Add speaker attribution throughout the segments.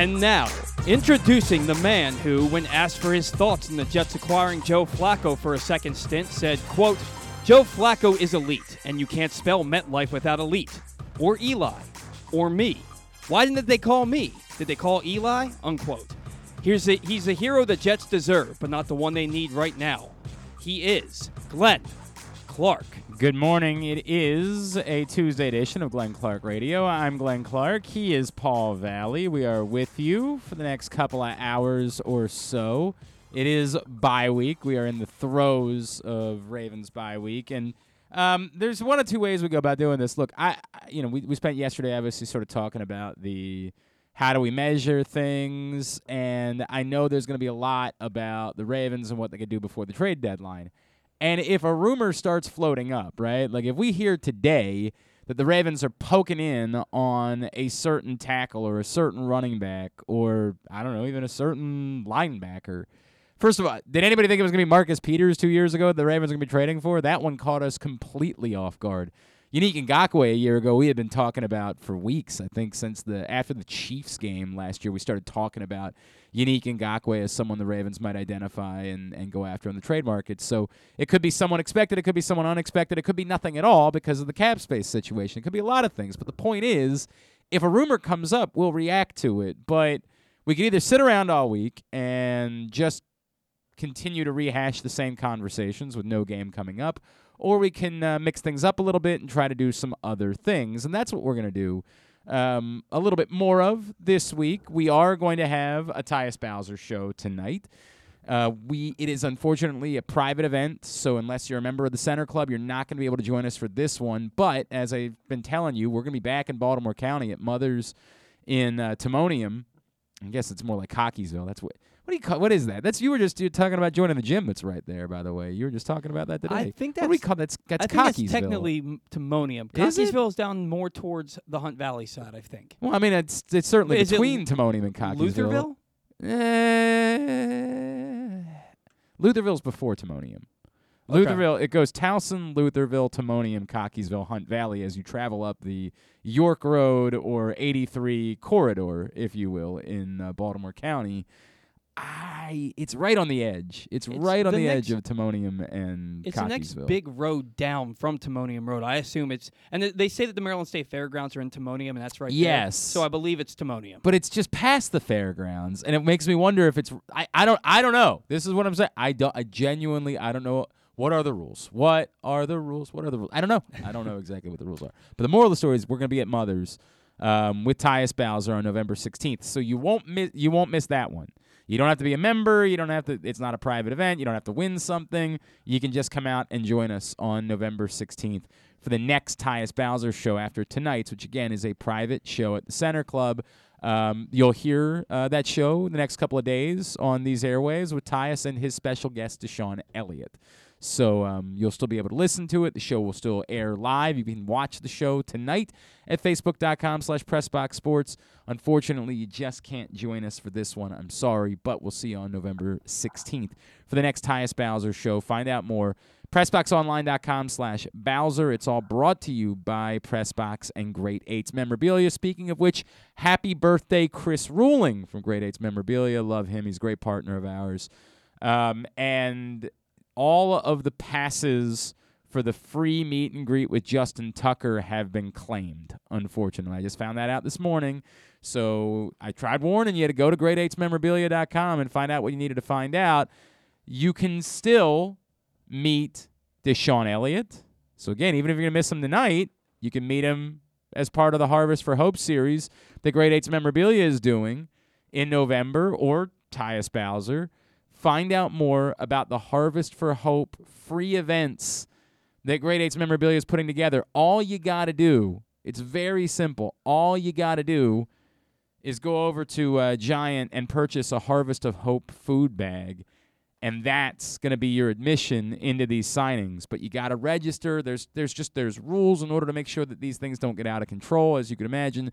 Speaker 1: And now, introducing the man who, when asked for his thoughts on the Jets acquiring Joe Flacco for a second stint, said, quote, Joe Flacco is elite, and you can't spell MetLife without elite. Or Eli. Or me. Why didn't they call me? Did they call Eli? Unquote. Here's a, he's a hero the Jets deserve, but not the one they need right now. He is Glenn Clark.
Speaker 2: Good morning. It is a Tuesday edition of Glenn Clark Radio. I'm Glenn Clark. He is Paul Valley. We are with you for the next couple of hours or so. It is bye week. We are in the throes of Ravens bye week, and um, there's one of two ways we go about doing this. Look, I, I you know, we, we spent yesterday obviously sort of talking about the how do we measure things, and I know there's going to be a lot about the Ravens and what they could do before the trade deadline. And if a rumor starts floating up, right? Like if we hear today that the Ravens are poking in on a certain tackle or a certain running back or I don't know, even a certain linebacker. First of all, did anybody think it was going to be Marcus Peters 2 years ago that the Ravens were going to be trading for? That one caught us completely off guard. Yannick Ngakoue a year ago, we had been talking about for weeks. I think since the after the Chiefs game last year, we started talking about Yannick Ngakoue as someone the Ravens might identify and, and go after in the trade market. So it could be someone expected, it could be someone unexpected, it could be nothing at all because of the cap space situation. It could be a lot of things. But the point is, if a rumor comes up, we'll react to it. But we can either sit around all week and just continue to rehash the same conversations with no game coming up or we can uh, mix things up a little bit and try to do some other things. And that's what we're going to do um, a little bit more of this week. We are going to have a Tyus Bowser show tonight. Uh, we it is unfortunately a private event, so unless you're a member of the Center Club, you're not going to be able to join us for this one. But as I've been telling you, we're going to be back in Baltimore County at Mother's in uh, Timonium. I guess it's more like Cockeysville. That's what what do you call? What is that? That's you were just you're talking about joining the gym. That's right there, by the way. You were just talking about that today.
Speaker 1: I think
Speaker 2: what do we
Speaker 1: that's-
Speaker 2: call that's that's
Speaker 1: I think that's
Speaker 2: Cockeysville.
Speaker 1: technically Timonium.
Speaker 2: Is?
Speaker 1: Cockeysville is down more towards the Hunt Valley side, I think.
Speaker 2: Well, I mean, it's it's certainly
Speaker 1: Is it
Speaker 2: between Timonium and Cockeysville.
Speaker 1: Lutherville?
Speaker 2: Eh, Lutherville's before Timonium.
Speaker 1: Okay.
Speaker 2: Lutherville, it goes Towson, Lutherville, Timonium, Cockeysville, Hunt Valley as you travel up the York Road or 83 corridor, if you will, in uh, Baltimore County. I, it's right on the edge. It's,
Speaker 1: It's
Speaker 2: right on
Speaker 1: the
Speaker 2: the,
Speaker 1: next-
Speaker 2: edge of Timonium and
Speaker 1: It's the next big road down from Timonium Road. I assume it's, and th- they say that the Maryland State Fairgrounds are in Timonium, and that's right. there.
Speaker 2: Yes.
Speaker 1: So I believe it's Timonium.
Speaker 2: but it's just past the fairgrounds, and it makes me wonder if it's. I, I don't I don't know. This is what I'm saying. I don't. I genuinely I don't know. What are the rules? What are the rules? What are the rules? I don't know. I don't know exactly what the rules are. But the moral of the story is we're going to be at Mother's um, with Tyus Bowser on November 16th. So you won't miss. You won't miss that one. You don't have to be a member. You don't have to. It's not a private event. You don't have to win something. You can just come out and join us on November 16th for the next Tyus Bowser show after tonight's, which again is a private show at the Center Club. Um, you'll hear uh, that show the next couple of days on these airways with Tyus and his special guest, DeShon Elliott. So um, you'll still be able to listen to it. The show will still air live. You can watch the show tonight at facebook.com slash pressboxsports. Unfortunately, you just can't join us for this one. I'm sorry, but we'll see you on November 16th for the next Tyus Bowser show. Find out more. PressBoxOnline.com slash Bowser. It's all brought to you by Pressbox and Great Eights Memorabilia. Speaking of which, happy birthday, Chris Ruling from Great Eights Memorabilia. Love him. He's a great partner of ours. Um, and all of the passes for the free meet and greet with Justin Tucker have been claimed, unfortunately. I just found that out this morning. So I tried warning you to go to great8smemorabilia.com and find out what you needed to find out. You can still meet DeShon Elliott. So again, even if you're going to miss him tonight, you can meet him as part of the Harvest for Hope series that Great Eights Memorabilia is doing in November or Tyus Bowser. Find out more about the Harvest for Hope free events that Great Eights Memorabilia is putting together. All you got to do, it's very simple. All you got to do is go over to uh, Giant and purchase a Harvest of Hope food bag. And that's going to be your admission into these signings. But you got to register. There's there's just there's rules in order to make sure that these things don't get out of control. As you can imagine,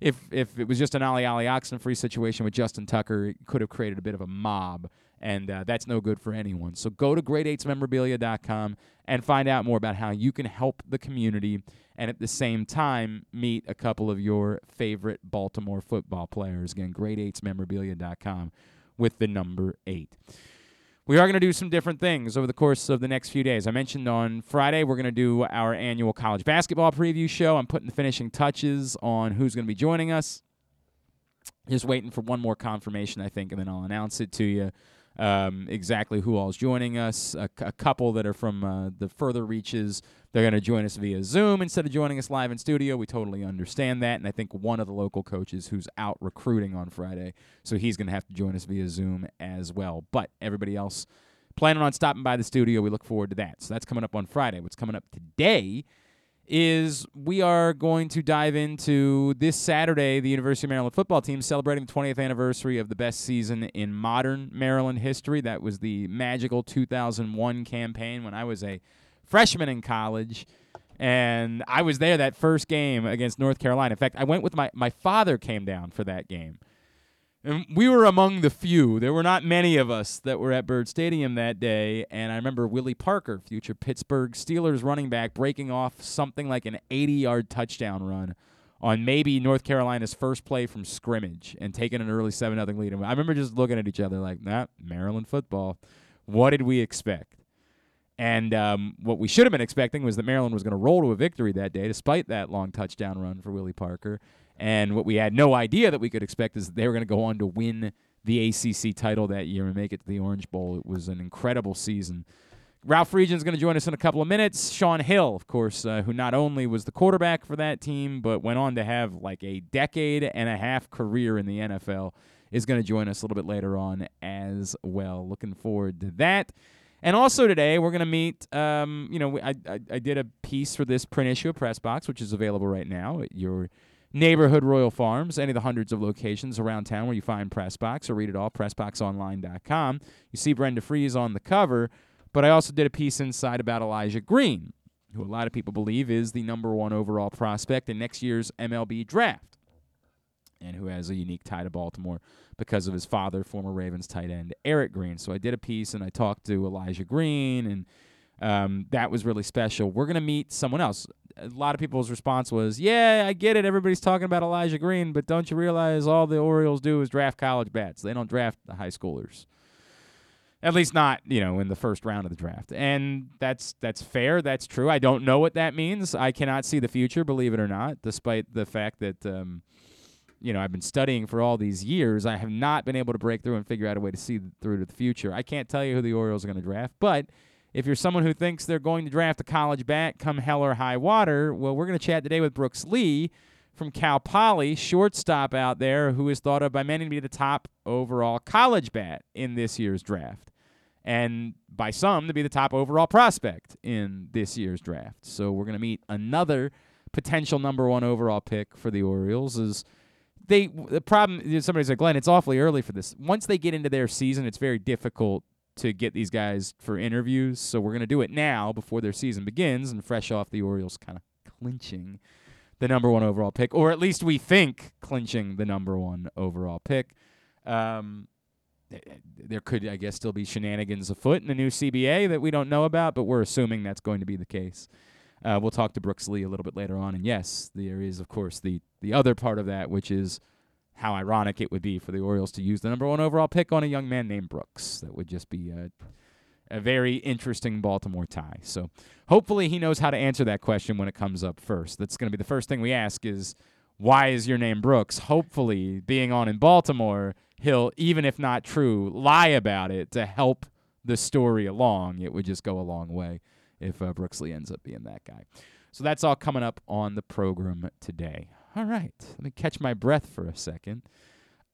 Speaker 2: if if it was just an Ali Ali Oxen free situation with Justin Tucker, it could have created a bit of a mob and uh, that's no good for anyone. So go to great8smemorabilia.com and find out more about how you can help the community and at the same time meet a couple of your favorite Baltimore football players. Again, great8smemorabilia.com with the number 8. We are going to do some different things over the course of the next few days. I mentioned on Friday we're going to do our annual college basketball preview show. I'm putting the finishing touches on who's going to be joining us. Just waiting for one more confirmation, I think, and then I'll announce it to you um, exactly who all is joining us. A, a couple that are from uh, the further reaches, they're going to join us via Zoom instead of joining us live in studio. We totally understand that. And I think one of the local coaches who's out recruiting on Friday, so he's going to have to join us via Zoom as well. But everybody else planning on stopping by the studio, we look forward to that. So that's coming up on Friday. What's coming up today is we are going to dive into this Saturday the University of Maryland football team celebrating the 20th anniversary of the best season in modern Maryland history. That was the magical 2001 campaign when I was a freshman in college. And I was there that first game against North Carolina. In fact, I went with my my father came down for that game. And we were among the few. There were not many of us that were at Byrd Stadium that day. And I remember Willie Parker, future Pittsburgh Steelers running back, breaking off something like an 80 yard touchdown run on maybe North Carolina's first play from scrimmage and taking an early 7 0 lead. I remember just looking at each other like, that nah, Maryland football. What did we expect? And um, what we should have been expecting was that Maryland was going to roll to a victory that day, despite that long touchdown run for Willie Parker. And what we had no idea that we could expect is they were going to go on to win the ACC title that year and make it to the Orange Bowl. It was an incredible season. Ralph Friedgen's going to join us in a couple of minutes. Shaun Hill, of course, uh, who not only was the quarterback for that team, but went on to have like a decade and a half career in the NFL, is going to join us a little bit later on as well. Looking forward to that. And also today, we're going to meet. Um, you know, I, I, I did a piece for this print issue of Press Box, which is available right now at your neighborhood Royal Farms, any of the hundreds of locations around town where you find Pressbox or read it all, PressBoxOnline.com. You see Brenda Frese on the cover, but I also did a piece inside about Elijah Green, who a lot of people believe is the number one overall prospect in next year's MLB draft, and who has a unique tie to Baltimore because of his father, former Ravens tight end Eric Green. So I did a piece and I talked to Elijah Green and um, that was really special. We're going to meet someone else a lot of people's response was, "Yeah, I get it. Everybody's talking about Elijah Green, but don't you realize all the Orioles do is draft college bats? They don't draft the high schoolers. At least not, you know, in the first round of the draft. And that's that's fair. That's true. I don't know what that means. I cannot see the future, believe it or not, despite the fact that um, you know, I've been studying for all these years. I have not been able to break through and figure out a way to see through to the future. I can't tell you who the Orioles are going to draft, but if you're someone who thinks they're going to draft a college bat come hell or high water, well, we're going to chat today with Brooks Lee from Cal Poly, shortstop out there, who is thought of by many to be the top overall college bat in this year's draft, and by some to be the top overall prospect in this year's draft. So we're going to meet another potential number one overall pick for the Orioles. Is they the problem? Somebody said, Glenn, it's awfully early for this. Once they get into their season, it's very difficult to get these guys for interviews. So we're going to do it now before their season begins and fresh off the Orioles kind of clinching the number one overall pick, or at least we think clinching the number one overall pick. Um, there could, I guess, still be shenanigans afoot in the new CBA that we don't know about, but we're assuming that's going to be the case. Uh, we'll talk to Brooks Lee a little bit later on, and yes, there is, of course, the the other part of that, which is how ironic it would be for the Orioles to use the number one overall pick on a young man named Brooks. That would just be a, a very interesting Baltimore tie. So hopefully he knows how to answer that question when it comes up first. That's going to be the first thing we ask is why is your name Brooks? Hopefully, being on in Baltimore, he'll even if not true, lie about it to help the story along. It would just go a long way if uh, Brooks Lee ends up being that guy. So that's all coming up on the program today all right, let me catch my breath for a second.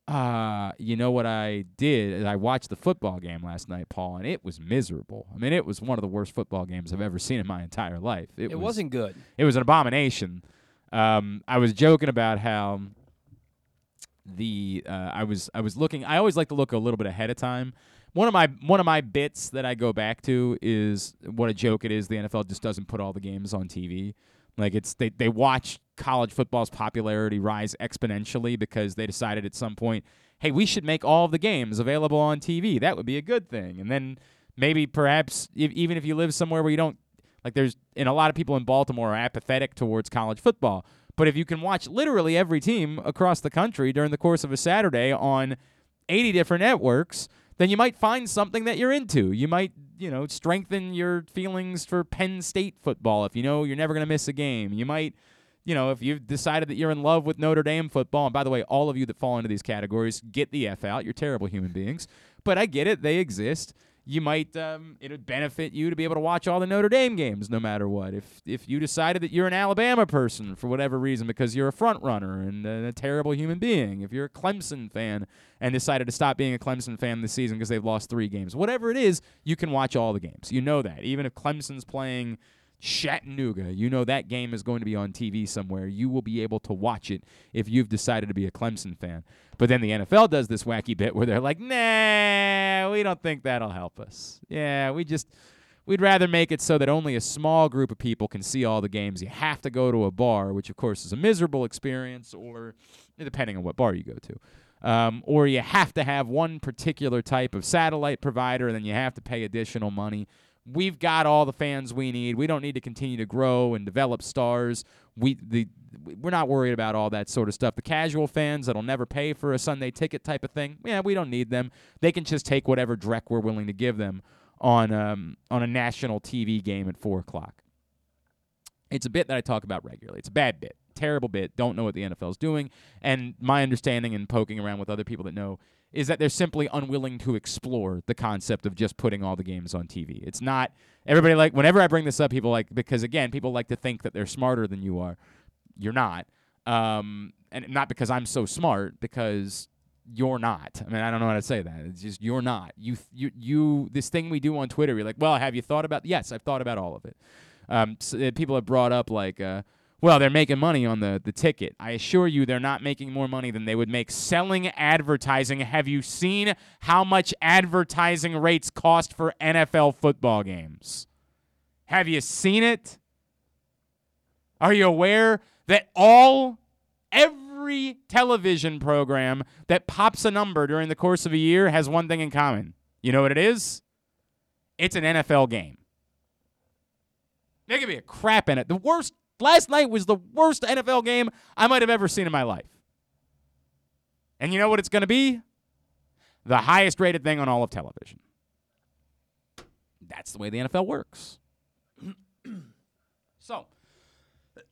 Speaker 2: Uh, you know what I did? I watched the football game last night, Paul, and it was miserable. I mean, it was one of the worst football games I've ever seen in my entire life.
Speaker 1: It, it was, not good.
Speaker 2: It was an abomination. Um, I was joking about how the uh, I was I was looking. I always like to look a little bit ahead of time. One of my one of my bits that I go back to is what a joke it is. The NFL just doesn't put all the games on TV. Like it's they they watch college football's popularity rise exponentially because they decided at some point, hey, we should make all the games available on TV. That would be a good thing. And then maybe perhaps if, even if you live somewhere where you don't like there's and a lot of people in Baltimore are apathetic towards college football. But if you can watch literally every team across the country during the course of a Saturday on 80 different networks, then you might find something that you're into. You might, you know, strengthen your feelings for Penn State football if you know you're never going to miss a game. You might, you know, if you've decided that you're in love with Notre Dame football, and by the way, all of you that fall into these categories, get the F out. You're terrible human beings. But I get it, they exist you might um, it would benefit you to be able to watch all the Notre Dame games no matter what. If if you decided that you're an Alabama person for whatever reason because you're a front runner and a, a terrible human being, if you're a Clemson fan and decided to stop being a Clemson fan this season because they've lost three games, whatever it is, you can watch all the games. You know that even if Clemson's playing Chattanooga. You know that game is going to be on TV somewhere. You will be able to watch it if you've decided to be a Clemson fan. But then the NFL does this wacky bit where they're like, nah, we don't think that'll help us. Yeah, we just. We'd rather make it so that only a small group of people can see all the games. You have to go to a bar, which of course is a miserable experience, or depending on what bar you go to. Um, or you have to have one particular type of satellite provider, and then you have to pay additional money we've got all the fans we need. We don't need to continue to grow and develop stars. We the we're not worried about all that sort of stuff. The casual fans that'll never pay for a Sunday ticket type of thing, yeah, we don't need them. They can just take whatever dreck we're willing to give them on um, on a national TV game at four o'clock. It's a bit that I talk about regularly. It's a bad bit, terrible bit. Don't know what the NFL is doing, and my understanding and poking around with other people that know is that they're simply unwilling to explore the concept of just putting all the games on TV. It's not everybody like whenever I bring this up, people like because again, people like to think that they're smarter than you are. You're not, um, and not because I'm so smart, because you're not. I mean, I don't know how to say that. It's just you're not. You you you. This thing we do on Twitter, you're like, well, have you thought about? Yes, I've thought about all of it. Um, so, uh, people have brought up like. Uh, well, they're making money on the, the ticket. I assure you, they're not making more money than they would make selling advertising. Have you seen how much advertising rates cost for NFL football games? Have you seen it? Are you aware that all, every television program that pops a number during the course of a year has one thing in common? You know what it is? It's an NFL game. There could be a crap in it. The worst Last night was the worst NFL game I might have ever seen in my life. And you know what it's going to be? The highest rated thing on all of television. That's the way the NFL works. so,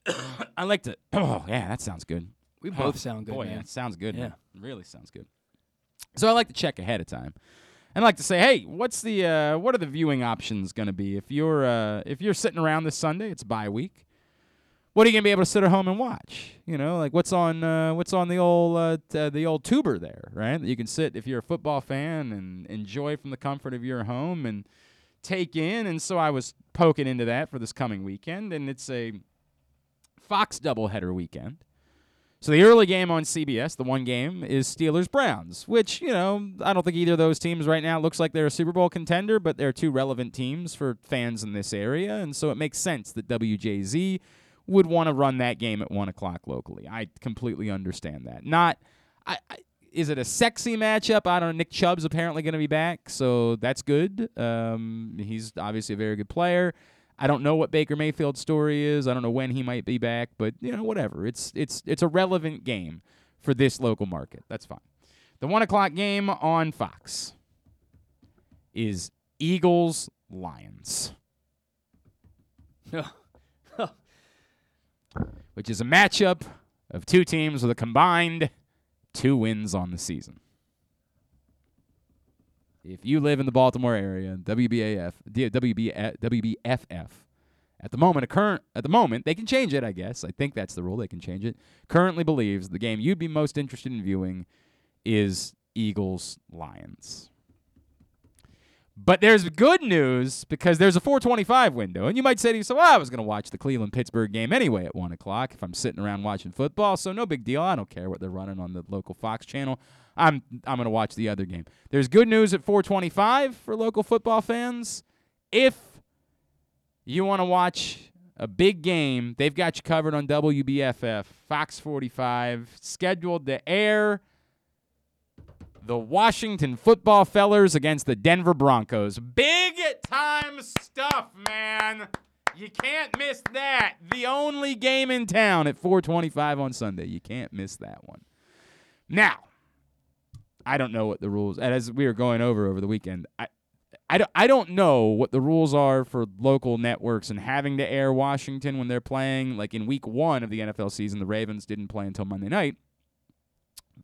Speaker 2: I like to. Oh, yeah, that sounds good.
Speaker 1: We both sound good.
Speaker 2: Boy,
Speaker 1: man.
Speaker 2: yeah, it sounds good.
Speaker 1: Yeah.
Speaker 2: man. really sounds good. So I like to check ahead of time, and I like to say, hey, what's the uh, what are the viewing options going to be if you're uh, if you're sitting around this Sunday? It's bye week what are you gonna be able to sit at home and watch? You know, like what's on uh, what's on the old uh, t- uh, the old tuber there, right? That you can sit if you're a football fan and enjoy from the comfort of your home and take in. And so I was poking into that for this coming weekend, and it's a Fox doubleheader weekend. So the early game on CBS, the one game, is Steelers Browns, which, you know, I don't think either of those teams right now looks like they're a Super Bowl contender, but they're two relevant teams for fans in this area, and so it makes sense that WJZ would want to run that game at one o'clock locally. I completely understand that. Not, I, I is it a sexy matchup? I don't know. Nick Chubb's apparently going to be back, so that's good. Um, he's obviously a very good player. I don't know what Baker Mayfield's story is. I don't know when he might be back, but you know, whatever. It's it's it's a relevant game for this local market. That's fine. The one o'clock game on Fox is Eagles Lions. which is a matchup of two teams with a combined two wins on the season. If you live in the Baltimore area, WBAF, WB, WBFF, at the moment, a current at the moment they can change it. I guess I think that's the rule. They can change it. Currently believes the game you'd be most interested in viewing is Eagles Lions. But there's good news because there's a 425 window. And you might say to yourself, well, I was going to watch the Cleveland Pittsburgh game anyway at 1 o'clock if I'm sitting around watching football. So no big deal. I don't care what they're running on the local Fox channel. I'm, I'm going to watch the other game. There's good news at 425 for local football fans. If you want to watch a big game, they've got you covered on WBFF, Fox 45, scheduled to air the Washington football fellers against the Denver Broncos. Big time stuff, man. You can't miss that. The only game in town at 425 on Sunday. You can't miss that one. Now, I don't know what the rules as we were going over over the weekend. I I don't, I don't know what the rules are for local networks and having to air Washington when they're playing. Like in week one of the NFL season, the Ravens didn't play until Monday night.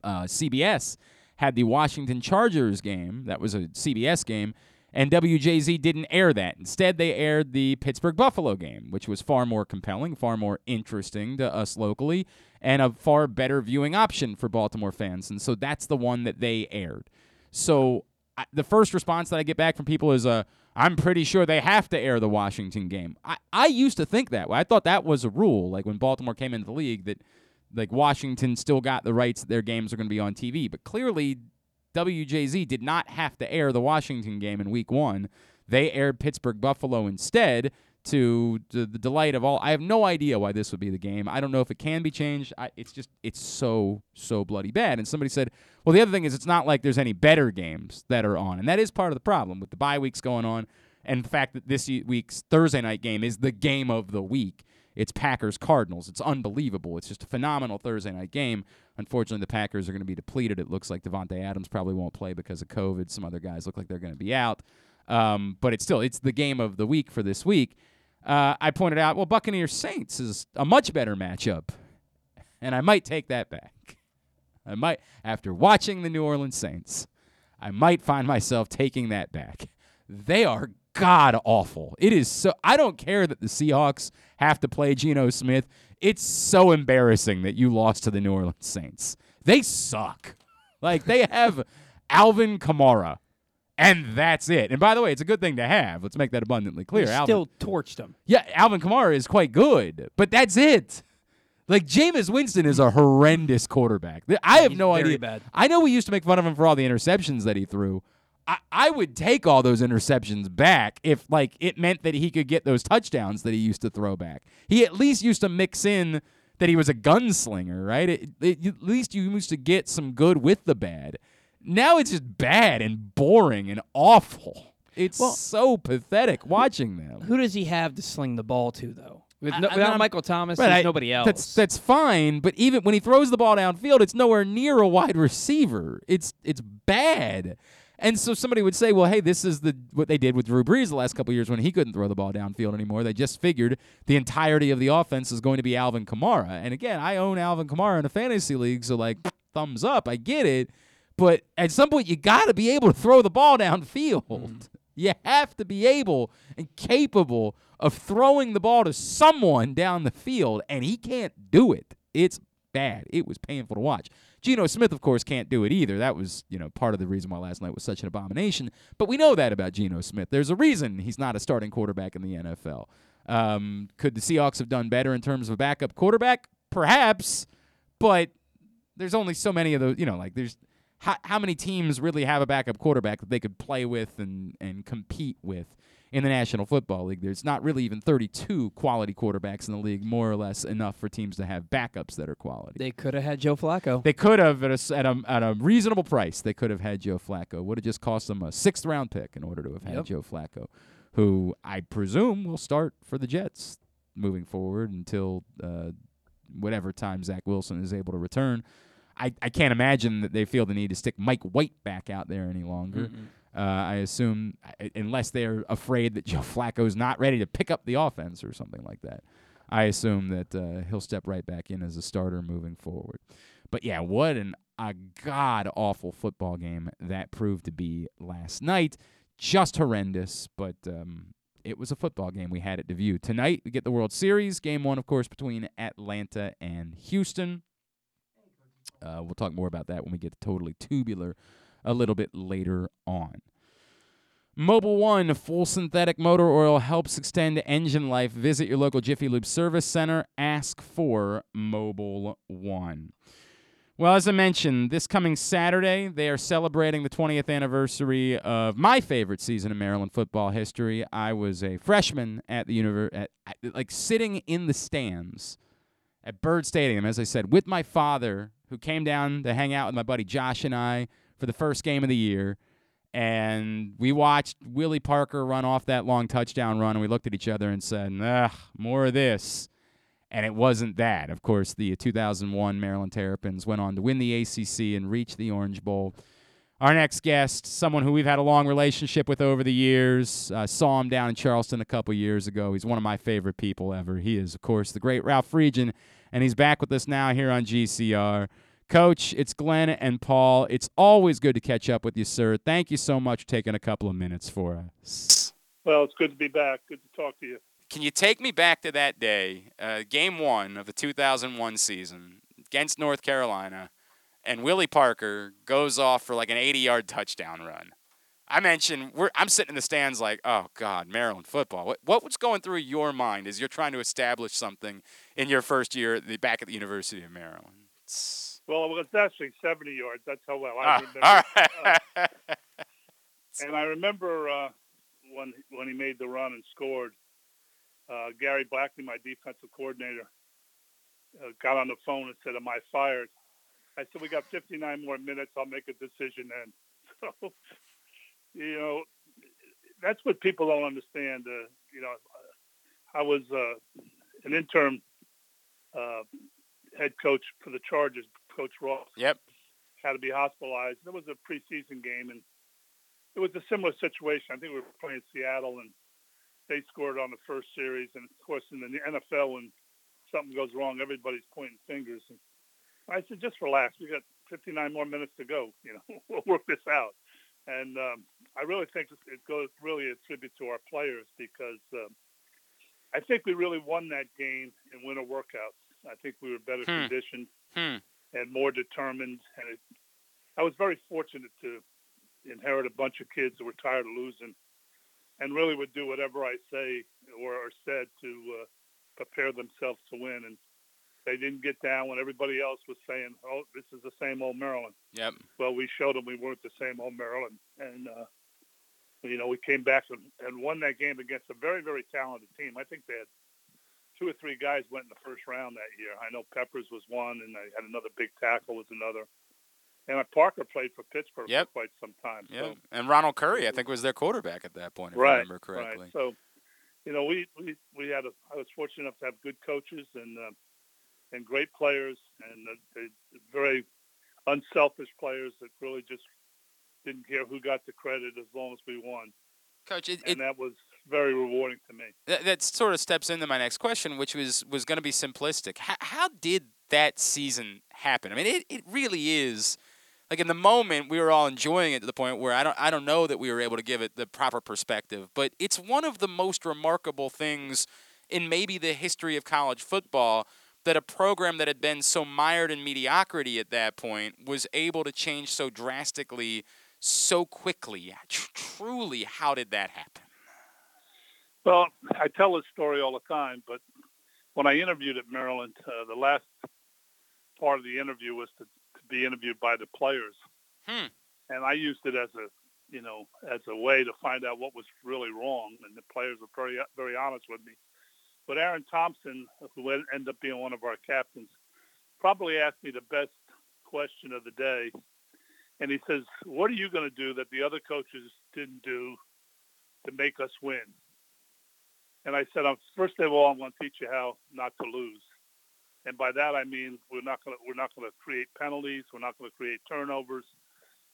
Speaker 2: Uh, CBS had the Washington Chargers game. That was a CBS game. And WJZ didn't air that. Instead, they aired the Pittsburgh Buffalo game, which was far more compelling, far more interesting to us locally, and a far better viewing option for Baltimore fans. And so that's the one that they aired. So I, the first response that I get back from people is, uh, I'm pretty sure they have to air the Washington game. I, I used to think that way. I thought that was a rule, like when Baltimore came into the league, that like Washington still got the rights that their games are going to be on TV. But clearly, WJZ did not have to air the Washington game in week one. They aired Pittsburgh Buffalo instead to, to the delight of all. I have no idea why this would be the game. I don't know if it can be changed. I, it's just, it's so, so bloody bad. And somebody said, well, the other thing is it's not like there's any better games that are on. And that is part of the problem with the bye weeks going on and the fact that this week's Thursday night game is the game of the week. It's Packers Cardinals. It's unbelievable. It's just a phenomenal Thursday night game. Unfortunately, the Packers are going to be depleted. It looks like Davante Adams probably won't play because of COVID. Some other guys look like they're going to be out. Um, but it's still it's the game of the week for this week. Uh, I pointed out, well, Buccaneers Saints is a much better matchup, and I might take that back. I might after watching the New Orleans Saints, I might find myself taking that back. They are god awful. It is so. I don't care that the Seahawks have to play Geno Smith. It's so embarrassing that you lost to the New Orleans Saints. They suck. Like they have Alvin Kamara, and that's it. And by the way, it's a good thing to have. Let's make that abundantly clear.
Speaker 1: You
Speaker 2: Alvin,
Speaker 1: still torched him.
Speaker 2: yeah, Alvin Kamara is quite good, but that's it. Like Jameis Winston is a horrendous quarterback. I have
Speaker 1: He's
Speaker 2: no idea.
Speaker 1: bad.
Speaker 2: I know we used to make fun of him for all the interceptions that he threw. I, I would take all those interceptions back if like it meant that he could get those touchdowns that he used to throw back. He at least used to mix in that he was a gunslinger, right? It, it, at least you used to get some good with the bad. Now it's just bad and boring and awful. It's
Speaker 1: Well-
Speaker 2: so pathetic watching them.
Speaker 1: Who does he have to sling the ball to, though? With no,
Speaker 2: I-
Speaker 1: without
Speaker 2: I'm-
Speaker 1: Michael Thomas,
Speaker 2: Right,
Speaker 1: there's
Speaker 2: I-
Speaker 1: nobody else.
Speaker 2: That's that's fine, but even when he throws the ball downfield, it's nowhere near a wide receiver. It's it's bad. And so somebody would say, "Well, hey, this is the what they did with Drew Brees the last couple years when he couldn't throw the ball downfield anymore. They just figured the entirety of the offense is going to be Alvin Kamara." And again, I own Alvin Kamara in a fantasy league, so like thumbs up, I get it. But at some point, you got to be able to throw the ball downfield. Mm-hmm. You have to be able and capable of throwing the ball to someone down the field, and he can't do it. It's bad. It was painful to watch. Geno Smith, of course, can't do it either. That was, you know, part of the reason why last night was such an abomination. But we know that about Geno Smith. There's a reason he's not a starting quarterback in the NFL. Um, could the Seahawks have done better in terms of a backup quarterback? Perhaps, but there's only so many of those. You know, like there's how, how many teams really have a backup quarterback that they could play with and, and compete with in the National Football League? There's not really even 32 quality quarterbacks in the league, more or less enough for teams to have backups that are quality.
Speaker 1: they could have had Joe Flacco.
Speaker 2: They could have at a, at a at a reasonable price. They could have had Joe Flacco. Would have just cost them a sixth round pick in order to have had
Speaker 1: Yep.
Speaker 2: Joe Flacco, who I presume will start for the Jets moving forward until uh, whatever time Zach Wilson is able to return. I, I can't imagine that they feel the need to stick Mike White back out there any longer.
Speaker 1: Mm-mm.
Speaker 2: Uh, I assume, unless they're afraid that Joe Flacco's not ready to pick up the offense or something like that, I assume that uh, he'll step right back in as a starter moving forward. But yeah, what an a god awful football game that proved to be last night. Just horrendous, but um, it was a football game we had it to view. Tonight we get the World Series game one, of course, between Atlanta and Houston. Uh, we'll talk more about that when we get to totally tubular a little bit later on. Mobil 1 full synthetic motor oil helps extend engine life. Visit your local Jiffy Lube service center. Ask for Mobil 1. Well, as I mentioned, this coming Saturday, they are celebrating the 20th anniversary of my favorite season in Maryland football history. I was a freshman at the univer- at, at like sitting in the stands at Byrd Stadium, as I said, with my father, who came down to hang out with my buddy Josh and I for the first game of the year. And we watched Willie Parker run off that long touchdown run, and we looked at each other and said, ugh, more of this. And it wasn't that. Of course, the 2001 Maryland Terrapins went on to win the ACC and reach the Orange Bowl. Our next guest, someone who we've had a long relationship with over the years, uh, saw him down in Charleston a couple years ago. He's one of my favorite people ever. He is, of course, the great Ralph Friedgen, and he's back with us now here on GCR. Coach, it's Glenn and Paul. It's always good to catch up with you, sir. Thank you so much for taking a couple of minutes for us.
Speaker 3: Well, it's good to be back. Good to talk to you.
Speaker 2: Can you take me back to that day, uh, game one of the 2001 season against North Carolina, and Willie Parker goes off for like an 80 yard touchdown run? I mentioned we're, I'm sitting in the stands like, oh God, Maryland football. What, what was going through your mind as you're trying to establish something in your first year at the, back at the University of Maryland? It's,
Speaker 3: Well, it was actually 70 yards. That's how well I
Speaker 2: Ah,
Speaker 3: remember.
Speaker 2: right.
Speaker 3: Uh, and I remember uh, when when he made the run and scored. Uh, Gary Blackney, my defensive coordinator, uh, got on the phone and said, "Am I fired?" I said, "We got 59 more minutes. I'll make a decision then." So, you know, that's what people don't understand. Uh, you know, I was uh, an interim uh, head coach for the Chargers, Coach Ross
Speaker 2: yep.
Speaker 3: had to be hospitalized. It was a preseason game, and it was a similar situation. I think we were playing Seattle, and they scored on the first series. And of course, in the NFL, when something goes wrong, everybody's pointing fingers. And I said, just relax. We got 59 more minutes to go. You know, we'll work this out. And um, I really think it goes really a tribute to our players because um, I think we really won that game in winter workouts. I think we were better
Speaker 2: Hmm.
Speaker 3: conditioned
Speaker 2: Hmm.
Speaker 3: And more determined. And it, I was very fortunate to inherit a bunch of kids that were tired of losing and really would do whatever I say or, or said to uh, prepare themselves to win. And they didn't get down when everybody else was saying, "Oh, this is the same old Maryland."
Speaker 2: Yep.
Speaker 3: Well, we showed them we weren't the same old Maryland, and uh, you know we came back and, and won that game against a very, very talented team. I think they had two or three guys went in the first round that year. I know Peppers was one, and I had another big tackle was another. And Parker played for Pittsburgh
Speaker 2: Yep.
Speaker 3: for quite some time.
Speaker 2: Yeah,
Speaker 3: So,
Speaker 2: and Ronald Curry, I think, was their quarterback at that point, if I remember correctly.
Speaker 3: right. So, you know, we, we, we had a, I was fortunate enough to have good coaches and uh, and great players and uh, very unselfish players that really just didn't care who got the credit as long as we won.
Speaker 2: Coach, it,
Speaker 3: And
Speaker 2: it,
Speaker 3: that was very rewarding to me.
Speaker 2: that, that sort of steps into my next question, which was was going to be simplistic. How, how did that season happen? I mean, it, it really is like in the moment we were all enjoying it to the point where I don't I don't know that we were able to give it the proper perspective, but it's one of the most remarkable things in maybe the history of college football that a program that had been so mired in mediocrity at that point was able to change so drastically so quickly. Tr- truly, how did that happen?
Speaker 3: Well, I tell this story all the time, but when I interviewed at Maryland, uh, the last part of the interview was to, to be interviewed by the players,
Speaker 2: Hmm.
Speaker 3: and I used it as a, you know, as a way to find out what was really wrong, and the players were very, very honest with me. But Aaron Thompson, who ended up being one of our captains, probably asked me the best question of the day, and he says, "What are you going to do that the other coaches didn't do to make us win?" And I said, um, first of all, I'm going to teach you how not to lose. And by that I mean we're not going to we're not going to create penalties. We're not going to create turnovers.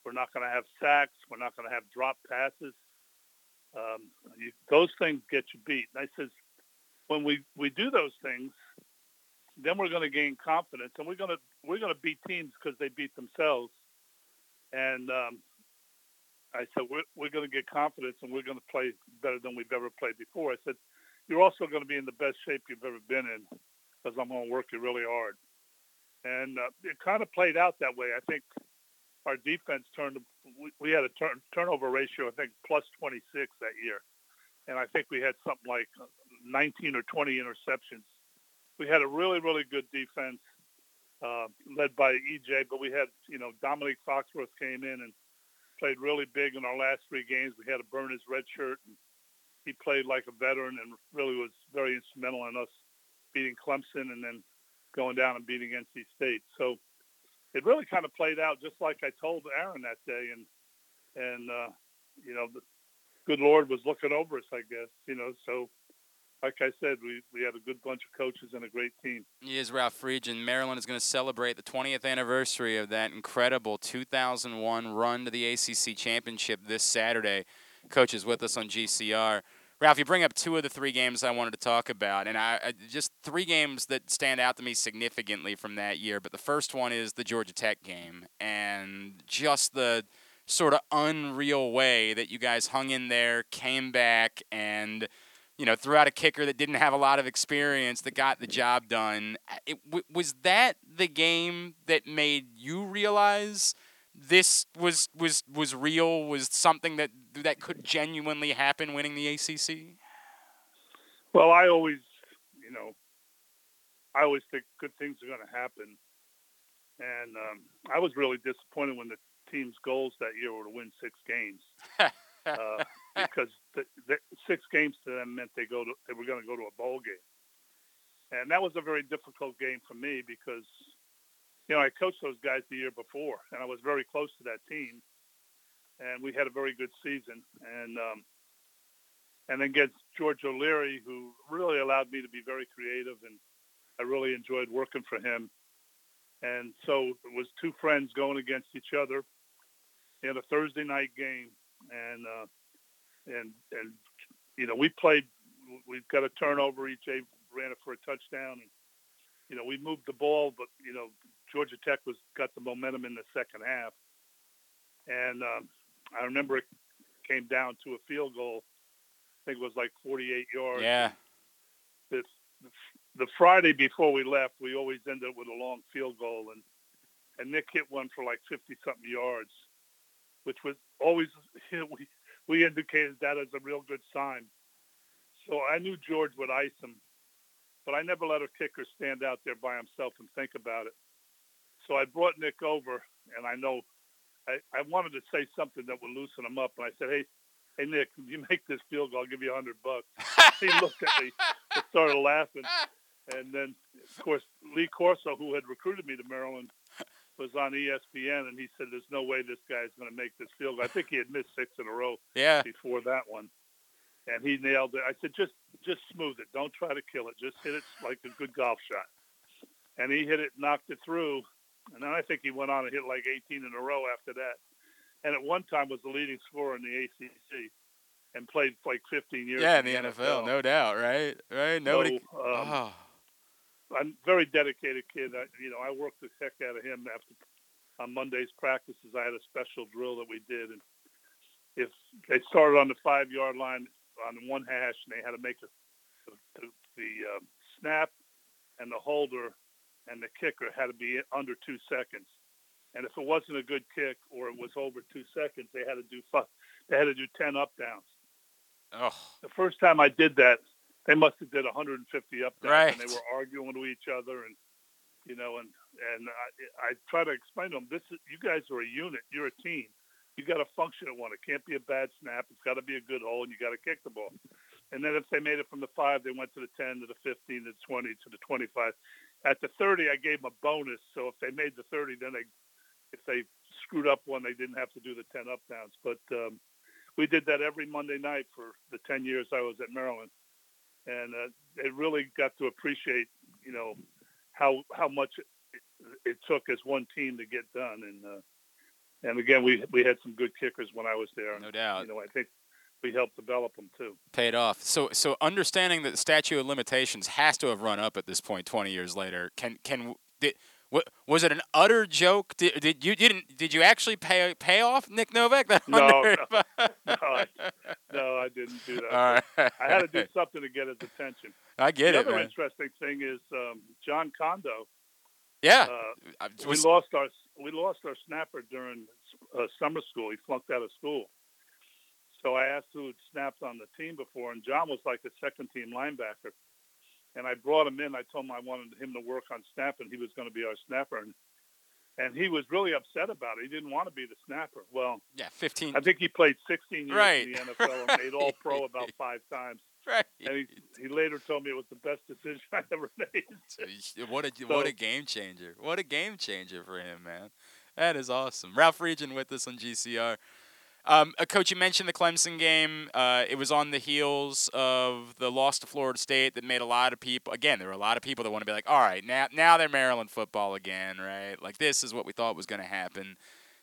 Speaker 3: We're not going to have sacks. We're not going to have drop passes. Um, you, those things get you beat. And I says, when we, we do those things, then we're going to gain confidence, and we're going to we're going to beat teams because they beat themselves. And um, I said, we're, we're going to get confidence and we're going to play better than we've ever played before. I said, you're also going to be in the best shape you've ever been in because I'm going to work you really hard. And uh, it kind of played out that way. I think our defense turned, we, we had a turn, turnover ratio, I think, plus 26 that year. And I think we had something like 19 or 20 interceptions. We had a really, really good defense uh, led by EJ, but we had, you know, Domonique Foxworth came in and played really big in our last three games. We had to burn his red shirt, and he played like a veteran and really was very instrumental in us beating Clemson and then going down and beating NC State. So it really kind of played out just like I told Aaron that day, and and uh, you know, the good Lord was looking over us, I guess. You know, so like I said, we, we had a good bunch of coaches and a great team.
Speaker 2: He is Ralph Friedgen. Maryland is going to celebrate the 20th anniversary of that incredible 2001 run to the ACC championship this Saturday. Coach is with us on GCR. Ralph, you bring up two of the three games I wanted to talk about, and I, I, just three games that stand out to me significantly from that year. But the first one is the Georgia Tech game, and just the sort of unreal way that you guys hung in there, came back, and you know threw out a kicker that didn't have a lot of experience that got the job done. It, was that the game that made you realize? This was was was real? Was something that that could genuinely happen winning the ACC?
Speaker 3: Well, I always, you know, I always think good things are going to happen, and um, I was really disappointed when the team's goals that year were to win six games, uh, because the, the six games to them meant they go to they were going to go to a bowl game, and that was a very difficult game for me because you know, I coached those guys the year before, and I was very close to that team, and we had a very good season. And um, and then against George O'Leary, who really allowed me to be very creative, and I really enjoyed working for him. And so it was two friends going against each other in a Thursday night game, and uh, and and you know we played. We've got a turnover each. They ran it for a touchdown, and you know we moved the ball, but you know Georgia Tech was got the momentum in the second half, and um, I remember it came down to a field goal. I think it was like 48 yards.
Speaker 2: Yeah.
Speaker 3: The, the Friday before we left, we always ended up with a long field goal, and and Nick hit one for like 50 something yards, which was always you know, we we indicated that as a real good sign. So I knew George would ice him, but I never let a kicker stand out there by himself and think about it. So I brought Nick over, and I know I, I wanted to say something that would loosen him up. And I said, "Hey, hey, Nick, if you make this field goal, I'll give you a hundred bucks." he looked at me and started laughing. And then, of course, Lee Corso, who had recruited me to Maryland, was on ESPN, and he said, "There's no way this guy's going to make this field goal." I think he had missed six in a row
Speaker 2: yeah.
Speaker 3: before that one, and he nailed it. I said, "Just, just smooth it. Don't try to kill it. Just hit it like a good golf shot." And he hit it, knocked it through, and then I think he went on and hit like 18 in a row after that. And at one time was the leading scorer in the ACC and played like 15 years.
Speaker 2: Yeah,
Speaker 3: in
Speaker 2: the, NFL,
Speaker 3: NFL,
Speaker 2: no doubt, right? Right. Nobody.
Speaker 3: So, um,
Speaker 2: oh.
Speaker 3: I'm a very dedicated kid. I, you know, I worked the heck out of him after on Monday's practices. I had a special drill that we did, and if they started on the five yard line on one hash, and they had to make a, the, the, the uh, snap and the holder and the kicker had to be under two seconds. And if it wasn't a good kick or it was over two seconds, they had to do they had to do ten up downs.
Speaker 2: Oh.
Speaker 3: The first time I did that, they must have did 150 up downs,
Speaker 2: right.
Speaker 3: and they were arguing with each other, and you know, and and I, I try to explain to them, this is you guys are a unit, you're a team. You got to function at one. It can't be a bad snap. It's got to be a good hole, and you got to kick the ball. And then if they made it from the five, they went to the 10, to the 15, to the 20, to the 25. At the 30, I gave them a bonus. So if they made the 30, then they, if they screwed up one, they didn't have to do the 10 up downs. But um, we did that every Monday night for the 10 years I was at Maryland, and uh, they really got to appreciate, you know, how how much it, it took as one team to get done. And uh, and again, we we had some good kickers when I was there.
Speaker 2: No doubt.
Speaker 3: You know, I think we helped develop them too.
Speaker 2: Paid off. So, so understanding that the statute of limitations has to have run up at this point, twenty years later. Can can did, what, was it an utter joke? Did, did you didn't did you actually pay pay off Nick Novak?
Speaker 3: No, no, no, I, no, I didn't do that.
Speaker 2: All right.
Speaker 3: I had to do something to get his attention.
Speaker 2: I get
Speaker 3: the
Speaker 2: it.
Speaker 3: other
Speaker 2: man.
Speaker 3: interesting thing is um, Jon Condo.
Speaker 2: Yeah.
Speaker 3: Uh, we lost our we lost our snapper during uh, summer school. He flunked out of school. So I asked who had snapped on the team before, and Jon was like the second team linebacker. And I brought him in. I told him I wanted him to work on snapping. He was going to be our snapper. And and he was really upset about it. He didn't want to be the snapper. Well,
Speaker 2: Yeah, 15.
Speaker 3: I think he played 16 years
Speaker 2: Right.
Speaker 3: in the NFL and made All Pro about five times.
Speaker 2: right.
Speaker 3: And he, he later told me it was the best decision I ever made.
Speaker 2: So What a what a game changer! What a game changer for him, man. That is awesome. Ralph Friedgen with us on GCR. Um, uh, Coach, you mentioned the Clemson game. Uh, it was on the heels of the loss to Florida State that made a lot of people. Again, there were a lot of people that want to be like, "All right, now now they're Maryland football again, right? Like this is what we thought was going to happen."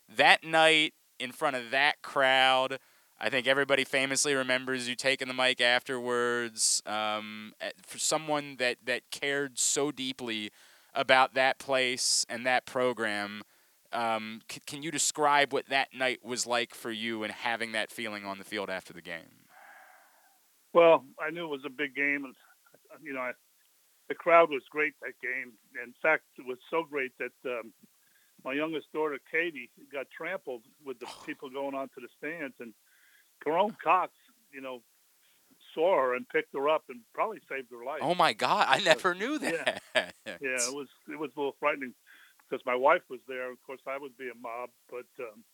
Speaker 2: That night, in front of that crowd, I think everybody famously remembers you taking the mic afterwards. Um, for someone that that cared so deeply about that place and that program, um, c- can you describe what that night was like for you and having that feeling on the field after the game?
Speaker 3: Well, I knew it was a big game, and you know, I, the crowd was great that game. In fact, it was so great that um, my youngest daughter Katie got trampled with the people going onto the stands, and Jerome Cox, you know, saw her and picked her up and probably saved her life.
Speaker 2: Oh my God, I never knew
Speaker 3: Yeah.
Speaker 2: that.
Speaker 3: Yeah, it was it was a little frightening because my wife was there. Of course, I would be a mob, but um,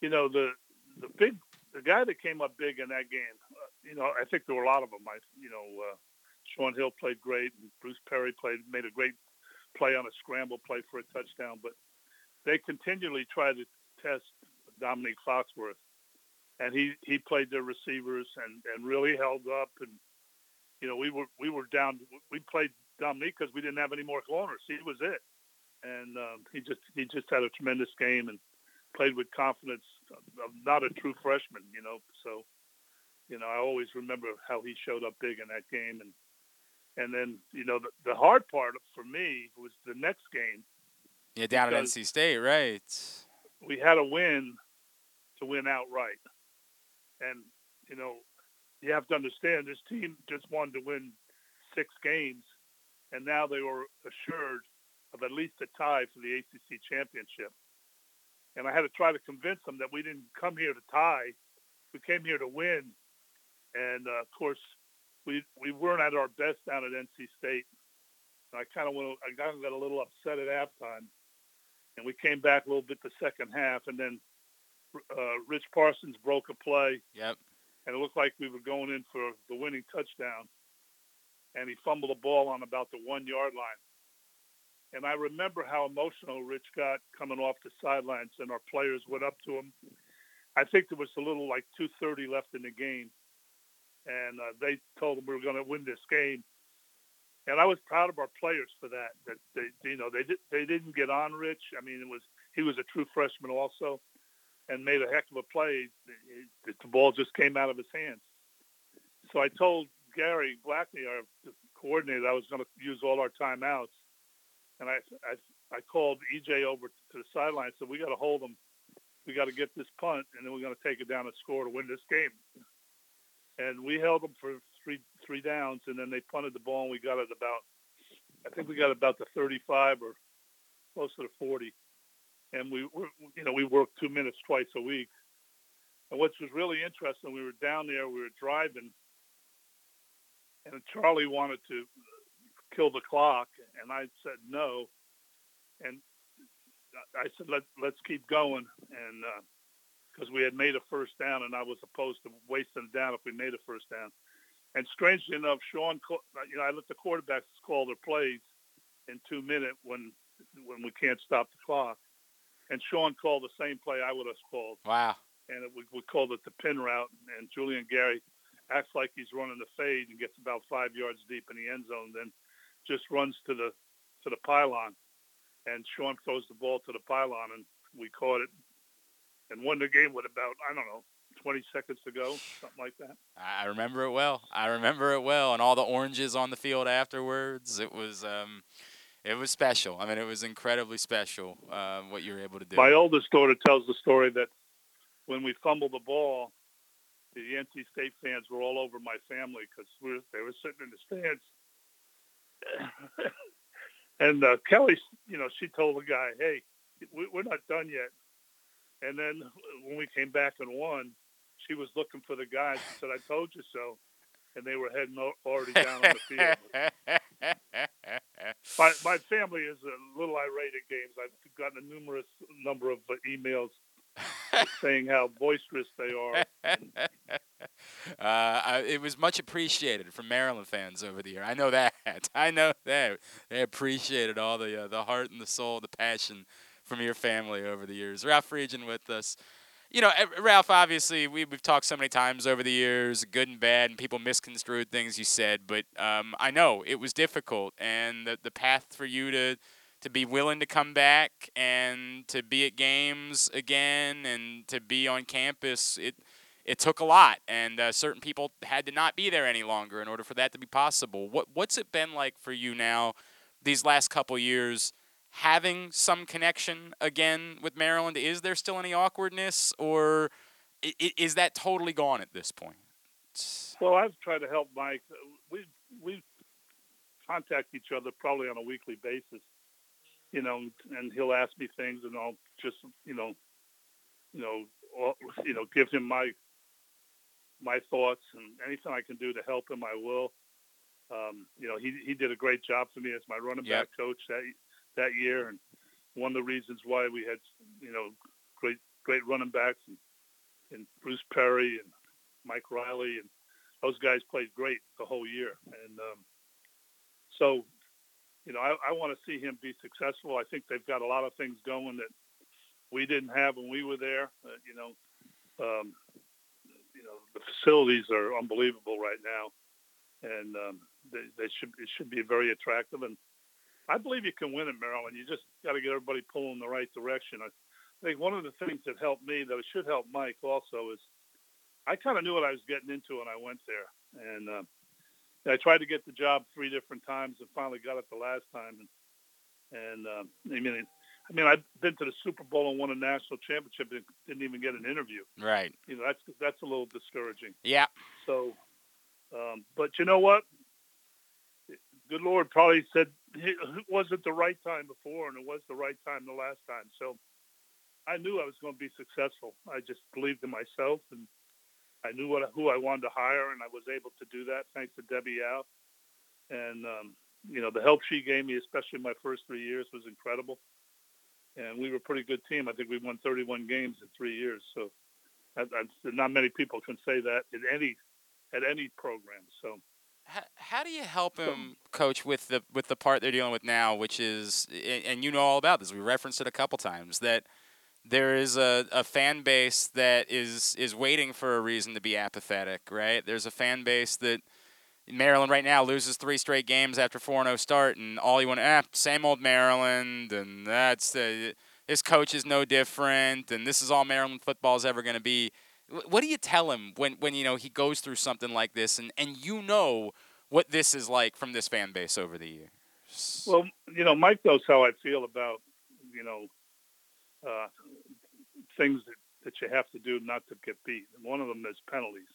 Speaker 3: you know the the big the guy that came up big in that game. Uh, you know, I think there were a lot of them. I you know, uh, Shaun Hill played great, and Bruce Perry played made a great play on a scramble play for a touchdown. But they continually tried to test Domonique Foxworth, and he he played their receivers and and really held up and. You know, we were we were down. We played Dominique because we didn't have any more corners. He was it, and um, he just he just had a tremendous game and played with confidence. Not a true freshman, you know. So, you know, I always remember how he showed up big in that game, and and then you know the, the hard part for me was the next game.
Speaker 2: yeah, down at NC State, right?
Speaker 3: We had a win to win outright, and you know you have to understand this team just wanted to win six games, and now they were assured of at least a tie for the ACC championship. And I had to try to convince them that we didn't come here to tie; we came here to win. And uh, of course, we we weren't at our best down at NC State. And I kind of went, I got a little upset at halftime, and we came back a little bit the second half, and then uh, Rich Parsons broke a play
Speaker 2: Yep.
Speaker 3: and it looked like we were going in for the winning touchdown. And he fumbled the ball on about the one yard line. And I remember how emotional Rich got coming off the sidelines, and our players went up to him. I think there was a little like 2:30 left in the game, and uh, they told him we were going to win this game. And I was proud of our players for that. That they, you know, they did, they didn't get on Rich. I mean, it was he was a true freshman also, and made a heck of a play. The the ball just came out of his hands. So I told Gary Blackney, our coordinator, I was going to use all our timeouts, and I I, I called EJ over to the sideline. Said we got to hold them. We got to get this punt, and then we're going to take it down and score to win this game. And we held them for three three downs, and then they punted the ball, and we got it about I think we got about the 35 or close to the 40. And we were, you know, we worked two minutes twice a week. And what was really interesting, we were down there, we were driving, and Charlie wanted to kill the clock, and I said no. And I said, Let, let's keep going. And uh, because we had made a first down, and I was opposed to wasting it down if we made a first down. And strangely enough, Shaun, ca- uh, you know, I let the quarterbacks call their plays in two minutes when when we can't stop the clock. And Shaun called the same play I would have called
Speaker 2: Wow.
Speaker 3: and it, we, we called it the pin route. And Guilian Gary acts like he's running the fade and gets about five yards deep in the end zone, then just runs to the to the pylon, and Shaun throws the ball to the pylon, and we caught it and won the game with about I don't know 20 seconds to go, something like that.
Speaker 2: I remember it well. I remember it well, and all the oranges on the field afterwards. It was, um, it was special. I mean, it was incredibly special uh, what you were able to do.
Speaker 3: My oldest daughter tells the story that when we fumbled the ball, the NC State fans were all over my family because we they were sitting in the stands. and uh, Kelly, you know, she told the guy, "Hey, we, we're not done yet." And then when we came back and won, she was looking for the guys. She said, "I told you so," and they were heading o- already down on the field. my my family is a little irate at games. I've gotten a numerous number of uh, emails saying how boisterous they are.
Speaker 2: uh, it was much appreciated from Maryland fans over the year. I know that. I know that they appreciated all the uh, the heart and the soul, the passion from your family over the years. Ralph Friedgen with us. You know, Ralph. Obviously, we, we've talked so many times over the years, good and bad, and people misconstrued things you said. But um, I know it was difficult, and the the path for you to to be willing to come back and to be at games again and to be on campus, it it took a lot, and uh, certain people had to not be there any longer in order for that to be possible. What what's it been like for you now, these last couple years, having some connection again with Maryland? Is there still any awkwardness, or is that totally gone at this point?
Speaker 3: Well, I've tried to help Mike. We we contact each other probably on a weekly basis you know, and he'll ask me things, and I'll just, you know, you know, you know, give him my my thoughts and anything I can do to help him, I will. Um, you know, he he did a great job for me as my running yep. back coach that that year, and one of the reasons why we had, you know, great great running backs and, and Bruce Perry and Mike Riley and those guys played great the whole year, and um, so you know, I, I want to see him be successful. I think they've got a lot of things going that we didn't have when we were there. Uh, you know, um, you know, the facilities are unbelievable right now, and um, they, they should it should be very attractive. And I believe you can win in Maryland. You just got to get everybody pulling in the right direction. I think one of the things that helped me, that should help Mike also, is I kind of knew what I was getting into when I went there, and uh, I tried to get the job three different times and finally got it the last time. And, and um, I mean, I mean, I've been to the Super Bowl and won a national championship and didn't even get an interview.
Speaker 2: Right.
Speaker 3: You know, that's that's a little discouraging.
Speaker 2: Yeah.
Speaker 3: So, um, but you know what? Good Lord probably said it wasn't the right time before, and it was the right time the last time. So, I knew I was going to be successful. I just believed in myself and I knew what who I wanted to hire, and I was able to do that thanks to Debbie Yow. And um, you know, the help she gave me, especially my first three years, was incredible. And we were a pretty good team. I think we won 31 games in three years. So, I, I, not many people can say that in any at any program. So.
Speaker 2: How, how do you help him, Coach, with the with the part they're dealing with now, which is, and you know all about this. We referenced it a couple times that there is a, a fan base that is is waiting for a reason to be apathetic, right? There's a fan base that Maryland right now loses three straight games after 4-0 start, and all you want to, eh, same old Maryland, and that's uh, this coach is no different, and this is all Maryland football is ever going to be. What do you tell him when, when you know he goes through something like this, and, and you know what this is like from this fan base over the years?
Speaker 3: Well, you know, Mike knows how I feel about you know uh, things that, that you have to do not to get beat. And one of them is penalties.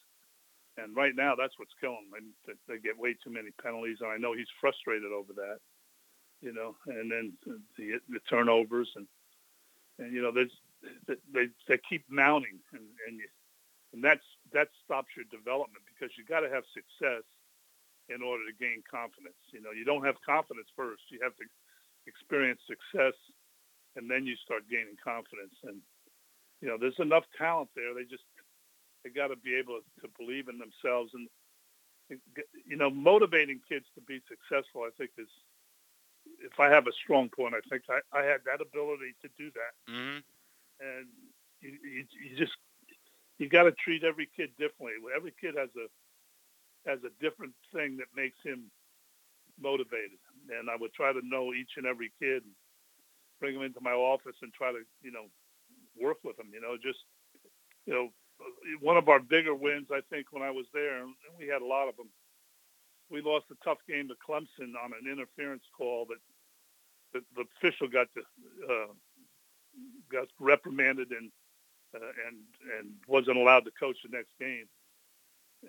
Speaker 3: And right now, that's what's killing them. They, they get way too many penalties, and I know he's frustrated over that. You know, and then the, the turnovers and and you know there's they they keep mounting, and and you, and that's that stops your development because you got to have success in order to gain confidence. You know, you don't have confidence first. You have to experience success and then you start gaining confidence. And you know, there's enough talent there. They just they got to be able to believe in themselves and you know, motivating kids to be successful. I think is if I have a strong point, I think I, I had that ability to do that.
Speaker 2: Mm-hmm.
Speaker 3: And you, you, you just you got to treat every kid differently. Every kid has a has a different thing that makes him motivated, and I would try to know each and every kid and bring them into my office and try to, you know, work with them. You know, just, you know, one of our bigger wins, I think, when I was there, and we had a lot of them. We lost a tough game to Clemson on an interference call that the, the official got to, uh, got reprimanded and uh, and and wasn't allowed to coach the next game.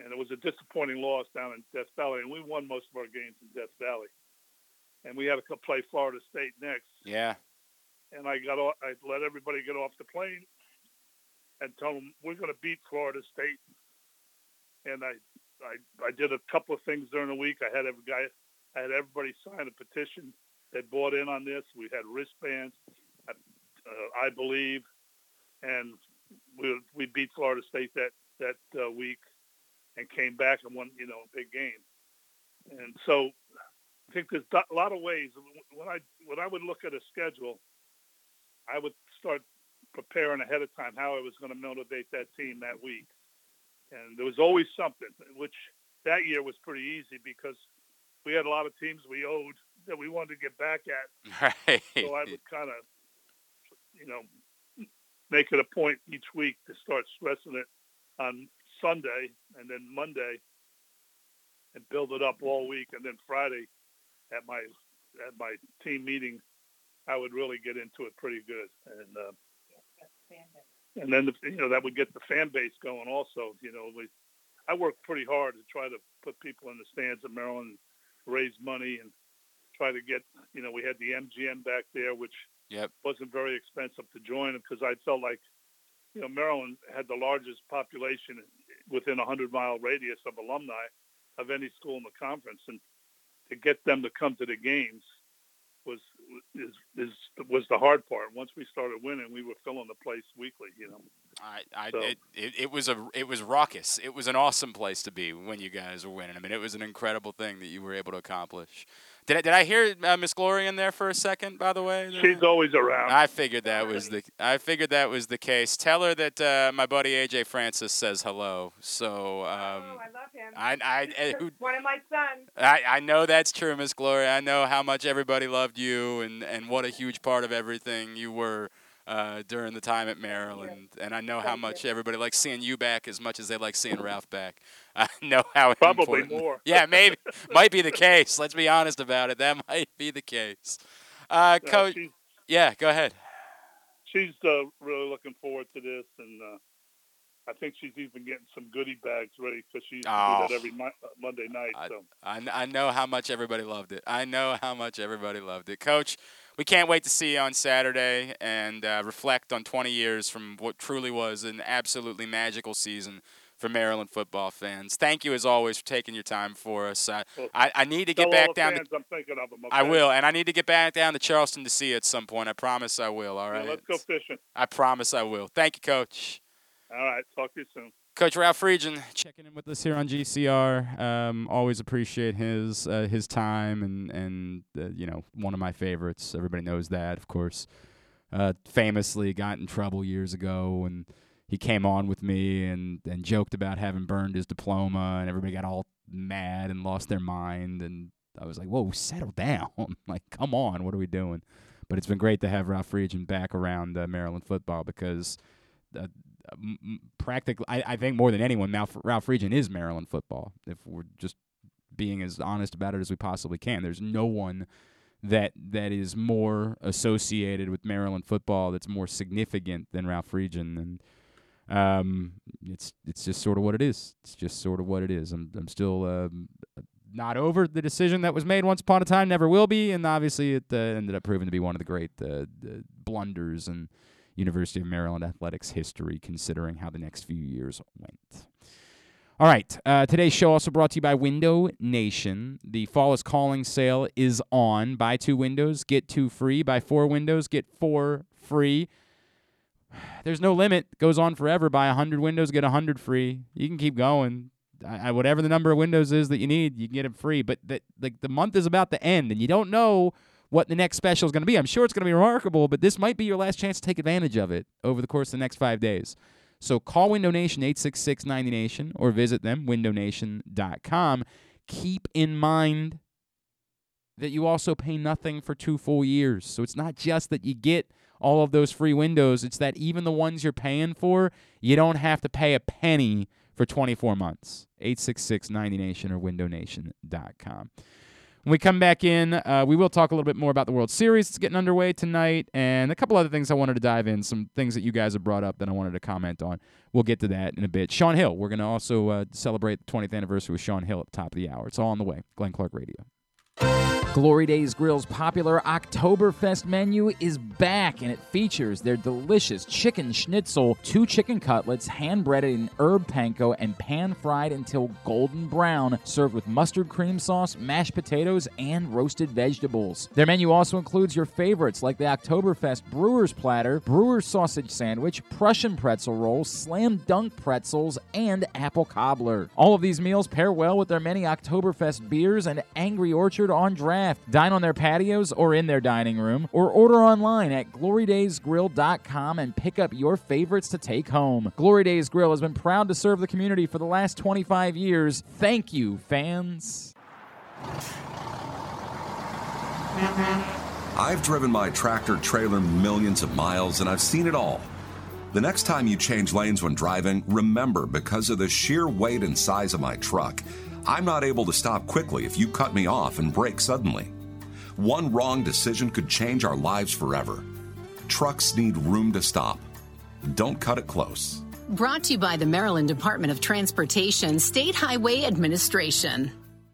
Speaker 3: And it was a disappointing loss down in Death Valley, and we won most of our games in Death Valley. And we had to play Florida State next.
Speaker 2: Yeah
Speaker 3: and I got off, I let everybody get off the plane and tell them we're going to beat Florida State. And I, I, I did a couple of things during the week. I had every guy, I had everybody sign a petition that bought in on this. We had wristbands, uh, I believe, and we we beat Florida State that that uh, week and came back and won, you know, a big game. And so I think there's a lot of ways. When I when I would look at a schedule, I would start preparing ahead of time how I was going to motivate that team that week. And there was always something, which that year was pretty easy because we had a lot of teams we owed that we wanted to get back at.
Speaker 2: Right.
Speaker 3: So I would kind of, you know, make it a point each week to start stressing it on Sunday and then Monday and build it up all week. And then Friday at my at my team meeting, I would really get into it pretty good. And uh, and then the, you know that would get the fan base going. Also, you know, we I worked pretty hard to try to put people in the stands in Maryland, raise money, and try to get you know we had the MGM back there, which
Speaker 2: Yep.
Speaker 3: wasn't very expensive to join because I felt like you know Maryland had the largest population within a hundred mile radius of alumni of any school in the conference, and to get them to come to the games was is, is was the hard part. Once we started winning, we were filling the place weekly. You know.
Speaker 2: I, I,
Speaker 3: So-
Speaker 2: it, it, it was a, it was raucous. It was an awesome place to be when you guys were winning. I mean, it was an incredible thing that you were able to accomplish. Did I, did I hear uh, Miss Gloria in there for a second? By the way,
Speaker 3: She's always around.
Speaker 2: I figured that was the I figured that was the case. Tell her that uh, my buddy AJ Francis says hello. So um,
Speaker 4: oh, I love him.
Speaker 2: I I, eh, who,
Speaker 4: One of my sons.
Speaker 2: I I know that's true, Miss Gloria. I know how much everybody loved you and and what a huge part of everything you were. Uh, during the time at Maryland, and I know how much
Speaker 4: you.
Speaker 2: everybody likes seeing you back as much as they like seeing Ralph back. I know how
Speaker 3: Probably
Speaker 2: important-
Speaker 3: more.
Speaker 2: Yeah, maybe might be the case. Let's be honest about it. That might be the case. Uh, coach, yeah, go ahead.
Speaker 3: she's uh, really looking forward to this, and uh, I think she's even getting some goodie bags ready because she used
Speaker 2: Oh.
Speaker 3: do that every Mo- uh, Monday night.
Speaker 2: I-
Speaker 3: so
Speaker 2: I, I know how much everybody loved it. I know how much everybody loved it. Coach, we can't wait to see you on Saturday and uh, reflect on 20 years from what truly was an absolutely magical season for Maryland football fans. Thank you, as always, for taking your time for us. I,
Speaker 3: Well,
Speaker 2: I, I need to
Speaker 3: tell
Speaker 2: get back
Speaker 3: all the
Speaker 2: down. To,
Speaker 3: fans I'm thinking of them.
Speaker 2: I will, and I need to get back down to Charleston to see you at some point. I promise I will. All right.
Speaker 3: Yeah, let's go fishing.
Speaker 2: I promise I will. Thank you, Coach.
Speaker 3: All right, talk to you soon.
Speaker 2: Coach Ralph Friedgen checking in with us here on GCR. Um, always appreciate his uh, his time and and uh, you know one of my favorites. Everybody knows that, of course. Uh, famously got in trouble years ago and he came on with me and and joked about having burned his diploma and everybody got all mad and lost their mind and I was like, "Whoa, settle down! like, come on, what are we doing?" But it's been great to have Ralph Friedgen back around uh, Maryland football because uh, m- practically, I, I think more than anyone, Ralph, Ralph Friedgen is Maryland football. If we're just being as honest about it as we possibly can, there's no one that that is more associated with Maryland football that's more significant than Ralph Friedgen, and um, it's it's just sort of what it is. It's just sort of what it is. I'm I'm still um, not over the decision that was made once upon a time, never will be, and obviously it uh, ended up proving to be one of the great uh, the blunders in University of Maryland athletics history, considering how the next few years went. All right. Uh, today's show also brought to you by Window Nation. The Fall is Calling sale is on. Buy two windows, get two free. Buy four windows, get four free. There's no limit. It goes on forever. Buy 100 windows, get 100 free. You can keep going. I, I, whatever the number of windows is that you need, you can get them free. But the, the month is about to end, and you don't know what the next special is going to be. I'm sure it's going to be remarkable, but this might be your last chance to take advantage of it over the course of the next five days. So call Window Nation 866 90 Nation or visit them windownation.com. Keep in mind that you also pay nothing for two full years. So it's not just that you get all of those free windows, it's that even the ones you're paying for, you don't have to pay a penny for 24 months. 866 90 Nation or windownation.com. When we come back in, uh, we will talk a little bit more about the World Series. It's getting underway tonight, and a couple other things I wanted to dive in. Some things that you guys have brought up that I wanted to comment on. We'll get to that in a bit. Shaun Hill, we're going to also uh, celebrate the 20th anniversary with Shaun Hill at the top of the hour. It's all on the way. Glenn Clark Radio. Glory Days Grill's popular Oktoberfest menu is back and it features their delicious chicken schnitzel, two chicken cutlets, hand breaded in herb panko and pan fried until golden brown, served with mustard cream sauce, mashed potatoes, and roasted vegetables. Their menu also includes your favorites like the Oktoberfest Brewer's Platter, Brewer's Sausage Sandwich, Prussian Pretzel Roll, Slam Dunk Pretzels, and Apple Cobbler. All of these meals pair well with their many Oktoberfest beers and Angry Orchard on draft. Dine on their patios or in their dining room, or order online at glorydaysgrill.com and pick up your favorites to take home. Glory Days Grill has been proud to serve the community for the last 25 years. Thank you, fans.
Speaker 5: I've driven my tractor trailer millions of miles and I've seen it all. The next time you change lanes when driving, remember because of the sheer weight and size of my truck, I'm not able to stop quickly if you cut me off and brake suddenly. One wrong decision could change our lives forever. Trucks need room to stop. Don't cut it close.
Speaker 6: Brought to you by the Maryland Department of Transportation State Highway Administration.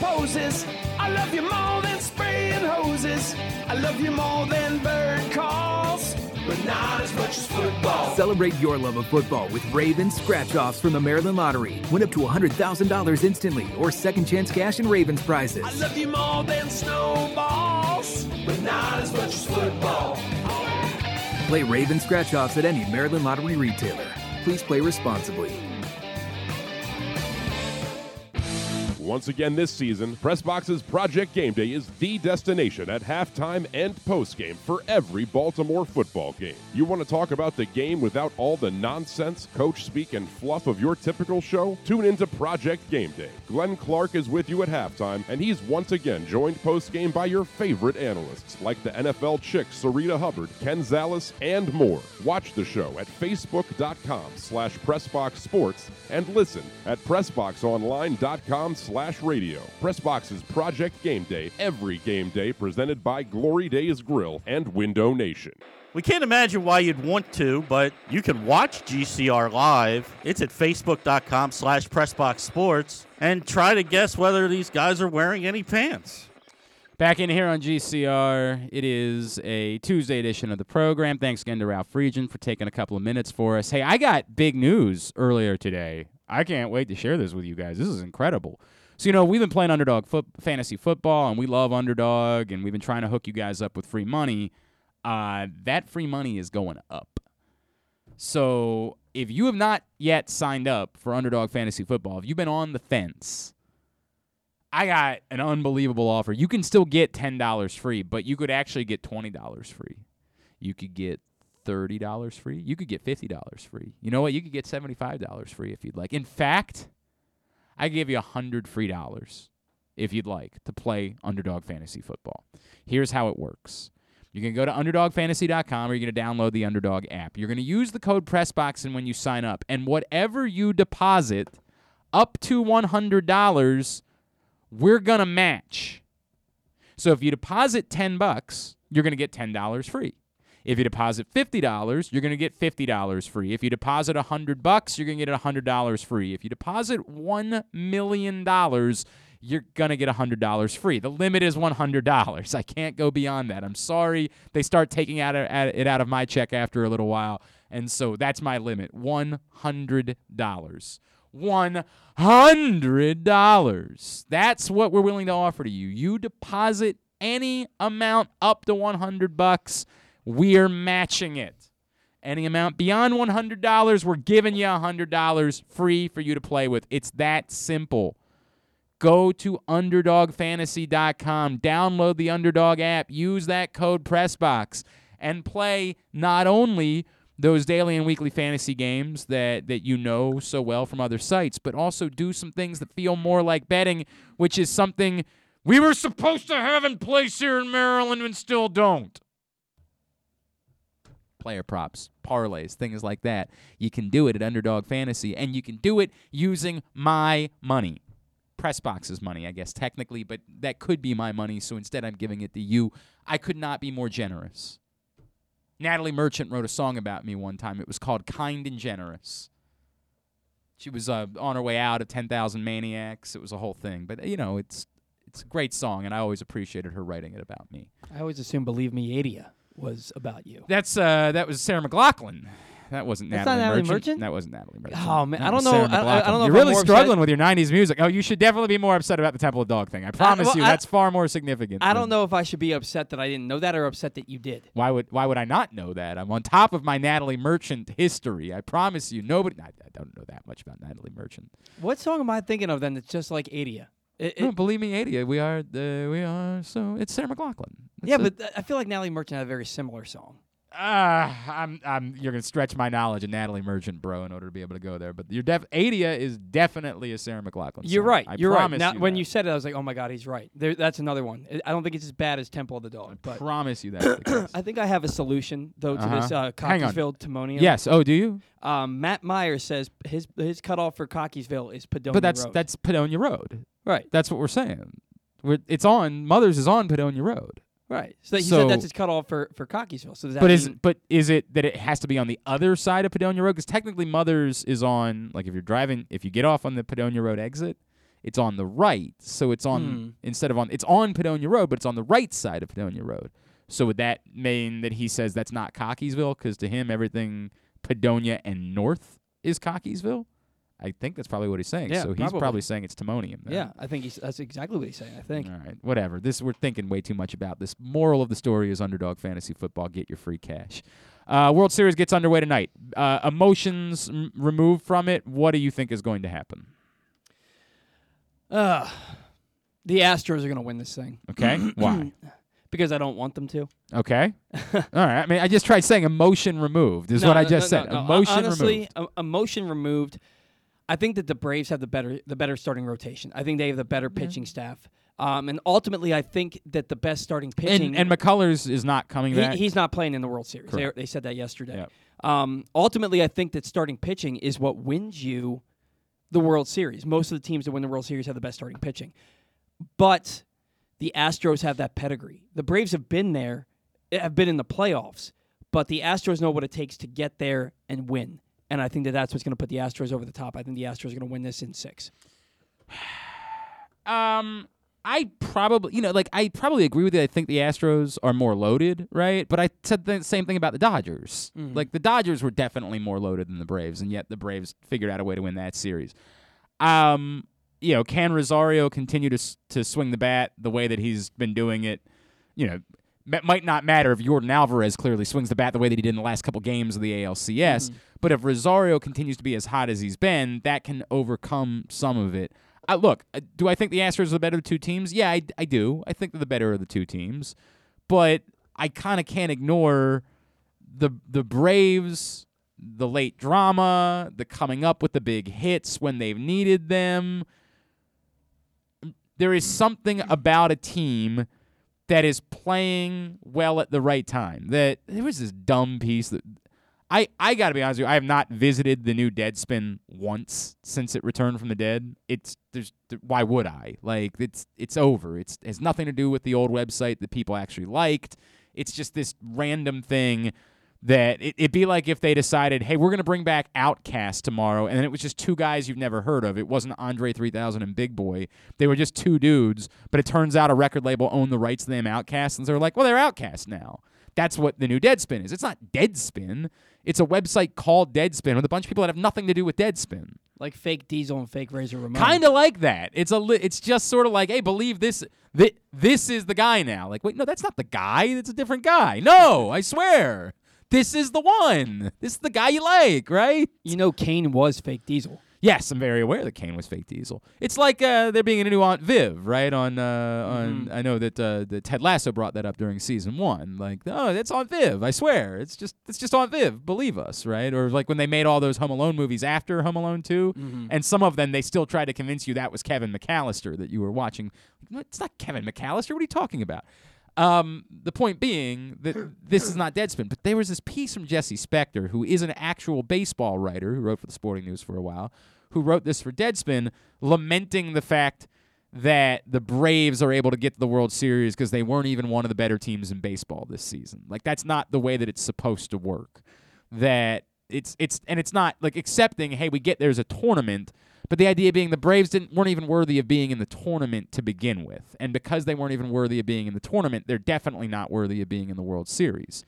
Speaker 7: poses. I love you more than spraying hoses. I love you more than bird calls, but not as much as football.
Speaker 8: Celebrate your love of football with Ravens scratch offs from the Maryland Lottery. Win up to $100,000 instantly or second chance cash and Ravens prizes.
Speaker 7: I love you more than snowballs, but not as much as football.
Speaker 8: Play Raven scratch offs at any Maryland Lottery retailer. Please play responsibly.
Speaker 9: Once again this season, Pressbox's Project Game Day is the destination at halftime and postgame for every Baltimore football game. You want to talk about the game without all the nonsense, coach speak, and fluff of your typical show? Tune into Project Game Day. Glenn Clark is with you at halftime, and he's once again joined postgame by your favorite analysts like the NFL chick Sarita Hubbard, Ken Zales, and more. Watch the show at facebook.com slash pressboxsports and listen at pressboxonline.com slash radio. Pressbox's Project Game Day, every game day presented by Glory Days Grill and Window Nation.
Speaker 10: We can't imagine why you'd want to, but you can watch GCR live. It's at facebook.com slash pressboxsports and try to guess whether these guys are wearing any pants.
Speaker 2: Back in here on GCR, it is a Tuesday edition of the program. Thanks again to Ralph Friedgen for taking a couple of minutes for us. Hey, I got big news earlier today. I can't wait to share this with you guys. This is incredible. So, you know, we've been playing underdog foot, fantasy football, and we love underdog, and we've been trying to hook you guys up with free money. Uh, that free money is going up. So, if you have not yet signed up for underdog fantasy football, if you've been on the fence, I got an unbelievable offer. You can still get $10 free, but you could actually get $20 free. You could get $30 free. You could get $50 free. You know what? You could get $75 free if you'd like. In fact, I give you a hundred free dollars if you'd like to play underdog fantasy football. Here's how it works. You can go to underdogfantasy.com or you're going to download the Underdog app. You're going to use the code PRESSBOXIN when you sign up, and whatever you deposit up to $100, we're going to match. So if you deposit 10 bucks, you're going to get $10 free. If you deposit $50, you're going to get $50 free. If you deposit 100 bucks, you're going to get $100 free. If you deposit $1 million, you're going to get $100 free. The limit is $100. I can't go beyond that. I'm sorry. They start taking out it out of my check after a little while. And so that's my limit $100. $100. That's what we're willing to offer to you. You deposit any amount up to 100 bucks, we're matching it. Any amount beyond $100, we're giving you $100 free for you to play with. It's that simple. Go to underdogfantasy.com, download the Underdog app, use that code PRESSBOX, and play not only those daily and weekly fantasy games that, that you know so well from other sites, but also do some things that feel more like betting, which is something we were supposed to have in place here in Maryland and still don't. Player props, parlays, things like that. You can do it at Underdog Fantasy, and you can do it using my money. Pressbox's money, I guess, technically, but that could be my money, so instead I'm giving it to you. I could not be more generous. Natalie Merchant wrote a song about me one time. It was called Kind and Generous. She was uh, on her way out of 10,000 Maniacs. It was a whole thing. But, you know, it's it's a great song, and I always appreciated her writing it about me.
Speaker 1: I always assume Believe Me Adia was about you.
Speaker 2: That's uh, That was Sarah McLachlan. That wasn't
Speaker 1: That's
Speaker 2: Natalie,
Speaker 1: not Natalie
Speaker 2: Merchant.
Speaker 1: Merchant?
Speaker 2: That wasn't Natalie Merchant.
Speaker 1: Oh, man,
Speaker 2: That
Speaker 1: I don't know-
Speaker 2: Sarah
Speaker 1: I- I- I
Speaker 2: McLachlan.
Speaker 1: don't know
Speaker 2: You're
Speaker 1: I'm
Speaker 2: really
Speaker 1: more
Speaker 2: struggling
Speaker 1: upset-
Speaker 2: with your 90s music. Oh, you should definitely be more upset about the Temple of Dog thing. I promise
Speaker 1: well,
Speaker 2: you,
Speaker 1: I-
Speaker 2: that's far more significant.
Speaker 1: I
Speaker 2: than-
Speaker 1: don't know if I should be upset that I didn't know that or upset that you did.
Speaker 2: Why would why would I not know that? I'm on top of my Natalie Merchant history. I promise you, nobody. I, I don't know that much about Natalie Merchant.
Speaker 1: What song am I thinking of then that's just like Adia? It,
Speaker 2: no, believe me, Adia, we are the we are so. It's Sarah McLachlan.
Speaker 1: Yeah,
Speaker 2: it.
Speaker 1: but th- I feel like Natalie Merchant had a very similar song.
Speaker 2: Ah, I'm, I'm. You're gonna stretch my knowledge of Natalie Merchant, bro, in order to be able to go there. But you're def. Adia is definitely a Sarah McLachlan.
Speaker 1: You're
Speaker 2: song.
Speaker 1: right.
Speaker 2: I
Speaker 1: You're right.
Speaker 2: promise
Speaker 1: Now,
Speaker 2: you
Speaker 1: when
Speaker 2: that.
Speaker 1: you said it, I was like, "Oh my God, he's right." There, that's another one. I- I don't think it's as bad as Temple of the Dog, but
Speaker 2: promise you that.
Speaker 1: I think I have a solution though to this
Speaker 2: Uh-huh.
Speaker 1: uh,
Speaker 2: Hang.
Speaker 1: Cockeysville Timonium.
Speaker 2: Yes. Oh, do you?
Speaker 1: Um, Matt Myers says his his cutoff for Cockeysville is Padonia
Speaker 2: but that's
Speaker 1: Road.
Speaker 2: that's Padonia Road.
Speaker 1: Right.
Speaker 2: That's what we're saying. We're, it's on Mothers is on Padonia Road.
Speaker 1: right. So he
Speaker 2: So-
Speaker 1: said that's his cutoff for for Cockeysville. So does that
Speaker 2: But
Speaker 1: mean,
Speaker 2: is but is it that it has to be on the other side of Padonia Road? Because technically, Mothers is on like if you're driving, if you get off on the Padonia Road exit, it's on the right. So it's on
Speaker 1: Hmm.
Speaker 2: instead of on it's on Padonia Road, but it's on the right side of Padonia Road. So would that mean that he says that's not Cockeysville? Because to him, everything Padonia and north is Cockeysville. I think that's probably what he's saying.
Speaker 1: Yeah,
Speaker 2: so he's
Speaker 1: probably.
Speaker 2: probably saying it's Timonium. Then.
Speaker 1: yeah, I think he's that's exactly what he's saying. I think.
Speaker 2: All right, whatever. This we're thinking way too much about this. Moral of the story is underdog fantasy football. Get your free cash. Uh, World Series gets underway tonight. Uh, emotions m- removed from it. What do you think is going to happen?
Speaker 1: Uh, the Astros are going to win this thing.
Speaker 2: Okay, why?
Speaker 1: Because I don't want them to.
Speaker 2: Okay, all right. I mean, I just tried saying emotion removed. Is
Speaker 1: No,
Speaker 2: what I
Speaker 1: no,
Speaker 2: just
Speaker 1: no,
Speaker 2: said. Emotion
Speaker 1: Honestly,
Speaker 2: removed.
Speaker 1: e- emotion removed. I think that the Braves have the better the better starting rotation. I think they have the better pitching staff. Um, and ultimately, I think that the best starting pitching
Speaker 2: And and McCullers is not coming
Speaker 1: he,
Speaker 2: back.
Speaker 1: he's not playing in the World Series. They, they said that yesterday.
Speaker 2: Yep.
Speaker 1: Um, ultimately, I think that starting pitching is what wins you the World Series. Most of the teams that win the World Series have the best starting pitching, but the Astros have that pedigree. The Braves have been there, have been in the playoffs, but the Astros know what it takes to get there and win. And I think that that's what's going to put the Astros over the top. I think the Astros are going to win this in six.
Speaker 2: Um, I probably, you know, like I probably agree with you. I think the Astros are more loaded, right? But I said the same thing about the Dodgers.
Speaker 1: Mhm.
Speaker 2: Like the Dodgers were definitely more loaded than the Braves, and yet the Braves figured out a way to win that series. Um, you know, can Rosario continue to to swing the bat the way that he's been doing it? You know, m- might not matter if Yordan Alvarez clearly swings the bat the way that he did in the last couple games of the ALCS. But if Rosario continues to be as hot as he's been, that can overcome some of it. Uh, look, uh, do I think the Astros are the better of the two teams? Yeah, I, I do. I think they're the better of the two teams. But I kind of can't ignore the the Braves, the late drama, the coming up with the big hits when they've needed them. There is something about a team that is playing well at the right time. That there was this dumb piece that I I got to be honest with you. I have not visited the new Deadspin once since it returned from the dead. It's there's th- why would I? Like it's it's over. It's it has nothing to do with the old website that people actually liked. It's just this random thing that it, it'd be like if they decided, hey, we're gonna bring back OutKast tomorrow, and then it was just two guys you've never heard of. It wasn't Andre 3000 and Big Boi. They were just two dudes, but it turns out a record label owned the rights to them OutKast, and so they're like, well, they're OutKast now. That's what the new Deadspin is. It's not Deadspin. It's a website called Deadspin with a bunch of people that have nothing to do with Deadspin.
Speaker 1: Like fake Diesel and fake Razor Ramon.
Speaker 2: Kind of like that. It's a. Li- it's just sort of like, hey, believe this. Th- this is the guy now. Like, wait, no, that's not the guy. It's a different guy. No, I swear, this is the one. This is the guy you like, right?
Speaker 1: You know, Kane was fake Diesel.
Speaker 2: Yes, I'm very aware that Kane was fake Diesel. It's like uh, there being a new Aunt Viv, right? On uh, on,
Speaker 1: Mhm.
Speaker 2: I know that uh, that Ted Lasso brought that up during season one. Like, oh, that's Aunt Viv. I swear, it's just it's just Aunt Viv. Believe us, right? Or like when they made all those Home Alone movies after Home Alone 2
Speaker 1: Mhm.
Speaker 2: and some of them they still tried to convince you that was Kevin McCallister that you were watching. It's not Kevin McCallister. What are you talking about? Um, the point being that this is not Deadspin, but there was this piece from Jesse Spector, who is an actual baseball writer who wrote for the Sporting News for a while, who wrote this for Deadspin, lamenting the fact that the Braves are able to get to the World Series because they weren't even one of the better teams in baseball this season. Like that's not the way that it's supposed to work. That it's it's and it's not like accepting, hey, we get there's a tournament, but the idea being the Braves didn't weren't even worthy of being in the tournament to begin with. And because they weren't even worthy of being in the tournament, they're definitely not worthy of being in the World Series.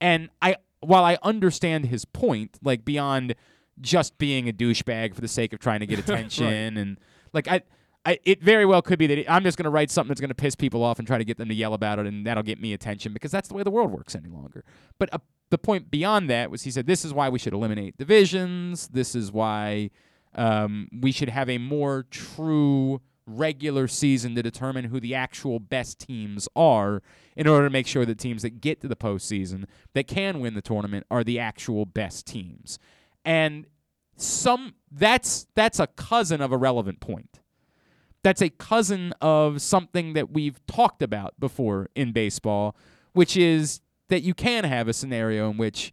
Speaker 2: And I while I understand his point, like beyond just being a douchebag for the sake of trying to get attention and like I I, it very well could be that I'm just going to write something that's going to piss people off and try to get them to yell about it, and that'll get me attention because that's the way the world works any longer. But uh, the point beyond that was he said this is why we should eliminate divisions. This is why um, we should have a more true regular season to determine who the actual best teams are in order to make sure that teams that get to the postseason that can win the tournament are the actual best teams. And some that's that's a cousin of a relevant point that's a cousin of something that we've talked about before in baseball, which is that you can have a scenario in which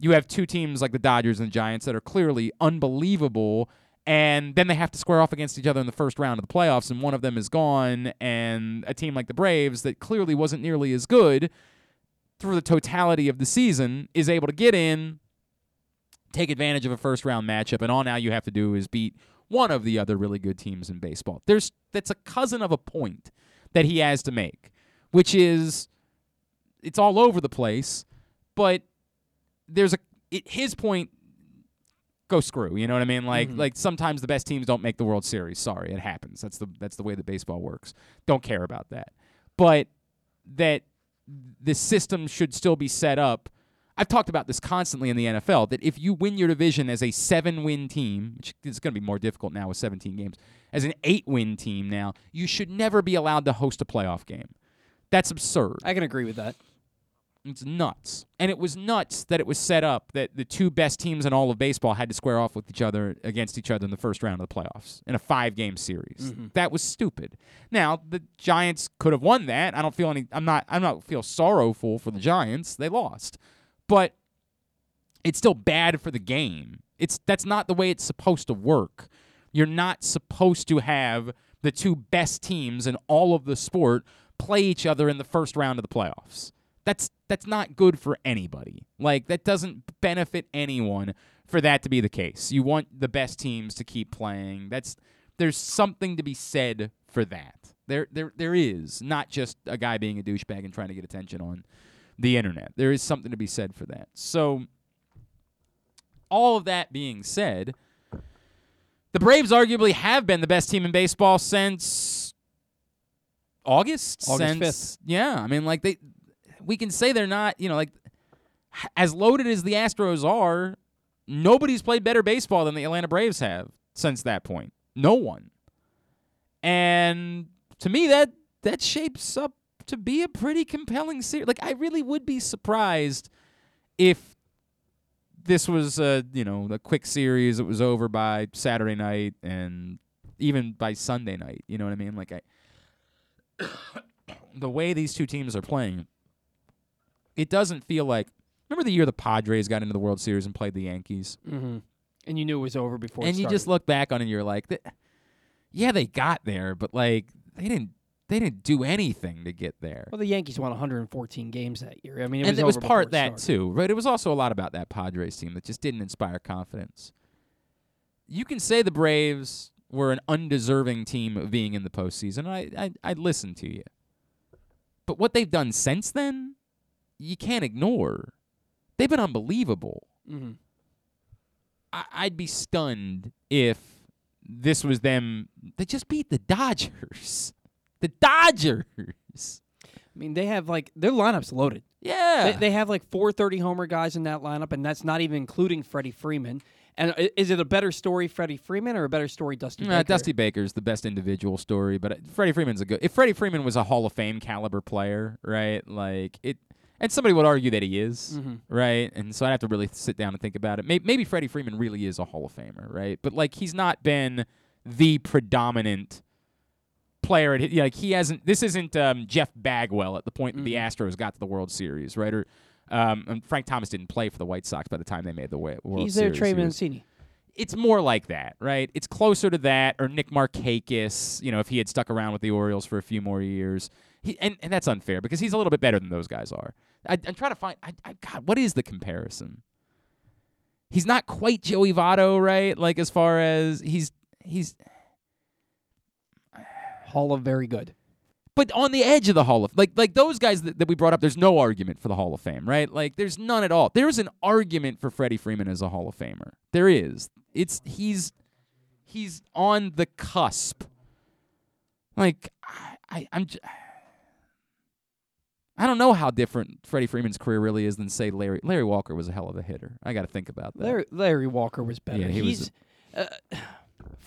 Speaker 2: you have two teams like the Dodgers and Giants that are clearly unbelievable, and then they have to square off against each other in the first round of the playoffs, and one of them is gone, and a team like the Braves that clearly wasn't nearly as good through the totality of the season is able to get in, take advantage of a first round matchup, and all now you have to do is beat one of the other really good teams in baseball. There's that's a cousin of a point that he has to make, which is it's all over the place, but there's a it, his point go screw, you know what I mean? Like
Speaker 1: Mhm.
Speaker 2: like sometimes the best teams don't make the World Series. Sorry, it happens. That's the that's the way that baseball works. Don't care about that. But that the system should still be set up I've talked about this constantly in the NFL that if you win your division as a seven win team, which is going to be more difficult now with 17 games, as an eight win team now, you should never be allowed to host a playoff game. That's absurd.
Speaker 1: I can agree with that.
Speaker 2: It's nuts. And it was nuts that it was set up that the two best teams in all of baseball had to square off with each other against each other in the first round of the playoffs in a five game series.
Speaker 1: Mhm.
Speaker 2: That was stupid. Now, the Giants could have won that. I don't feel any I'm not I'm not feel sorrowful for the Giants. They lost. But it's still bad for the game. It's that's not the way it's supposed to work. You're not supposed to have the two best teams in all of the sport play each other in the first round of the playoffs. That's that's not good for anybody. Like that doesn't benefit anyone for that to be the case. You want the best teams to keep playing. That's there's something to be said for that. There there there is not just a guy being a douchebag and trying to get attention on the internet. There is something to be said for that. So all of that being said, the Braves arguably have been the best team in baseball since August.
Speaker 1: August
Speaker 2: since, Yeah, I mean, like they, we can say they're not. You know, like as loaded as the Astros are, nobody's played better baseball than the Atlanta Braves have since that point. No one. And to me, that that shapes up to be a pretty compelling series. Like I really would be surprised if this was a you know a quick series. It was over by Saturday night and even by Sunday night. You know what I mean? Like I, the way these two teams are playing, it doesn't feel like. Remember the year the Padres got into the World Series and played the Yankees,
Speaker 1: Mm-hmm. And you knew it was over before.
Speaker 2: and you just look back on it, and you're like, yeah, they got there, but like they didn't. They didn't do anything to get there.
Speaker 1: Well, the Yankees won 114 games that year. I mean, it
Speaker 2: and
Speaker 1: was
Speaker 2: it was part that
Speaker 1: started.
Speaker 2: too, right? It was also a lot about that Padres team that just didn't inspire confidence. You can say the Braves were an undeserving team of being in the postseason. I I I'd listen to you, but what they've done since then, you can't ignore. They've been unbelievable.
Speaker 1: Mhm.
Speaker 2: I, I'd be stunned if this was them. They just beat the Dodgers. The Dodgers.
Speaker 1: I mean, they have like their lineups loaded.
Speaker 2: Yeah.
Speaker 1: They, they have like four 30 homer guys in that lineup, and that's not even including Freddie Freeman. And is it a better story, Freddie Freeman, or a better story, Dusty
Speaker 2: Nah,
Speaker 1: Baker?
Speaker 2: Dusty Baker's the best individual story, but uh, Freddie Freeman's a good. If Freddie Freeman was a Hall of Fame caliber player, right? Like it, and somebody would argue that he is,
Speaker 1: Mhm.
Speaker 2: right? And so I'd have to really sit down and think about it. Maybe, maybe Freddie Freeman really is a Hall of Famer, right? But like he's not been the predominant player. At, like he hasn't. This isn't um, Jeff Bagwell at the point that the Astros got to the World Series, right? Or um, and Frank Thomas didn't play for the White Sox by the time they made the World
Speaker 1: He's their
Speaker 2: Series.
Speaker 1: Trey Mancini.
Speaker 2: it's more like that, right? It's closer to that, or Nick Markakis, you know, if he had stuck around with the Orioles for a few more years. He, and, and that's unfair because he's a little bit better than those guys are. I, I'm trying to find, I, I, God, what is the comparison? He's not quite Joey Votto, right? Like as far as he's he's
Speaker 1: Hall of very good.
Speaker 2: but on the edge of the Hall of like like those guys that, that we brought up, there's no argument for the Hall of Fame, right? Like there's none at all. There's an argument for Freddie Freeman as a Hall of Famer. There is. It's he's he's on the cusp. Like I, I I'm j- I don't know how different Freddie Freeman's career really is than say Larry Larry Walker was a hell of a hitter. I got to think about that.
Speaker 1: Larry, Larry Walker was better.
Speaker 2: Yeah, he was
Speaker 1: He's uh,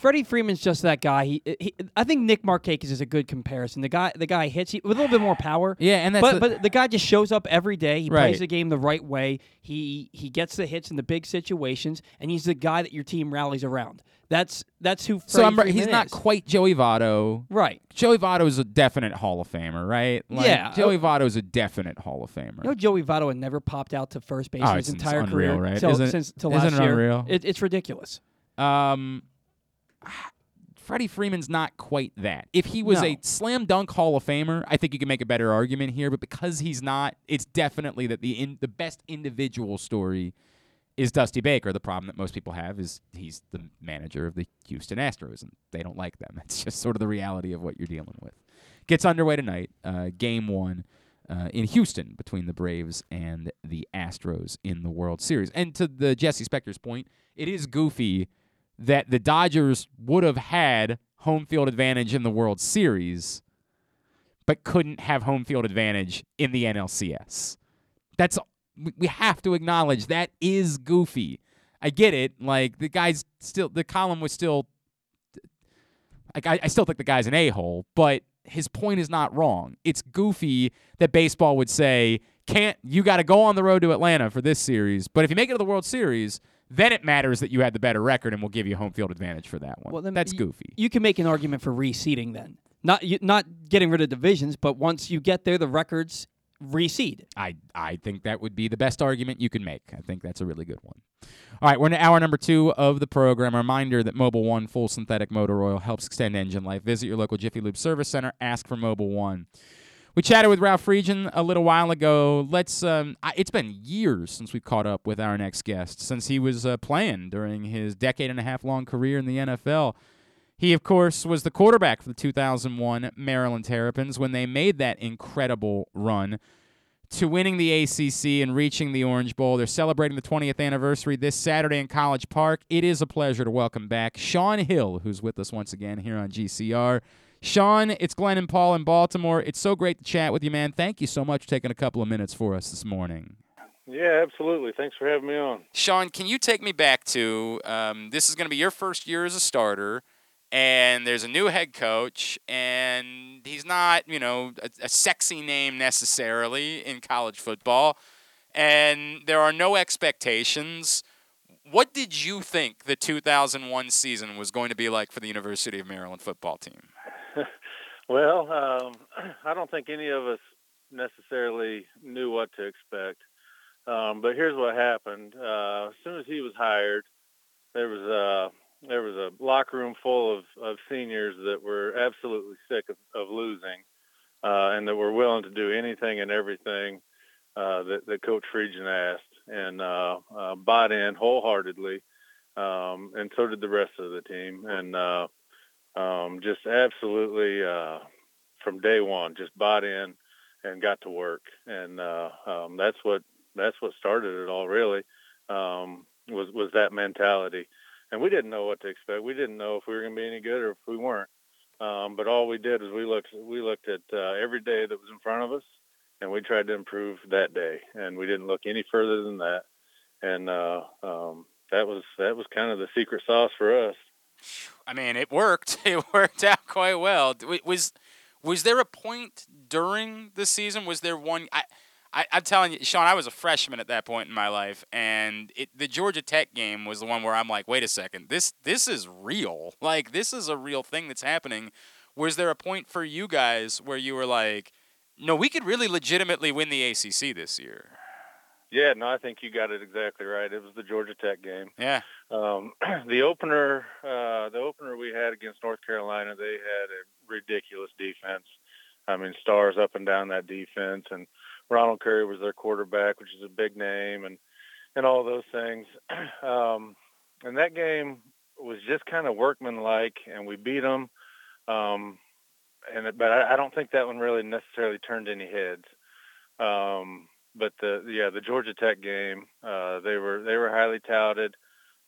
Speaker 1: Freddie Freeman's just that guy. He, he, I think Nick Markakis is a good comparison. The guy, the guy hits he, with a little bit more power.
Speaker 2: Yeah, and that's
Speaker 1: but
Speaker 2: the-
Speaker 1: but the guy just shows up every day. He
Speaker 2: Right.
Speaker 1: plays the game the right way. He he gets the hits in the big situations, and he's the guy that your team rallies around. That's that's who. Freddie
Speaker 2: so I'm,
Speaker 1: Freeman
Speaker 2: he's not
Speaker 1: is.
Speaker 2: quite Joey Votto.
Speaker 1: Right.
Speaker 2: Joey Votto is a definite Hall of Famer, right? Like,
Speaker 1: Yeah.
Speaker 2: Joey Votto is a definite Hall of Famer.
Speaker 1: You know, Joey Votto had never popped out to first base
Speaker 2: Oh,
Speaker 1: in his entire
Speaker 2: unreal,
Speaker 1: career
Speaker 2: right?
Speaker 1: till,
Speaker 2: Isn't
Speaker 1: since till
Speaker 2: isn't
Speaker 1: last
Speaker 2: it unreal?
Speaker 1: It, it's ridiculous.
Speaker 2: Um, Freddie Freeman's not quite that. If he was
Speaker 1: No.
Speaker 2: a slam dunk Hall of Famer, I think you can make a better argument here. But because he's not, it's definitely that the in, the best individual story is Dusty Baker. The problem that most people have is he's the manager of the Houston Astros, and they don't like them. It's just sort of the reality of what you're dealing with. Gets underway tonight, uh, game one. Uh, in Houston, between the Braves and the Astros in the World Series. And to the Jesse Spector's point, it is goofy that the Dodgers would have had home field advantage in the World Series, but couldn't have home field advantage in the NLCS. That's we- have to acknowledge that is goofy. I get it. Like the guy's still the column was still like I, I still think the guy's an a hole, but his point is not wrong. It's goofy that baseball would say, can't you got to go on the road to Atlanta for this series, but if you make it to the World Series, then it matters that you had the better record and we'll give you home field advantage for that one.
Speaker 1: Well, then
Speaker 2: That's
Speaker 1: y-
Speaker 2: goofy.
Speaker 1: You can make an argument for reseeding then. Not you, not getting rid of divisions, but once you get there, the records reseed.
Speaker 2: I I think that would be the best argument you can make. I think that's a really good one. All right, we're in hour number two of the program. A reminder that Mobil 1 full synthetic motor oil helps extend engine life. Visit your local Jiffy Lube service center. Ask for Mobil 1. We chatted with Ralph Friedgen a little while ago. Let's. Um, I, it's been years since we caught up with our next guest, since he was uh, playing during his decade and a half long career in the NFL. He, of course, was the quarterback for the 2001 Maryland Terrapins when they made that incredible run to winning the ACC and reaching the Orange Bowl. They're celebrating the 20th anniversary this Saturday in College Park. It is a pleasure to welcome back Shaun Hill, who's with us once again here on GCR. Shaun, it's Glenn and Paul in Baltimore. It's so great to chat with you, man. Thank you so much for taking a couple of minutes for us this morning.
Speaker 11: Yeah, absolutely. Thanks for having me on.
Speaker 12: Shaun, can you take me back to um, this is going to be your first year as a starter, and there's a new head coach, and he's not, you know, a, a sexy name necessarily in college football, and there are no expectations. What did you think the 2001 season was going to be like for the University of Maryland football team?
Speaker 11: Well, um, I don't think any of us necessarily knew what to expect. Um, but here's what happened. Uh, as soon as he was hired, there was a there was a locker room full of, of seniors that were absolutely sick of, of losing, uh, and that were willing to do anything and everything uh, that, that Coach Friedgen asked, and uh, uh, bought in wholeheartedly. Um, and so did the rest of the team, and uh, um, just absolutely uh, from day one, just bought in and got to work, and uh, um, that's what that's what started it all. Really, um, was was that mentality, and we didn't know what to expect. We didn't know if we were going to be any good or if we weren't. Um, but all we did is we looked we looked at uh, every day that was in front of us, and we tried to improve that day, and we didn't look any further than that. And uh, um, that was that was kind of the secret sauce for us.
Speaker 2: I mean, it worked. It worked out quite well. Was was there a point during the season? Was there one? I, I, am telling you, Shaun, I was a freshman at that point in my life, and it, the Georgia Tech game was the one where I'm like, wait a second, this this is real. Like this is a real thing that's happening. Was there a point for you guys where you were like, no, we could really legitimately win the ACC this year?
Speaker 11: Yeah, no, I think you got it exactly right. It was the Georgia Tech game.
Speaker 2: Yeah.
Speaker 11: Um, the opener, uh, the opener we had against North Carolina, they had a ridiculous defense. I mean, stars up and down that defense, and Ronald Curry was their quarterback, which is a big name, and and all those things. Um, and that game was just kind of workmanlike, and we beat them. Um, and but I, I don't think that one really necessarily turned any heads. Um, but the yeah, the Georgia Tech game, uh, they were they were highly touted.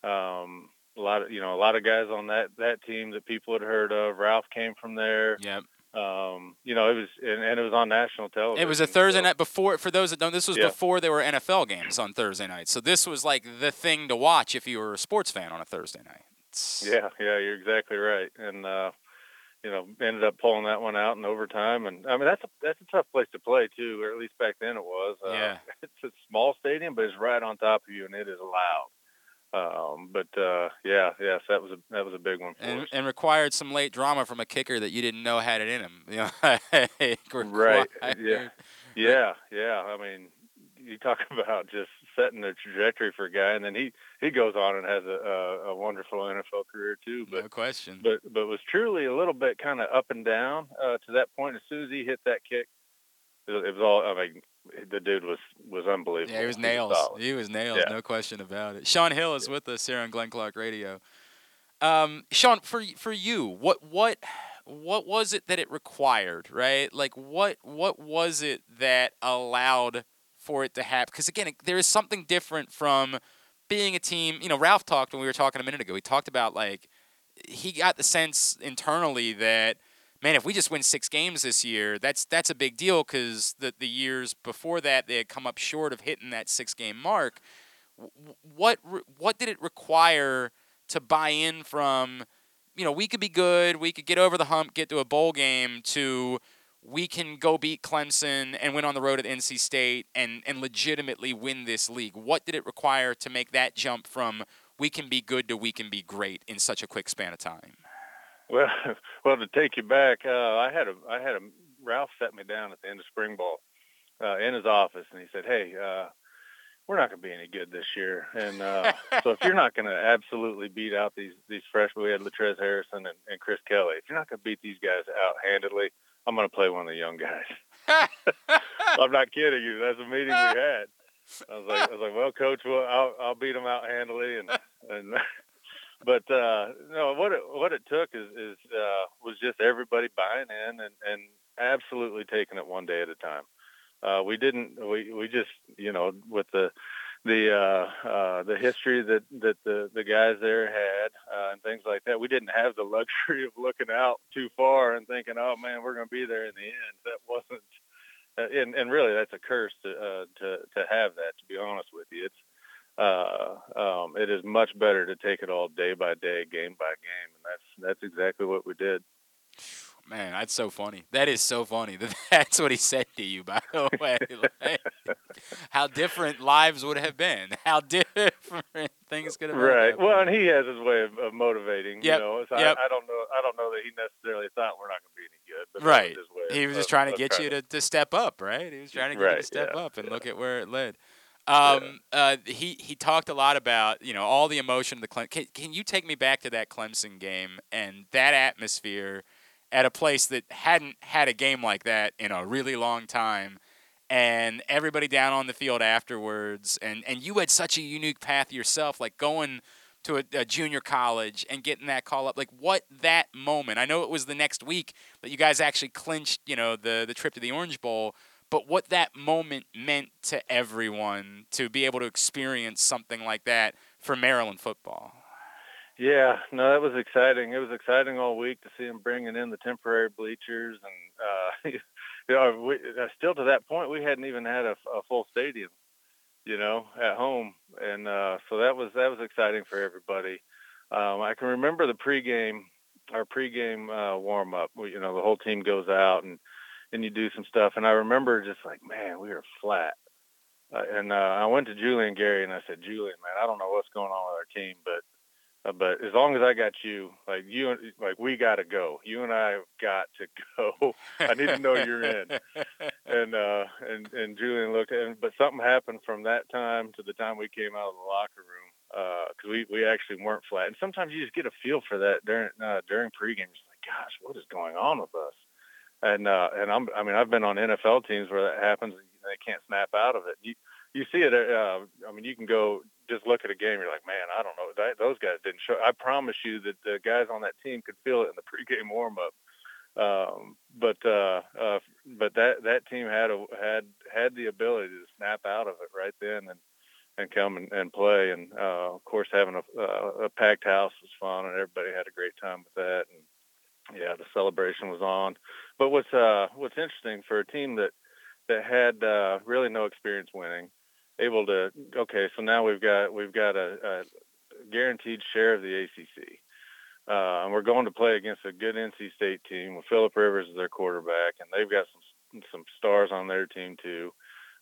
Speaker 11: Um, a lot of you know a lot of guys on that that team that people had heard of. Ralph came from there.
Speaker 2: Yep.
Speaker 11: Um, you know, it was and, and, it was on national television.
Speaker 2: It was a Thursday so. night before. For those that don't, this was
Speaker 11: yeah.
Speaker 2: before there were NFL games on Thursday night. So this was like the thing to watch if you were a sports fan on a Thursday night. It's...
Speaker 11: Yeah, yeah, you're exactly right. And uh, you know, ended up pulling that one out in overtime. And I mean, that's a that's a tough place to play too, or at least back then it was.
Speaker 2: Uh, yeah,
Speaker 11: it's a small stadium, but it's right on top of you, and it is loud. Um, but uh, yeah, yes, that was a that was a big one
Speaker 2: and,
Speaker 11: us.
Speaker 2: and, required some late drama from a kicker that you didn't know had it in him. You know,
Speaker 11: right? Yeah, yeah, yeah. I mean, you talk about just setting the trajectory for a guy, and then he he goes on and has a, a, a wonderful NFL career too. But
Speaker 2: no question.
Speaker 11: But but was truly a little bit kind of up and down uh, to that point. As soon as he hit that kick, it was, it was all. I mean, the dude was was unbelievable.
Speaker 2: Yeah, he was nails. He was, he was nails.
Speaker 11: Yeah.
Speaker 2: No question about it. Shaun Hill is with us here on Glenn Clark Radio. Um, Shaun, for for you, what what what was it that it required? Right, like what what was it that allowed for it to happen? Because again, there is something different from being a team. You know, Ralph talked when we were talking a minute ago. He talked about like he got the sense internally that man, if we just win six games this year, that's that's a big deal because the the years before that they had come up short of hitting that six game mark. What what did it require to buy in from? You know, we could be good, we could get over the hump, get to a bowl game, to we can go beat Clemson and win on the road at NC State and and legitimately win this league. What did it require to make that jump from we can be good to we can be great in such a quick span of time?
Speaker 11: Well, well, to take you back, uh, I had a, I had a Ralph set me down at the end of spring ball uh, in his office, and he said, "Hey, uh, we're not going to be any good this year, and uh, so if you're not going to absolutely beat out these these freshmen, we had Latrez Harrison and, and Chris Kelly. If you're not going to beat these guys out handedly, I'm going to play one of the young guys." I'm not kidding you. That's a meeting we had. I was like, I was like, well, coach, well, I'll, I'll beat them out handily, and and but uh, no, what it what it took is is uh, was just everybody buying in and and absolutely taking it one day at a time. Uh, we didn't we we just you know with the the uh, uh, the history that that the the guys there had uh, and things like that. We didn't have the luxury of looking out too far and thinking, oh man, we're going to be there in the end. That wasn't. Uh, and, and really, that's a curse to uh, to to have that. To be honest with you, it's uh, um, it is much better to take it all day by day, game by game, and that's that's exactly what we did.
Speaker 2: Man, that's so funny. That is so funny. That's what he said to you, by the way. like, how different lives would have been. How different things could have been.
Speaker 11: Right. Well, and he has his way of, of motivating.
Speaker 2: Yep.
Speaker 11: You know, so
Speaker 2: yep.
Speaker 11: I, I, don't know. I don't know that he necessarily thought we're not going to be any good. But
Speaker 2: right.
Speaker 11: Was
Speaker 2: he was
Speaker 11: of,
Speaker 2: just trying to get you to, to step up. Right. He was trying to get
Speaker 11: right,
Speaker 2: you to step
Speaker 11: yeah,
Speaker 2: up and
Speaker 11: yeah.
Speaker 2: look at where it led. Um, yeah. uh, he he talked a lot about you know all the emotion of the Clemson. Can, can you take me back to that Clemson game and that atmosphere at a place that hadn't had a game like that in a really long time, and everybody down on the field afterwards, and and you had such a unique path yourself, like going to a, a junior college and getting that call up. Like what that moment? I know it was the next week that you guys actually clinched, you know, the the trip to the Orange Bowl but what that moment meant to everyone to be able to experience something like that for Maryland football.
Speaker 11: Yeah, no, that was exciting. It was exciting all week to see him bringing in the temporary bleachers, and uh, you know, we, uh, still to that point, we hadn't even had a, a full stadium, you know, at home, and uh, so that was that was exciting for everybody. Um, I can remember the pregame, our pregame uh, warm up. You know, the whole team goes out and and you do some stuff, and I remember just like, man, we were flat. Uh, and uh, I went to Guilian Gary and I said, Guilian, man, I don't know what's going on with our team, but uh, but as long as I got you, like you, like we got to go. You and I have got to go. I need to know you're in. And uh, and and Guilian looked, and but something happened from that time to the time we came out of the locker room because uh, we we actually weren't flat. And sometimes you just get a feel for that during uh, during pregame. It's like, gosh, what is going on with us? And uh, and I'm I mean I've been on NFL teams where that happens and they can't snap out of it. You you see it. Uh, I mean you can go just look at a game, you're like, man, I don't know. That, those guys didn't show. I promise you that the guys on that team could feel it in the pregame warm up. Um, but uh, uh, but that that team had a, had had the ability to snap out of it right then and and come and, and play. And uh, of course, having a, uh, a packed house was fun, and everybody had a great time with that. And yeah, the celebration was on. But what's uh, what's interesting for a team that that had uh, really no experience winning able to okay so now we've got we've got a, a guaranteed share of the ACC uh, and we're going to play against a good NC State team with Philip Rivers as their quarterback and they've got some some stars on their team too.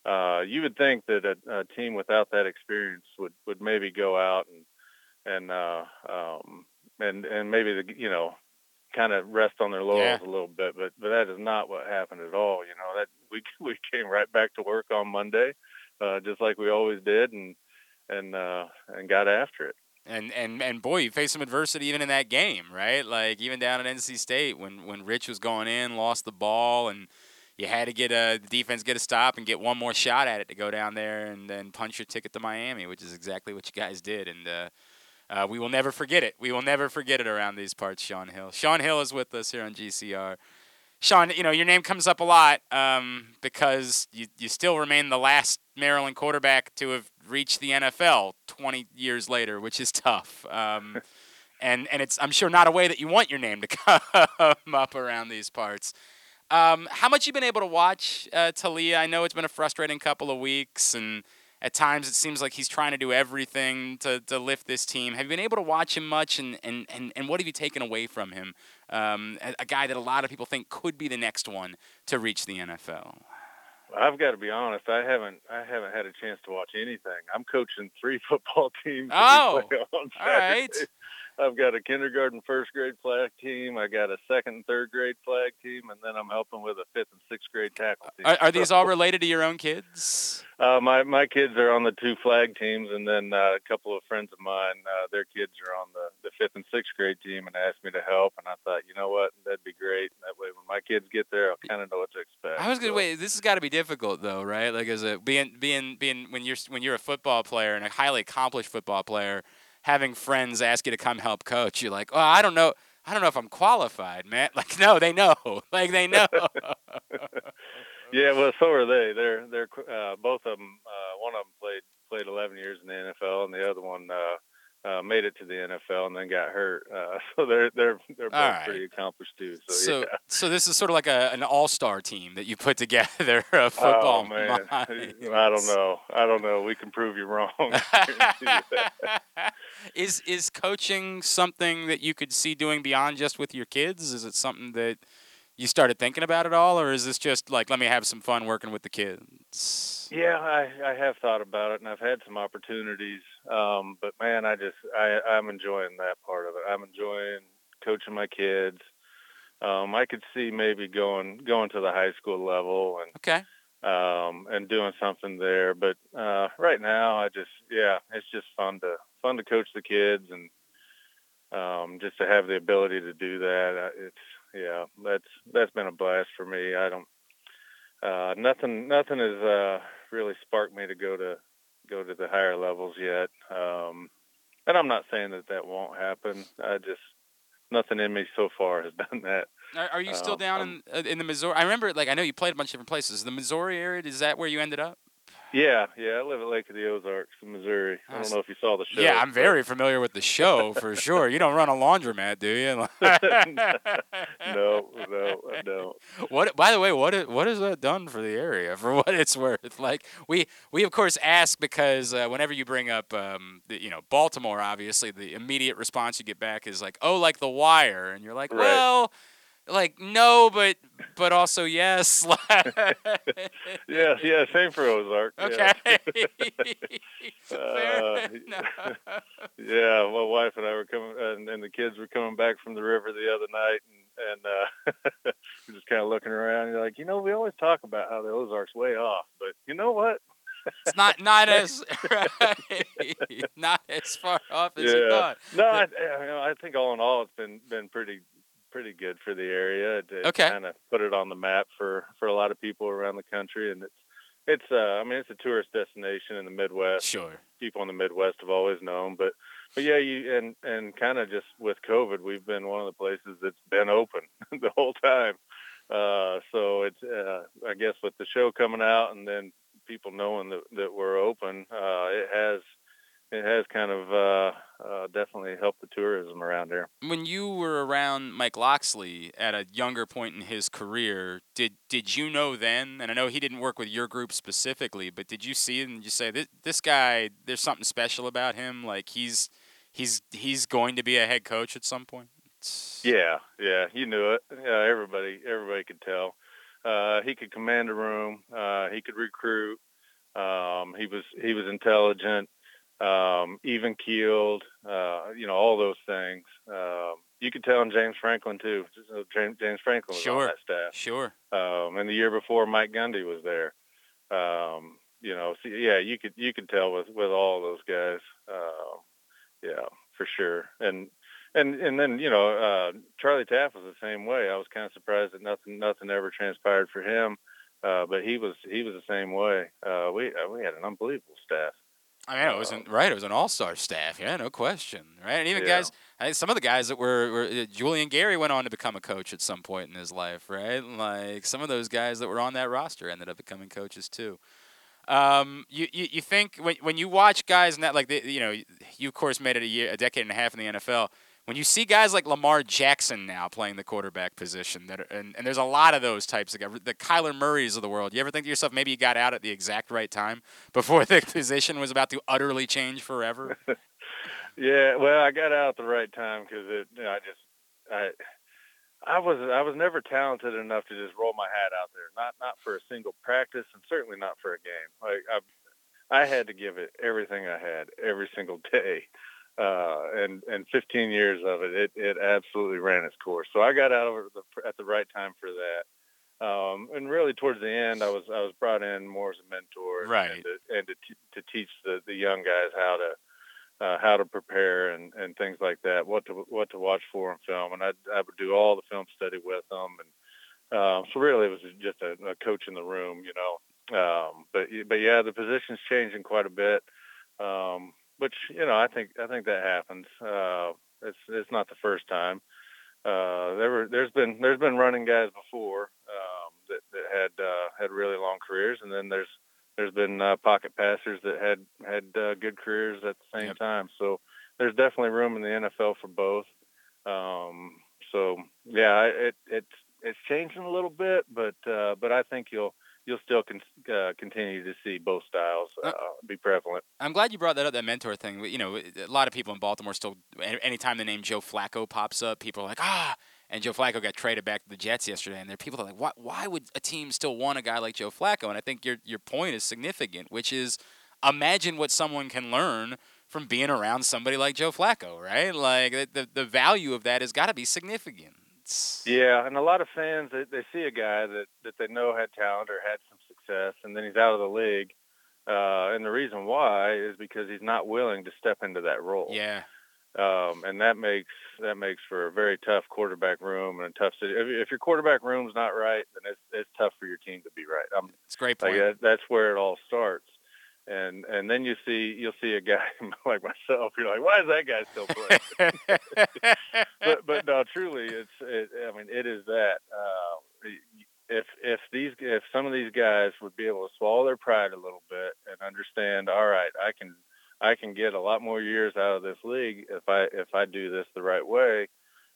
Speaker 11: Uh, you would think that a, a team without that experience would would maybe go out and and uh, um, and and maybe the you know kind of rest on their laurels
Speaker 2: Yeah.
Speaker 11: a little bit but but that is not what happened at all you know that we we came right back to work on Monday uh, just like we always did, and and uh, and got after it.
Speaker 2: And and and boy, you faced some adversity even in that game, right? Like even down at NC State when when Rich was going in, lost the ball, and you had to get a the defense get a stop and get one more shot at it to go down there and then punch your ticket to Miami, which is exactly what you guys did. And uh, uh, we will never forget it. We will never forget it around these parts. Shaun Hill. Shaun Hill is with us here on GCR. Shaun, you know your name comes up a lot um, because you, you still remain the last Maryland quarterback to have reached the NFL 20 years later, which is tough. Um, and and it's I'm sure not a way that you want your name to come up around these parts. Um, how much you been able to watch uh, Taulia? I know it's been a frustrating couple of weeks, and at times it seems like he's trying to do everything to, to lift this team. Have you been able to watch him much, and, and, and, and what have you taken away from him? Um, a, a guy that a lot of people think could be the next one to reach the NFL.
Speaker 11: I've got to be honest. I haven't I haven't had a chance to watch anything. I'm coaching three football teams.
Speaker 2: Oh, all right.
Speaker 11: I've got a kindergarten, first grade flag team. I got a second and third grade flag team, and then I'm helping with a fifth and sixth grade tackle team.
Speaker 2: Are, are these all related to your own kids?
Speaker 11: Uh, my my kids are on the two flag teams, and then uh, a couple of friends of mine, uh, their kids are on the the fifth and sixth grade team, and asked me to help. And I thought, you know what, that'd be great. That way, when my kids get there, I'll kind of know what to expect.
Speaker 2: I was gonna
Speaker 11: So-
Speaker 2: wait. This has got to be difficult though, right? Like as a being being being when you're when you're a football player and a highly accomplished football player, having friends ask you to come help coach, you're like, oh, I don't know. I don't know if I'm qualified, man. Like, no, they know. Like, they know.
Speaker 11: Yeah, well, so are they. They're they're uh, both of them. Uh, one of them played played 11 years in the NFL, and the other one uh, uh, made it to the NFL and then got hurt. Uh, so they're they're they're both
Speaker 2: All right.
Speaker 11: pretty accomplished too. So,
Speaker 2: so,
Speaker 11: yeah.
Speaker 2: so this is sort of like a, an all-star team that you put together of football
Speaker 11: oh man,
Speaker 2: minds.
Speaker 11: I don't know. I don't know. We can prove you wrong.
Speaker 2: is is coaching something that you could see doing beyond just with your kids? Is it something that you started thinking about it all, or is this just like let me have some fun working with the kids?
Speaker 11: Yeah, I, I have thought about it, and I've had some opportunities. Um, but man, I just I, I'm enjoying that part of it. I'm enjoying coaching my kids. Um, I could see maybe going going to the high school level and
Speaker 2: Okay.
Speaker 11: um, and doing something there. But uh, right now, I just yeah, it's just fun to fun to coach the kids and um, just to have the ability to do that. uh, It's yeah, that's that's been a blast for me. I don't uh, nothing nothing has uh, really sparked me to go to go to the higher levels yet. Um, and I'm not saying that that won't happen. I just nothing in me so far has done that.
Speaker 2: Are, are you still
Speaker 11: Um,
Speaker 2: down in uh, in the Missouri? I remember, like, I know you played a bunch of different places. The Missouri area is that where you ended up?
Speaker 11: Yeah, yeah, I live at Lake of the Ozarks in Missouri. I don't know if you saw the show.
Speaker 2: Yeah, I'm very familiar with the show for sure. You don't run a laundromat, do you?
Speaker 11: no, no, I don't.
Speaker 2: What? By the way, what what has that done for the area? For what it's worth, like we we of course ask because uh, whenever you bring up um, the, you know Baltimore, obviously the immediate response you get back is like, oh, like The Wire, and you're like,
Speaker 11: Right.
Speaker 2: well, like no, but but also yes.
Speaker 11: Yeah, yeah, same for Ozark.
Speaker 2: Okay.
Speaker 11: Yeah. uh, yeah, my wife and I were coming, and, and the kids were coming back from the river the other night, and, and uh, we're just kind of looking around. And you're like, you know, we always talk about how the Ozarks way off, but you know what?
Speaker 2: it's not not as not as far off as you thought.
Speaker 11: No, I, I think all in all, it's been been pretty pretty good for the area. To
Speaker 2: Okay.
Speaker 11: Kind of put it on the map for for a lot of people around the country, and it's it's uh I mean it's a tourist destination in the Midwest.
Speaker 2: Sure.
Speaker 11: People in the Midwest have always known, but but yeah, you and and kind of just with COVID, we've been one of the places that's been open the whole time. Uh, so it's uh, I guess with the show coming out and then people knowing that that we're open, uh, it has it has kind of uh, uh, definitely helped the tourism around here.
Speaker 2: when you were around Mike Locksley at a younger point in his career, did did you know then? And I know he didn't work with your group specifically, but did you see and you say this this guy? There's something special about him. Like he's he's he's going to be a head coach at some point.
Speaker 11: Yeah, yeah, you knew it. Yeah, everybody everybody could tell. Uh, he could command a room. Uh, he could recruit. Um, he was he was intelligent, um, even keeled. Uh, you know all those things. Um, you could tell in James Franklin too. James, James Franklin was
Speaker 2: Sure.
Speaker 11: on that staff.
Speaker 2: Sure.
Speaker 11: Um, and the year before, Mike Gundy was there. Um, you know, so yeah, you could you could tell with with all those guys. Uh, yeah, for sure. And and and then you know, uh, Charlie Taaffe was the same way. I was kind of surprised that nothing nothing ever transpired for him. Uh, but he was he was the same way. Uh, we uh, we had an unbelievable staff.
Speaker 2: I mean, it was an, right. It was an all-star staff. Yeah, no question. Right, and even
Speaker 11: Yeah.
Speaker 2: guys. I think some of the guys that were, were uh, Guilian Gary went on to become a coach at some point in his life. Right, like some of those guys that were on that roster ended up becoming coaches too. Um, you, you you think when when you watch guys in that like the, you know you of course made it a year a decade and a half in the NFL. When you see guys like Lamar Jackson now playing the quarterback position, that are, and, and there's a lot of those types of guys, the Kyler Murrays of the world. You ever think to yourself, maybe you got out at the exact right time before the position was about to utterly change forever?
Speaker 11: Yeah, well, I got out at the right time because. You know, I just, I, I was, I was never talented enough to just roll my hat out there. Not, not for a single practice, and certainly not for a game. Like I, I had to give it everything I had every single day, uh, and and 15 years of it, it, it absolutely ran its course. So I got out of it at the right time for that. Um, and really, towards the end, I was I was brought in more as a mentor, and-
Speaker 2: Right.
Speaker 11: and to, and to, t- to teach the, the young guys how to uh, how to prepare and, and things like that, what to what to watch for in film, and I I would do all the film study with them, and um, so really it was just a, a coach in the room, you know. Um, but but yeah, the position's changing quite a bit, um, which you know I think I think that happens. Uh, it's it's not the first time. Uh, there were there's been there's been running guys before um, that that had uh, had really long careers, and then there's there's been uh, pocket passers that had had uh, good careers at the same time. So there's definitely room in the NFL for both. Um, so yeah, it it's it's changing a little bit, but uh, but I think you'll you'll still con- uh, continue to see both styles uh, be prevalent.
Speaker 2: I'm glad you brought that up, that mentor thing. You know, a lot of people in Baltimore still, anytime the name Joe Flacco pops up, people are like, ah. And Joe Flacco got traded back to the Jets yesterday, and there are people that are like, why, why would a team still want a guy like Joe Flacco? And I think your your point is significant, which is imagine what someone can learn from being around somebody like Joe Flacco, right? Like the the, the value of that has got to be significant.
Speaker 11: Yeah, and a lot of fans they, they see a guy that that they know had talent or had some success, and then he's out of the league. Uh, and the reason why is because he's not willing to step into that role.
Speaker 2: Yeah.
Speaker 11: Um, and that makes that makes for a very tough quarterback room and a tough city. If, if your quarterback room's not right, then it's it's tough for your team to be right. Um,
Speaker 2: it's a great
Speaker 11: like
Speaker 2: point.
Speaker 11: that, that's where it all starts. And and then you see you'll see a guy like myself. You're like, why is that guy still playing? but but no, truly, it's it, I mean, it is that. Uh, if if these if some of these guys would be able to swallow their pride a little bit and understand, all right, I can I can get a lot more years out of this league if I if I do this the right way.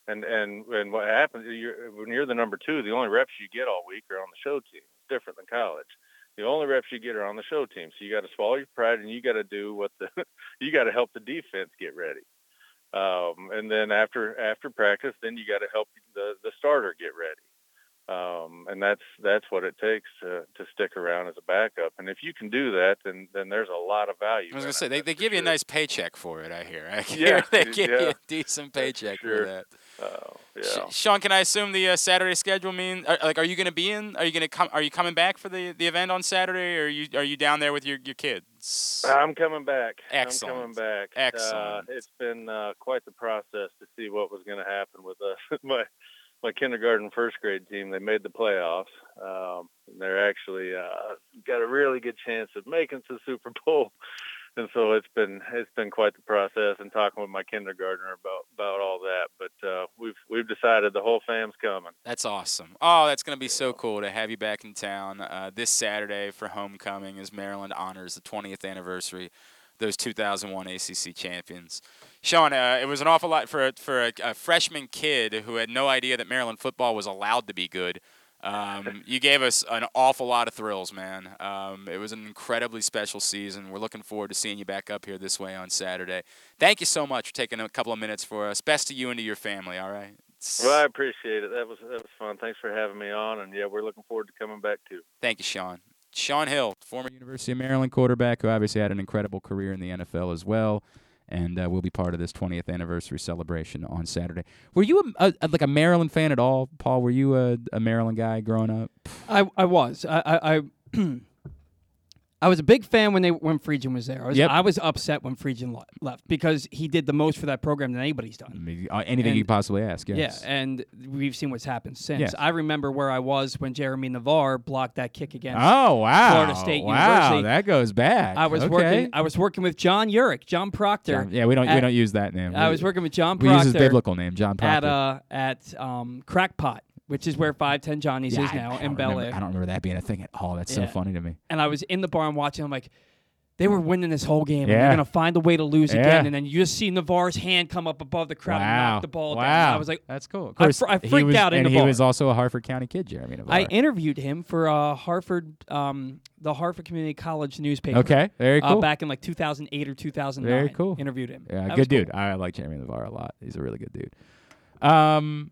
Speaker 11: And and and what happens you're, when you're the number two, the only reps you get all week are on the show team. It's different than college. The only reps you get are on the show team. So you got to swallow your pride and you got to do what the you got to help the defense get ready. Um, and then after after practice, then you got to help the the starter get ready. Um, and that's that's what it takes to, to stick around as a backup. And if you can do that, then then there's a lot of value.
Speaker 12: I was gonna say they, they give you a nice paycheck for it. I hear. I hear
Speaker 11: Yeah,
Speaker 12: they give you a decent paycheck
Speaker 11: Sure.
Speaker 12: for that. Sh-
Speaker 11: yeah.
Speaker 12: Shaun, can I assume the uh, Saturday schedule mean are, like are you gonna be in? Are you gonna come? Are you coming back for the, the event on Saturday, or are you are you down there with your, your kids?
Speaker 11: I'm coming back.
Speaker 12: Excellent.
Speaker 11: I'm coming back.
Speaker 12: Excellent.
Speaker 11: Uh, it's been uh, quite the process to see what was going to happen with us. my my kindergarten first grade team. They made the playoffs. Um, and they're actually uh, got a really good chance of making to the Super Bowl. And so it's been it's been quite the process and talking with my kindergartner about about all that. But uh, we've we've decided the whole fam's coming.
Speaker 12: That's awesome. Oh, that's going to be so cool to have you back in town uh, this Saturday for homecoming as Maryland honors the 20th anniversary those 2001 ACC champions. Shaun, uh, it was an awful lot for a, for a, a freshman kid who had no idea that Maryland football was allowed to be good. Um, you gave us an awful lot of thrills, man. Um, it was an incredibly special season. We're looking forward to seeing you back up here this way on Saturday. Thank you so much for taking a couple of minutes for us. Best to you and to your family. All right.
Speaker 11: Well, I appreciate it. That was that was fun. Thanks for having me on. And yeah, we're looking forward to coming back too.
Speaker 12: Thank you, Shaun. Shaun Hill, former University of Maryland quarterback, who obviously had an incredible career in the NFL as well, and uh, will be part of this 20th anniversary celebration on Saturday. Were you a, a, like a Maryland fan at all, Paul? Were you a, a Maryland guy growing up?
Speaker 1: I I was I I. I was a big fan when they when Friedgen was there. I was
Speaker 2: Yep.
Speaker 1: I was upset when Friedgen le- left because he did the most for that program than anybody's done.
Speaker 2: Mean, uh, anything you
Speaker 1: And-
Speaker 2: could possibly ask. Yes.
Speaker 1: Yeah, and we've seen what's happened since.
Speaker 2: Yes.
Speaker 1: I remember where I was when Jeremy Navarre blocked that kick against
Speaker 2: Oh wow!
Speaker 1: Florida State
Speaker 2: wow,
Speaker 1: University.
Speaker 2: that goes back.
Speaker 1: I was
Speaker 2: okay.
Speaker 1: working. I was working with John Urich, John Proctor.
Speaker 2: John- yeah, we don't we don't use that name.
Speaker 1: I
Speaker 2: We-
Speaker 1: was working with John Proctor we
Speaker 2: use his biblical name, John Proctor.
Speaker 1: At uh at um Crackpot, which is where Five Ten Johnny's
Speaker 2: Yeah,
Speaker 1: is now
Speaker 2: I
Speaker 1: in Bel
Speaker 2: remember-
Speaker 1: Air.
Speaker 2: I don't remember that being a thing at all. That's so funny to me.
Speaker 1: And I was in the barn watching. I'm like, they were winning this whole game. And
Speaker 2: Yeah.
Speaker 1: they're gonna find a way to lose
Speaker 2: Yeah.
Speaker 1: again. And then you just see Navarre's hand come up above the crowd and
Speaker 2: wow.
Speaker 1: knock the ball
Speaker 2: wow.
Speaker 1: down. I was like,
Speaker 2: that's cool. Of
Speaker 1: I fr- I freaked
Speaker 2: was-
Speaker 1: out in
Speaker 2: and
Speaker 1: the
Speaker 2: he
Speaker 1: bar.
Speaker 2: was also a Harford County kid, Jeremy Navarre.
Speaker 1: I interviewed him for uh, Harford, um, the Harford Community College newspaper.
Speaker 2: Okay, very
Speaker 1: uh,
Speaker 2: cool.
Speaker 1: back in like 2008 or 2009.
Speaker 2: Very cool.
Speaker 1: Interviewed him.
Speaker 2: Yeah,
Speaker 1: That
Speaker 2: good
Speaker 1: cool.
Speaker 2: dude. I like Jeremy Navarre a lot. He's a really good dude. Um,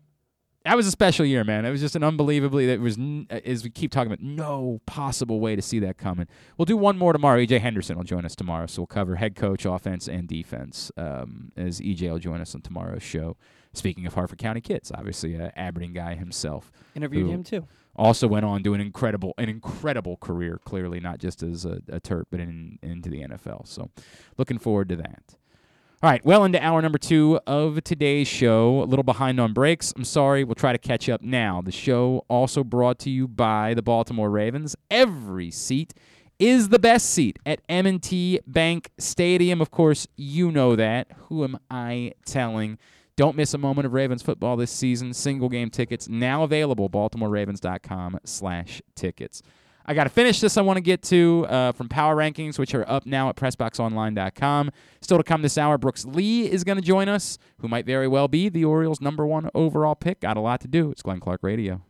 Speaker 2: that was a special year, man. It was just an unbelievably. It was as we keep talking about, no possible way to see that coming. We'll do one more tomorrow. EJ Henderson will join us tomorrow, so we'll cover head coach, offense, and defense. Um, as EJ will join us on tomorrow's show. Speaking of Harford County kids, obviously a Aberdeen guy himself.
Speaker 1: Interviewed him too.
Speaker 2: Also went on to an incredible, an incredible career. Clearly, not just as a, a Terp, but in into the NFL. So, looking forward to that. All right, well into hour number two of today's show. A little behind on breaks. I'm sorry. We'll try to catch up now. The show also brought to you by the Baltimore Ravens. Every seat is the best seat at M&T Bank Stadium. Of course, you know that. Who am I telling? Don't miss a moment of Ravens football this season. Single game tickets now available. BaltimoreRavens.com slash tickets. I got to finish this. I want to get to uh, from Power Rankings, which are up now at PressBoxOnline.com. Still to come this hour, Brooks Lee is going to join us, who might very well be the Orioles' number one overall pick. Got a lot to do. It's Glenn Clark Radio.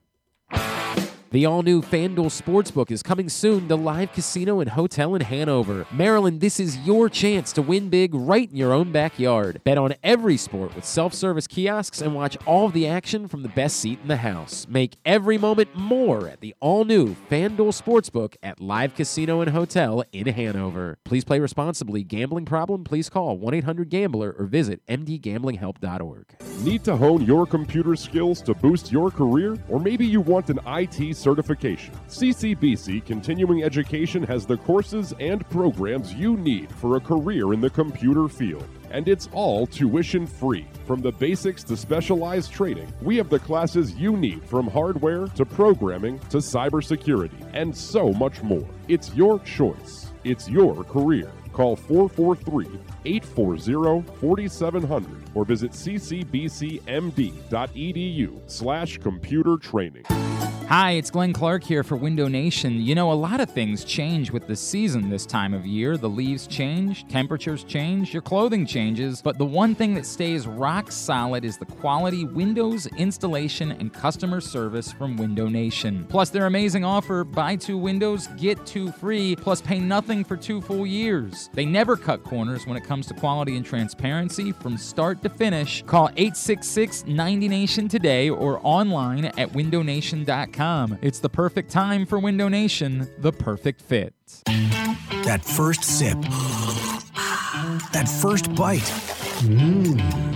Speaker 2: The all new FanDuel Sportsbook is coming soon to Live Casino and Hotel in Hanover. Maryland, this is your chance to win big right in your own backyard. Bet on every sport with self service kiosks and watch all the action from the best seat in the house. Make every moment more at the all new FanDuel Sportsbook at Live Casino and Hotel in Hanover. Please play responsibly. Gambling problem? Please call 1 800 Gambler or visit mdgamblinghelp.org.
Speaker 9: Need to hone your computer skills to boost your career? Or maybe you want an IT certification. CCBC Continuing Education has the courses and programs you need for a career in the computer field. And it's all tuition free. From the basics to specialized training, we have the classes you need from hardware to programming to cybersecurity and so much more. It's your choice. It's your career. Call 443 840 4700 or visit ccbcmd.edu slash computer training.
Speaker 2: Hi, it's Glenn Clark here for Window Nation. You know, a lot of things change with the season this time of year. The leaves change, temperatures change, your clothing changes, but the one thing that stays rock solid is the quality windows, installation, and customer service from Window Nation. Plus, their amazing offer buy two windows, get two free, plus pay nothing for two full years. They never cut corners when it comes to quality and transparency from start to finish. Call 866 90Nation today or online at windownation.com. It's the perfect time for Window Nation, the perfect fit.
Speaker 13: That first sip. That first bite. Mmm.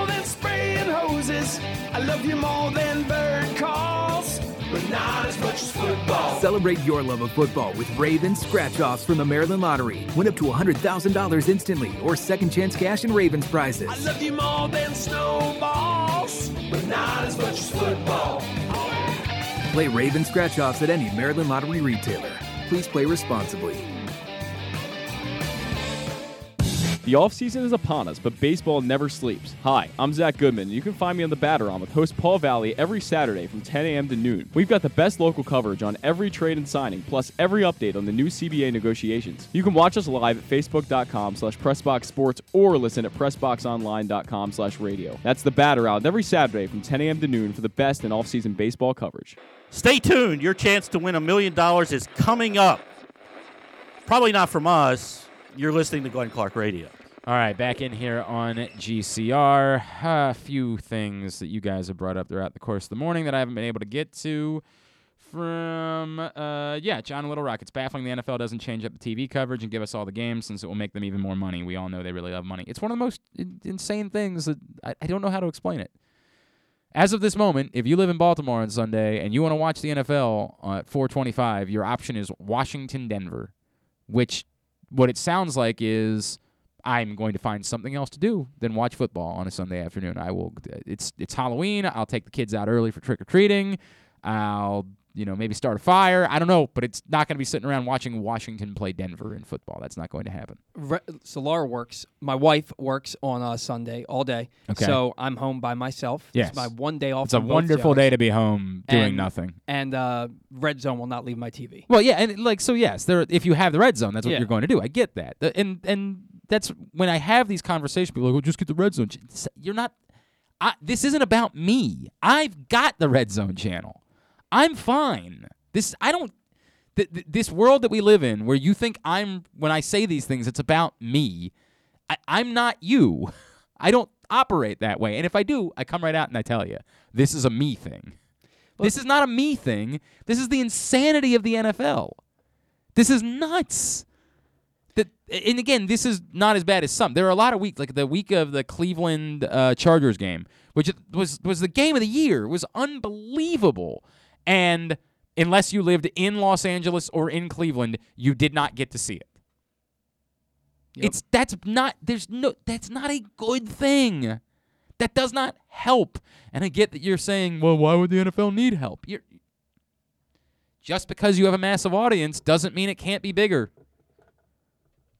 Speaker 7: I love you more than bird calls, but not as much as football.
Speaker 8: Celebrate your love of football with Ravens scratch offs from the Maryland Lottery. Win up to $100,000 instantly or second chance cash and Ravens prizes.
Speaker 7: I love you more than snowballs, but not as much as football.
Speaker 8: Play Raven scratch offs at any Maryland Lottery retailer. Please play responsibly.
Speaker 14: The offseason is upon us, but baseball never sleeps. Hi, I'm Zach Goodman, and you can find me on the Batter On with host Paul Valley every Saturday from 10 a.m. to noon. We've got the best local coverage on every trade and signing, plus every update on the new CBA negotiations. You can watch us live at facebook.com slash pressboxsports or listen at pressboxonline.com slash radio. That's the Batter Out every Saturday from 10 a.m. to noon for the best in offseason baseball coverage.
Speaker 10: Stay tuned. Your chance to win a million dollars is coming up. Probably not from us. You're listening to Glenn Clark Radio.
Speaker 2: All right, back in here on GCR. A few things that you guys have brought up throughout the course of the morning that I haven't been able to get to. From uh, yeah, John Little Rock. It's baffling the NFL doesn't change up the TV coverage and give us all the games since it will make them even more money. We all know they really love money. It's one of the most in- insane things that I, I don't know how to explain it. As of this moment, if you live in Baltimore on Sunday and you want to watch the NFL at 425, your option is Washington Denver, which what it sounds like is I'm going to find something else to do than watch football on a Sunday afternoon. I will it's it's Halloween, I'll take the kids out early for trick or treating. I'll you know, maybe start a fire. I don't know, but it's not going to be sitting around watching Washington play Denver in football. That's not going to happen.
Speaker 1: Re- so Laura works. My wife works on a Sunday all day.
Speaker 2: Okay.
Speaker 1: So I'm home by myself.
Speaker 2: Yes.
Speaker 1: It's my one day off.
Speaker 2: It's a wonderful
Speaker 1: shows.
Speaker 2: day to be home doing
Speaker 1: And-
Speaker 2: nothing.
Speaker 1: And uh, Red Zone will not leave my TV.
Speaker 2: Well, yeah, and like so, yes. There, if you have the red zone, that's what
Speaker 1: Yeah.
Speaker 2: you're going to do. I get that, and and that's when I have these conversations. People are like, "Well, just get the red zone." You're not. I, this isn't about me. I've got the red zone channel. I'm fine. This I don't. Th- th- this world that we live in, where you think I'm when I say these things, it's about me. I, I'm not you. I don't operate that way. And if I do, I come right out and I tell you, this is a me thing. this is not a me thing. This is the insanity of the NFL. This is nuts. That and again, this is not as bad as some. There are a lot of weeks, like the week of the Cleveland uh, Chargers game, which was was the game of the year. It was unbelievable, and unless you lived in Los Angeles or in Cleveland, you did not get to see it. It's that's not there's no that's not a good thing. That does not help. And I get that you're saying, well, why would the NFL need help? You're just because you have a massive audience doesn't mean it can't be bigger.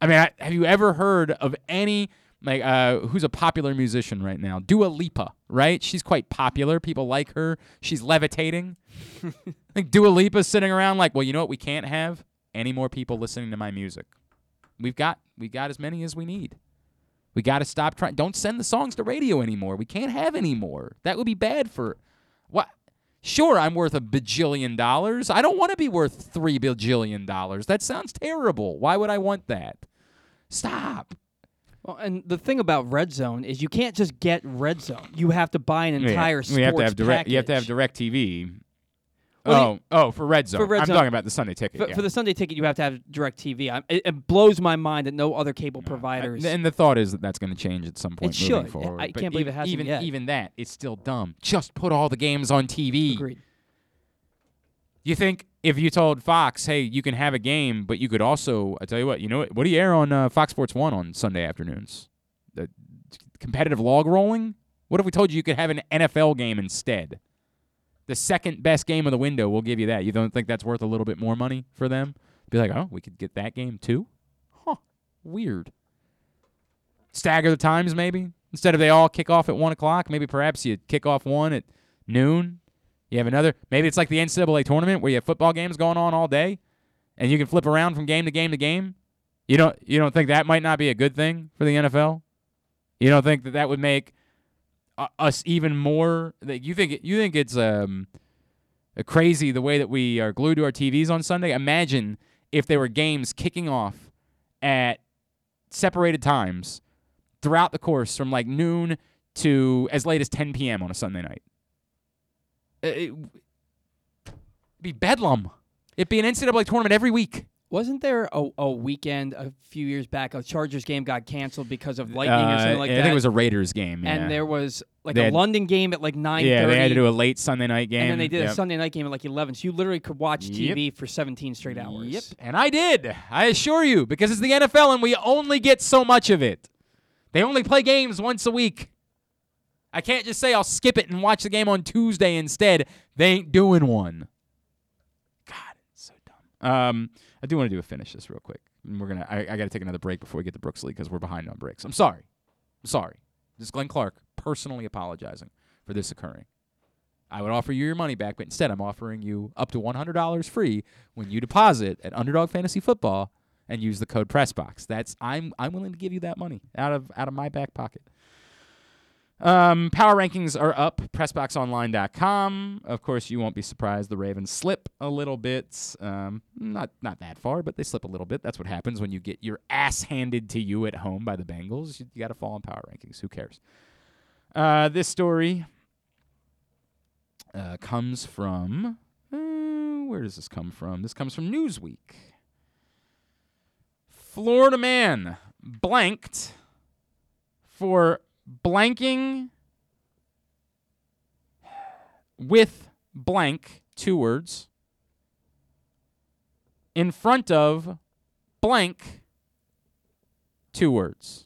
Speaker 2: I mean, I, have you ever heard of any like uh, who's a popular musician right now? Dua Lipa, right? She's quite popular. People like her. She's levitating. like Dua Lipa's sitting around like, well, you know what? We can't have any more people listening to my music. We've got we got as many as we need. We got to stop trying. Don't send the songs to radio anymore. We can't have any more. That would be bad for what? Sure, I'm worth a bajillion dollars. I don't want to be worth three bajillion dollars. That sounds terrible. Why would I want that? Stop.
Speaker 1: Well, and the thing about Red Zone is you can't just get Red Zone. You have to buy an entire sports
Speaker 2: we have to have direct.
Speaker 1: package.
Speaker 2: You have to have direct TV.
Speaker 1: Well,
Speaker 2: oh, oh, for Red Zone.
Speaker 1: For Red
Speaker 2: I'm
Speaker 1: Zone.
Speaker 2: talking about the Sunday ticket.
Speaker 1: For,
Speaker 2: yeah.
Speaker 1: for the Sunday ticket, you have to have direct TV. I, it, it blows my mind that no other cable providers.
Speaker 2: And the thought is that that's going to change at some point
Speaker 1: It
Speaker 2: moving
Speaker 1: should.
Speaker 2: forward.
Speaker 1: I can't believe it hasn't
Speaker 2: even,
Speaker 1: yet.
Speaker 2: Even that, it's still dumb. Just put all the games on TV.
Speaker 1: Agreed.
Speaker 2: You think if you told Fox, hey, you can have a game, but you could also, I tell you what, you know what? What do you air on uh, Fox Sports One on Sunday afternoons? The competitive log rolling. What if we told you you could have an NFL game instead? The second best game of the window, we'll give you that. You don't think that's worth a little bit more money for them? Be like, oh, we could get that game too. Huh? Weird. Stagger the times, maybe instead of they all kick off at one o'clock. Maybe perhaps you kick off one at noon. You have another. Maybe it's like the NCAA tournament where you have football games going on all day, and you can flip around from game to game to game. You don't. You don't think that might not be a good thing for the NFL? You don't think that that would make us even more? That you think you think it's um crazy the way that we are glued to our TVs on Sunday. Imagine if there were games kicking off at separated times throughout the course from like noon to as late as 10 p.m. on a Sunday night. It, would be bedlam. It'd be an NCAA tournament every week.
Speaker 1: Wasn't there a, a weekend a few years back a Chargers game got canceled because of lightning or something like
Speaker 2: Uh, I
Speaker 1: that?
Speaker 2: think it was a Raiders game. yeah.
Speaker 1: And there was like
Speaker 2: They
Speaker 1: a
Speaker 2: had-
Speaker 1: London game at like nine.
Speaker 2: Yeah, they had to do a late Sunday night game.
Speaker 1: And then they did a
Speaker 2: Yep.
Speaker 1: Sunday night game at like eleven. So you literally could watch
Speaker 2: Yep.
Speaker 1: TV for seventeen straight hours.
Speaker 2: Yep. And I did. I assure you, because it's the NFL and we only get so much of it. They only play games once a week. I can't just say I'll skip it and watch the game on Tuesday instead. They ain't doing one. God, it's so dumb. Um, I do want to do a finish this real quick. We're gonna. I, I got to take another break before we get to Brooks Lee because we're behind on breaks. I'm sorry. I'm sorry. This is Glenn Clark personally apologizing for this occurring. I would offer you your money back, but instead I'm offering you up to $100 free when you deposit at Underdog Fantasy Football and use the code PressBox. That's I'm I'm willing to give you that money out of out of my back pocket. Um, power rankings are up. PressBoxOnline.com. Of course, you won't be surprised the Ravens slip a little bit. Um, not not that far, but they slip a little bit. That's what happens when you get your ass handed to you at home by the Bengals. You, you got to fall in power rankings. Who cares? Uh, this story uh, comes from. Uh, where does this come from? This comes from Newsweek. Florida man blanked for blanking with blank, two words, in front of blank, two words.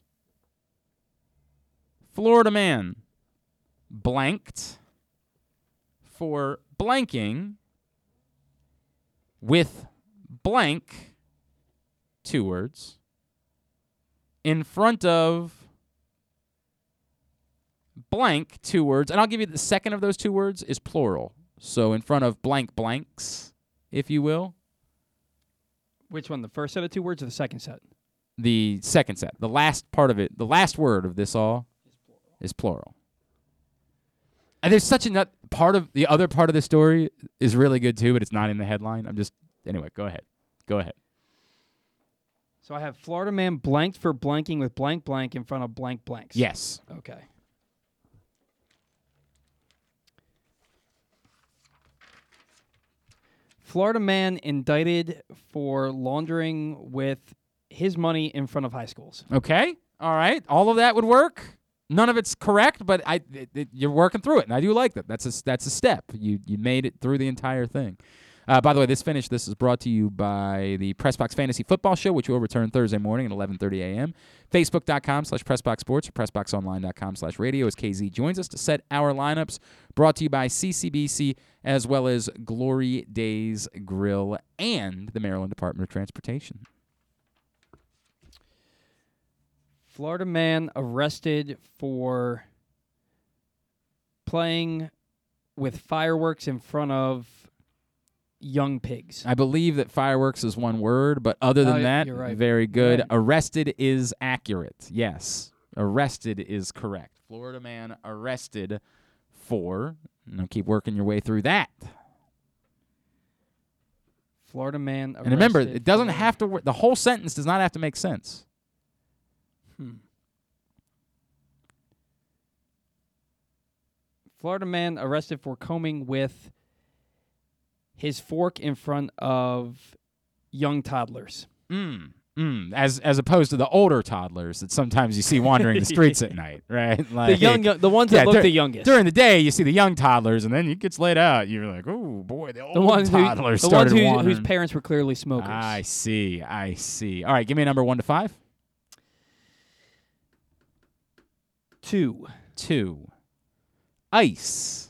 Speaker 2: Florida man blanked for blanking with blank, two words, in front of blank, two words. And I'll give you the second of those two words is plural. So in front of blank blanks, if you will.
Speaker 1: Which one? The first set of two words or the second set?
Speaker 2: The second set, the last part of it, the last word of this all is plural. And there's such a nut part of the other part of the story is really good too, but it's not in the headline. I'm just anyway, go ahead. Go ahead.
Speaker 1: So I have Florida man blanked for blanking with blank blank in front of blank blanks.
Speaker 2: Yes.
Speaker 1: Okay. Florida man indicted for laundering with his money in front of high schools.
Speaker 2: Okay. All right. All of that would work. None of it's correct, but I it, it- you're working through it, and I do like that. That's a that's a step. You you made it through the entire thing. Uh, by the way, this finish this is brought to you by the Pressbox Fantasy Football Show, which will return Thursday morning at 11:30 a.m. Facebook.com slash Pressbox Sports or PressboxOnline.com slash Radio as KZ joins us to set our lineups. Brought to you by CCBC as well as Glory Days Grill and the Maryland Department of Transportation.
Speaker 1: Florida man arrested for playing with fireworks in front of young pigs.
Speaker 2: I believe that fireworks is one word, but other
Speaker 1: Oh,
Speaker 2: than
Speaker 1: yeah,
Speaker 2: that,
Speaker 1: right.
Speaker 2: very good.
Speaker 1: right.
Speaker 2: Arrested is accurate. Yes. Arrested is correct. Florida man arrested for, now keep working your way through that.
Speaker 1: Florida man arrested.
Speaker 2: And remember, it doesn't have to work. The whole sentence does not have to make sense.
Speaker 1: Hmm. Florida man arrested for combing with his fork in front of young toddlers.
Speaker 2: Mm. Mm, as as opposed to the older toddlers that sometimes you see wandering the streets at night, right?
Speaker 1: The young- the ones that look
Speaker 2: dur-
Speaker 1: the youngest.
Speaker 2: During the day, you see the young toddlers, and then it gets laid out. You're like, oh boy, the old
Speaker 1: The ones who,
Speaker 2: toddlers
Speaker 1: the ones who, whose parents were clearly smokers.
Speaker 2: I see, I see. All right, give me a number one to five.
Speaker 1: Two.
Speaker 2: Two. Ice.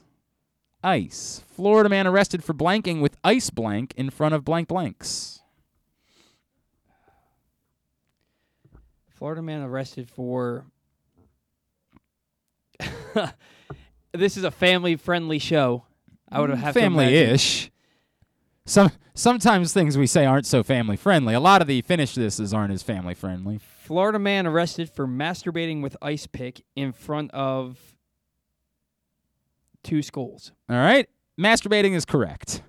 Speaker 2: Ice. Florida man arrested for blanking with ice blank in front of blank blanks.
Speaker 1: Florida man arrested for. this is a family-friendly show. I would mm, have to
Speaker 2: family-ish. Some sometimes things we say aren't so family friendly. A lot of the finish thises aren't as family friendly.
Speaker 1: Florida man arrested for masturbating with ice pick in front of two schools.
Speaker 2: All right, masturbating is correct.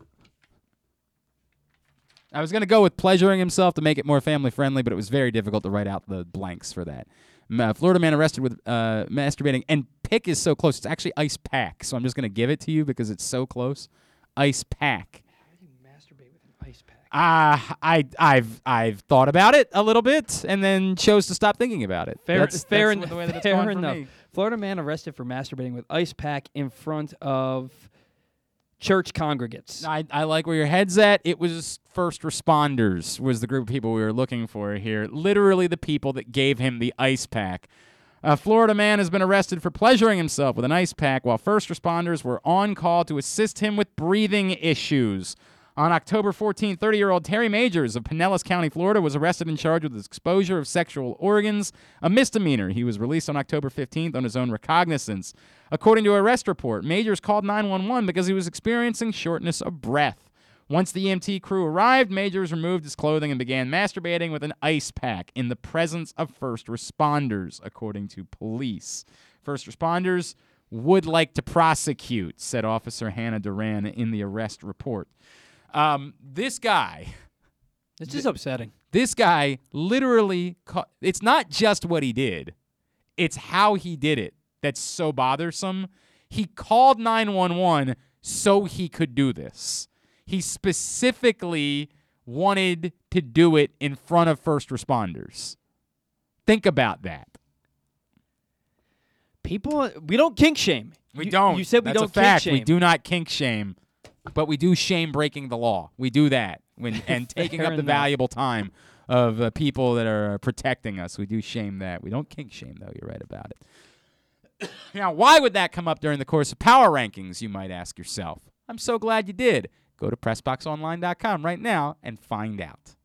Speaker 2: I was going to go with pleasuring himself to make it more family friendly, but it was very difficult to write out the blanks for that. Uh, Florida man arrested with uh, masturbating, and pick is so close. It's actually ice pack, so I'm just going to give it to you because it's so close. Ice pack. Ah, I I've I've thought about it a little bit and then chose to stop thinking about it.
Speaker 1: Fair,
Speaker 2: That's-
Speaker 1: fair,
Speaker 2: that's
Speaker 1: en-
Speaker 2: the way that
Speaker 1: fair enough. Florida man arrested for masturbating with ice pack in front of church congregates.
Speaker 2: I, I like where your head's at. It was first responders was the group of people we were looking for here. Literally the people that gave him the ice pack. A Florida man has been arrested for pleasuring himself with an ice pack while first responders were on call to assist him with breathing issues. On October 14, 30 year old Terry Majors of Pinellas County, Florida, was arrested and charged with exposure of sexual organs, a misdemeanor. He was released on October 15th on his own recognizance. According to arrest report, Majors called 911 because he was experiencing shortness of breath. Once the EMT crew arrived, Majors removed his clothing and began masturbating with an ice pack in the presence of first responders, according to police. First responders would like to prosecute, said Officer Hannah Duran in the arrest report. Um, this guy.
Speaker 1: This is upsetting.
Speaker 2: This guy literally, ca- it's not just what he did, it's how he did it that's so bothersome. He called 911 so he could do this. He specifically wanted to do it in front of first responders. Think about that.
Speaker 1: People, we don't kink shame.
Speaker 2: We
Speaker 1: You-
Speaker 2: don't.
Speaker 1: You said we
Speaker 2: That's
Speaker 1: don't
Speaker 2: a fact.
Speaker 1: kink shame.
Speaker 2: We do not kink shame, but we do shame breaking the law. We do that when and taking up the
Speaker 1: enough.
Speaker 2: valuable time of uh, people that are protecting us. We do shame that. We don't kink shame though. You're right about it. now, why would that come up during the course of power rankings? You might ask yourself. I'm so glad you did. Go to PressBoxOnline.com right now and find out.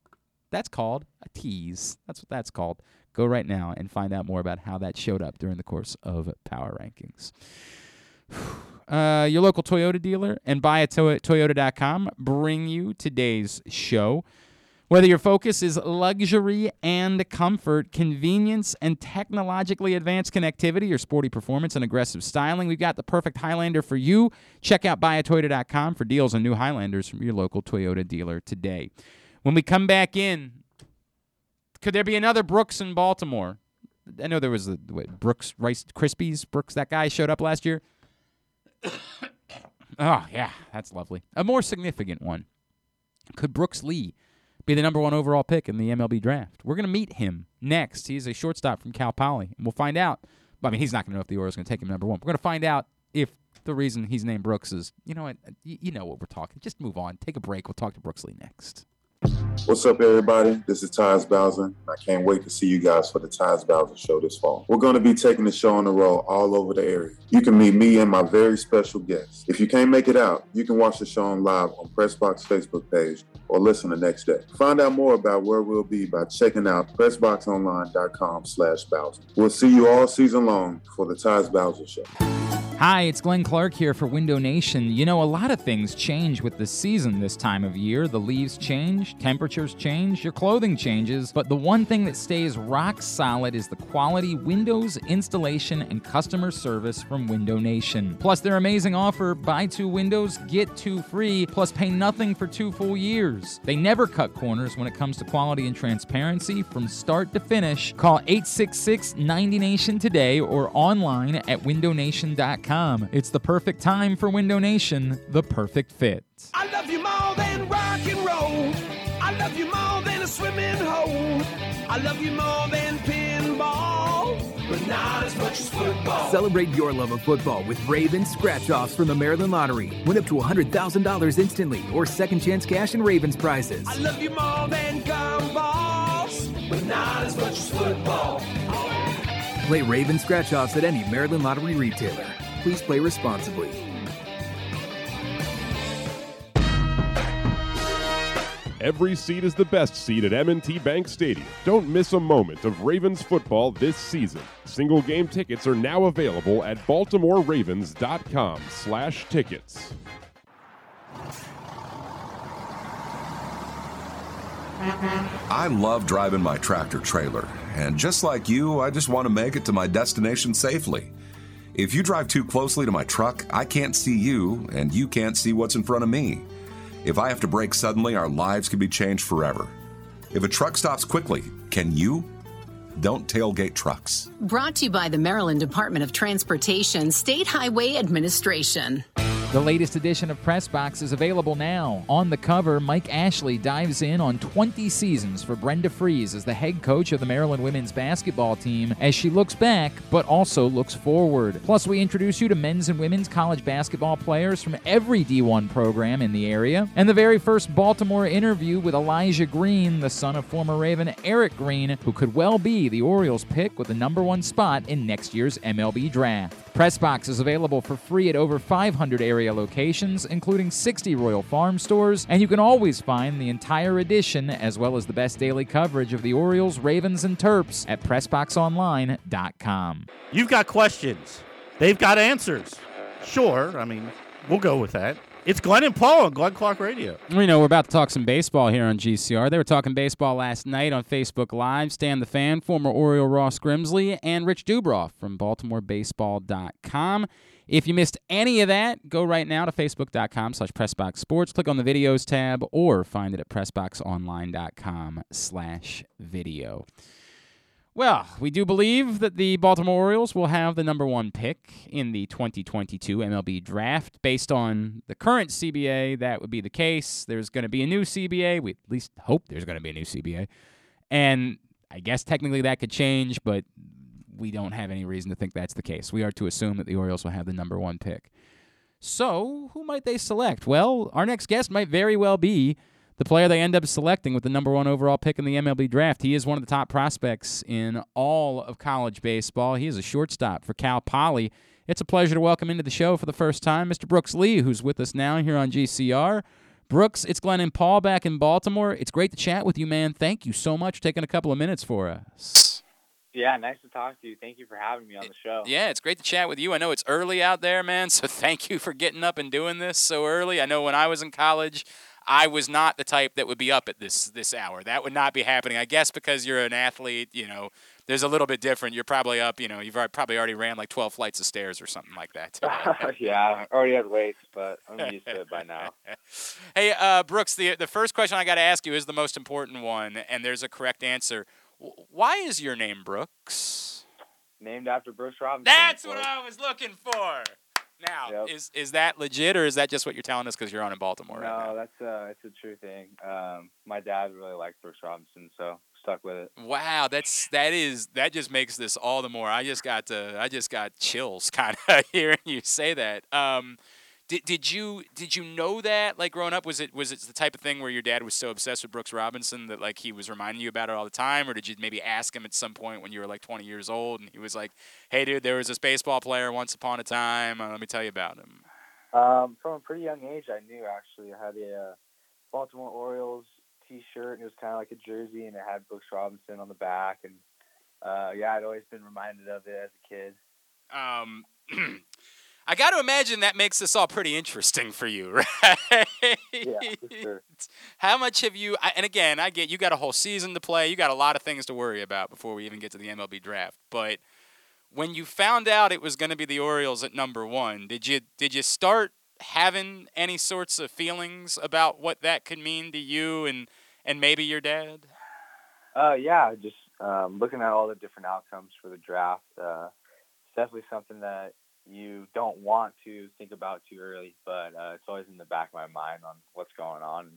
Speaker 2: That's called a tease. That's what that's called. Go right now and find out more about how that showed up during the course of power rankings. Uh, your local Toyota dealer and buy a Toyota.com bring you today's show. Whether your focus is luxury and comfort, convenience and technologically advanced connectivity, or sporty performance and aggressive styling, we've got the perfect Highlander for you. Check out buyatoyota.com for deals on new Highlanders from your local Toyota dealer today. When we come back in, could there be another Brooks in Baltimore? I know there was what, Brooks Rice Krispies. Brooks, that guy showed up last year. Oh yeah, that's lovely. A more significant one. Could Brooks Lee be the number one overall pick in the MLB draft? We're gonna meet him next. He's a shortstop from Cal Poly, and we'll find out. I mean, he's not gonna know if the Orioles are gonna take him number one. We're gonna find out if the reason he's named Brooks is, you know what, you know what we're talking. Just move on. Take a break. We'll talk to Brooks Lee next.
Speaker 15: What's up, everybody? This is Tyus Bowser. and I can't wait to see you guys for the Tyus Bowser Show this fall. We're going to be taking the show on the road all over the area. You can meet me and my very special guests. If you can't make it out, you can watch the show on live on Pressbox Facebook page or listen the next day. Find out more about where we'll be by checking out PressBoxOnline.com slash Bowser. We'll see you all season long for the Tyus Bowser Show.
Speaker 2: Hi, it's Glenn Clark here for Window Nation. You know, a lot of things change with the season this time of year. The leaves change, temperatures change, your clothing changes, but the one thing that stays rock solid is the quality windows, installation, and customer service from Window Nation. Plus, their amazing offer buy two windows, get two free, plus pay nothing for two full years. They never cut corners when it comes to quality and transparency from start to finish. Call 866 90 Nation today or online at windownation.com. It's the perfect time for Window Nation, the perfect fit.
Speaker 7: I love you more than rock and roll. I love you more than a swimming hole. I love you more than pinball, but not as much as football.
Speaker 8: Celebrate your love of football with Ravens scratch offs from the Maryland Lottery. Win up to $100,000 instantly or second chance cash and Ravens prizes.
Speaker 7: I love you more than gumballs, but not as much as football.
Speaker 8: Play Raven scratch offs at any Maryland Lottery retailer. Please play responsibly.
Speaker 9: Every seat is the best seat at M&T Bank Stadium. Don't miss a moment of Ravens football this season. Single game tickets are now available at baltimoreravens.com/tickets.
Speaker 5: I love driving my tractor trailer, and just like you, I just want to make it to my destination safely. If you drive too closely to my truck, I can't see you, and you can't see what's in front of me. If I have to brake suddenly, our lives can be changed forever. If a truck stops quickly, can you? Don't tailgate trucks.
Speaker 6: Brought to you by the Maryland Department of Transportation State Highway Administration.
Speaker 16: The latest edition of Press Box is available now. On the cover, Mike Ashley dives in on 20 seasons for Brenda Frese as the head coach of the Maryland women's basketball team as she looks back but also looks forward. Plus, we introduce you to men's and women's college basketball players from every D1 program in the area. And the very first Baltimore interview with Elijah Green, the son of former Raven Eric Green, who could well be the Orioles pick with the number one spot in next year's MLB draft. Pressbox is available for free at over 500 area locations, including 60 Royal Farm stores, and you can always find the entire edition as well as the best daily coverage of the Orioles, Ravens, and Terps at PressBoxOnline.com.
Speaker 10: You've got questions. They've got answers. Sure, I mean, we'll go with that. It's Glenn and Paul on Glenn Clark Radio.
Speaker 2: We know we're about to talk some baseball here on GCR. They were talking baseball last night on Facebook Live. Stan the Fan, former Oriole Ross Grimsley, and Rich Dubroff from BaltimoreBaseball.com. If you missed any of that, go right now to Facebook.com slash PressBoxSports. Click on the Videos tab or find it at PressBoxOnline.com slash video. Well, we do believe that the Baltimore Orioles will have the number one pick in the 2022 MLB draft. Based on the current CBA, that would be the case. There's going to be a new CBA. We at least hope there's going to be a new CBA. And I guess technically that could change, but we don't have any reason to think that's the case. We are to assume that the Orioles will have the number one pick. So, who might they select? Well, our next guest might very well be the player they end up selecting with the number one overall pick in the MLB draft. He is one of the top prospects in all of college baseball. He is a shortstop for Cal Poly. It's a pleasure to welcome into the show for the first time Mr. Brooks Lee, who's with us now here on GCR. Brooks, it's Glenn and Paul back in Baltimore. It's great to chat with you, man. Thank you so much for taking a couple of minutes for us.
Speaker 17: Yeah, nice to talk to you. Thank you for having me on the show.
Speaker 12: Yeah, it's great to chat with you. I know it's early out there, man, so thank you for getting up and doing this so early. I know when I was in college, I was not the type that would be up at this this hour. That would not be happening. I guess because you're an athlete, you know, there's a little bit different. You're probably up, you know, you've probably already ran like 12 flights of stairs or something like that.
Speaker 17: yeah, I already had weights, but I'm used to it by now.
Speaker 12: hey, uh, Brooks, the the first question I got to ask you is the most important one, and there's a correct answer. Why is your name Brooks?
Speaker 17: Named after Brooks Robinson.
Speaker 12: That's what I was looking for. Now,
Speaker 17: Yep.
Speaker 12: is is that legit, or is that just what you're telling us because you're on in Baltimore?
Speaker 17: No,
Speaker 12: right now?
Speaker 17: that's uh, it's a true thing. Um, my dad really liked Brooks Robinson, so stuck with it.
Speaker 12: Wow, that's that is that just makes this all the more. I just got to, I just got chills kind of hearing you say that. Um, did, did you did you know that like growing up was it was it the type of thing where your dad was so obsessed with Brooks Robinson that like he was reminding you about it all the time, or did you maybe ask him at some point when you were like 20 years old and he was like, "Hey, dude, there was this baseball player once upon a time. Uh, let me tell you about him."
Speaker 17: Um, from a pretty young age, I knew actually. I had a uh, Baltimore Orioles T-shirt, and it was kind of like a jersey, and it had Brooks Robinson on the back, and uh, yeah, I'd always been reminded of it as a kid.
Speaker 12: Um, I got to imagine that makes this all pretty interesting for you, right?
Speaker 17: Yeah, for sure.
Speaker 12: How much have you? And again, I get you got a whole season to play. You got a lot of things to worry about before we even get to the MLB draft. But when you found out it was going to be the Orioles at number one, did you did you start having any sorts of feelings about what that could mean to you and and maybe your dad?
Speaker 17: Uh, yeah, just um, looking at all the different outcomes for the draft. Uh, it's definitely something that you don't want to think about too early, but uh, it's always in the back of my mind on what's going on.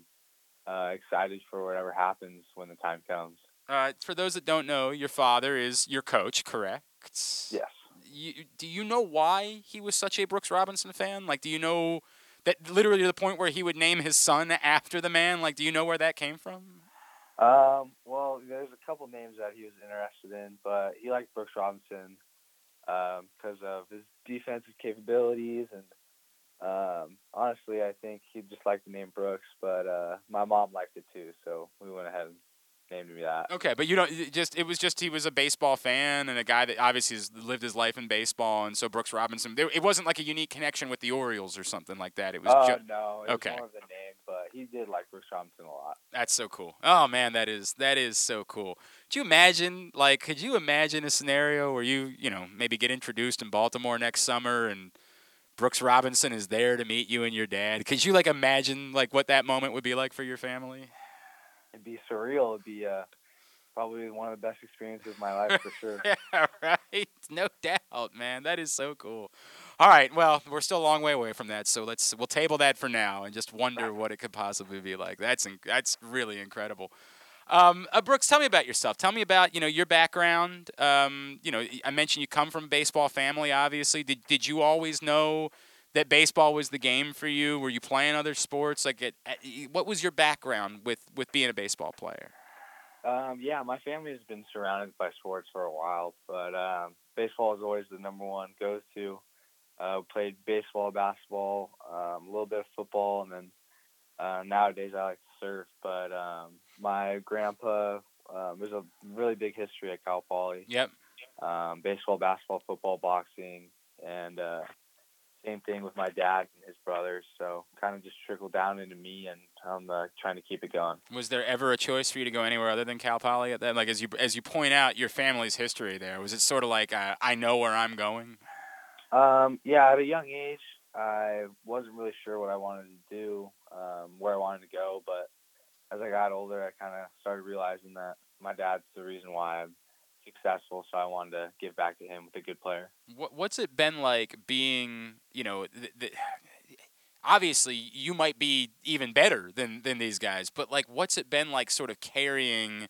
Speaker 17: uh, excited for whatever happens when the time comes.
Speaker 2: Uh, for those that don't know, your father is your coach, correct?
Speaker 17: Yes.
Speaker 2: You, do you know why he was such a Brooks Robinson fan? Like, do you know that literally to the point where he would name his son after the man? Like, do you know where that came from?
Speaker 17: Um, well, there's a couple names that he was interested in, but he liked Brooks Robinson because of his defensive capabilities. And um, honestly, I think he just liked the name Brooks, but uh, my mom liked it too, so we went ahead and named me that.
Speaker 2: Okay, but you don't it just it was just he was a baseball fan and a guy that obviously has lived his life in baseball, and so Brooks Robinson. It wasn't like a unique connection with the Orioles or something like that. It was
Speaker 17: Oh
Speaker 2: ju-
Speaker 17: no, it
Speaker 2: okay.
Speaker 17: was more of the name, but he did like Brooks Robinson a lot.
Speaker 2: That's so cool. Oh man, that is that is so cool. Could you imagine like could you imagine a scenario where you, you know, maybe get introduced in Baltimore next summer and Brooks Robinson is there to meet you and your dad? Could you like imagine like what that moment would be like for your family?
Speaker 17: It'd be surreal. It'd be uh, probably one of the best experiences of my life for sure.
Speaker 2: yeah, right. No doubt, man. That is so cool. All right. Well, we're still a long way away from that, so let's we'll table that for now and just wonder what it could possibly be like. That's in, that's really incredible. Um, uh, Brooks, tell me about yourself. Tell me about you know your background. Um, you know, I mentioned you come from a baseball family. Obviously, did did you always know that baseball was the game for you? Were you playing other sports? Like, at, at, what was your background with with being a baseball player?
Speaker 17: Um, yeah, my family has been surrounded by sports for a while, but um, baseball is always the number one go-to. Uh, played baseball, basketball, um, a little bit of football, and then uh, nowadays I like to surf. But um, my grandpa, um, there's a really big history at Cal Poly.
Speaker 2: Yep.
Speaker 17: Um, baseball, basketball, football, boxing, and uh, same thing with my dad and his brothers. So kind of just trickled down into me, and I'm uh, trying to keep it going.
Speaker 2: Was there ever a choice for you to go anywhere other than Cal Poly at that? Like as you as you point out your family's history there, was it sort of like uh, I know where I'm going?
Speaker 17: Um, yeah, at a young age, I wasn't really sure what I wanted to do, um, where I wanted to go. But as I got older, I kind of started realizing that my dad's the reason why I'm successful. So I wanted to give back to him with a good player.
Speaker 2: What what's it been like being you know th- th- obviously you might be even better than than these guys, but like what's it been like sort of carrying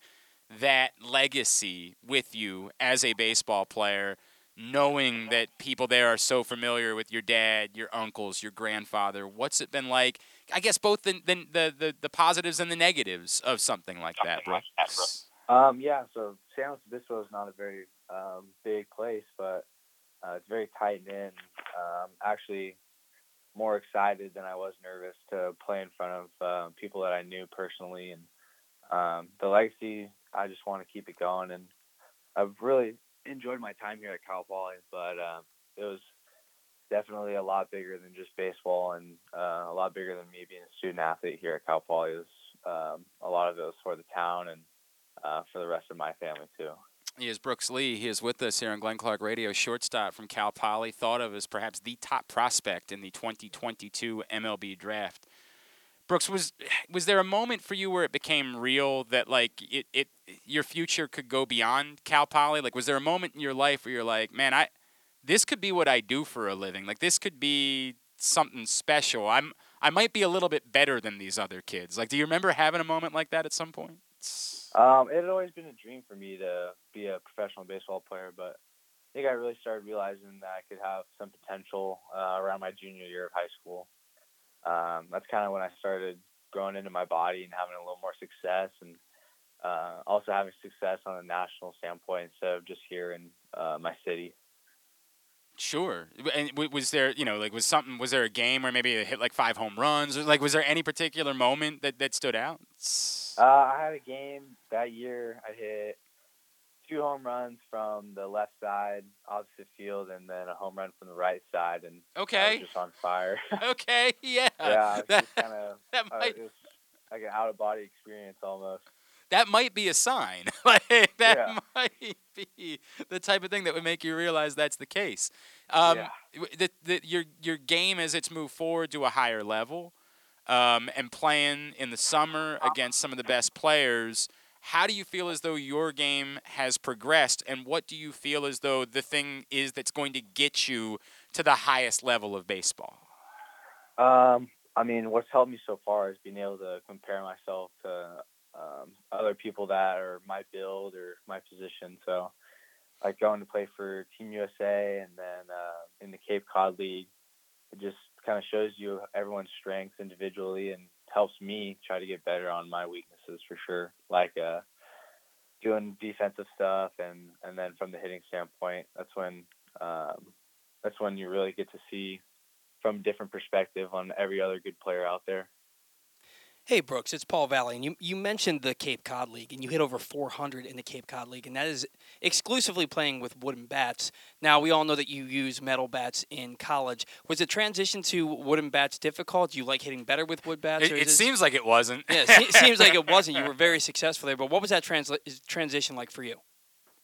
Speaker 2: that legacy with you as a baseball player? knowing that people there are so familiar with your dad, your uncles, your grandfather. What's it been like? I guess both the the the, the, the positives and the negatives of something like that, Brooks.
Speaker 17: Um, yeah, so San Luis Obispo is not a very um, big place, but uh, it's very tight knit. Um, actually, more excited than I was nervous to play in front of uh, people that I knew personally, and um, the legacy. I just want to keep it going, and I've really enjoyed my time here at Cal Poly, but uh, it was definitely a lot bigger than just baseball, and uh, a lot bigger than me being a student athlete here at Cal Poly. It was um, a lot of it was for the town and uh, for the rest of my family too.
Speaker 2: He is Brooks Lee. He is with us here on Glenn Clark Radio, shortstop from Cal Poly, thought of as perhaps the top prospect in the 2022 MLB draft. Brooks, was was there a moment for you where it became real that like it, it your future could go beyond Cal Poly? Like was there a moment in your life where you're like, man, I this could be what I do for a living. Like this could be something special. I'm I might be a little bit better than these other kids. Like do you remember having a moment like that at some point?
Speaker 17: Um, it had always been a dream for me to be a professional baseball player, but I think I really started realizing that I could have some potential uh, around my junior year of high school um, that's kind of when I started growing into my body and having a little more success and uh, also having success on a national standpoint instead of just here in uh, my city.
Speaker 2: Sure. And was there, you know, like was something? Was there a game where maybe it hit like five home runs? Or like, was there any particular moment that that stood out?
Speaker 17: Uh, I had a game that year. I hit two home runs from the left side opposite field and then a home run from the right side and
Speaker 2: okay
Speaker 17: I was just on fire
Speaker 2: okay yeah
Speaker 17: yeah
Speaker 2: that,
Speaker 17: kind of
Speaker 2: that
Speaker 17: uh,
Speaker 2: might,
Speaker 17: like an out of body experience almost
Speaker 2: that might be a sign like that
Speaker 17: Yeah.
Speaker 2: might be the type of thing that would make you realize that's the case um
Speaker 17: Yeah.
Speaker 2: the, the, your your game as it's moved forward to a higher level um, and playing in the summer against some of the best players how do you feel as though your game has progressed and what do you feel as though the thing is that's going to get you to the highest level of baseball
Speaker 17: Um, I mean, what's helped me so far is being able to compare myself to um, other people that are my build or my position. So, like going to play for Team USA and then uh, in the Cape Cod League, it just kind of shows you everyone's strengths individually and helps me try to get better on my weaknesses for sure. Like uh, doing defensive stuff and and then from the hitting standpoint, that's when um, that's when you really get to see from a different perspective on every other good player out there.
Speaker 1: Hey Brooks, it's Paul Valley, and you, you mentioned the Cape Cod League, and you hit over 400 in the Cape Cod League, and that is exclusively playing with wooden bats. Now we all know that you use metal bats in college. Was the transition to wooden bats difficult? Do you like hitting better with wood bats?
Speaker 2: It,
Speaker 1: or
Speaker 2: it
Speaker 1: is this-
Speaker 2: seems like it wasn't.
Speaker 1: Yeah, it se- seems like it wasn't. You were very successful there, but what was that transla- transition like for you?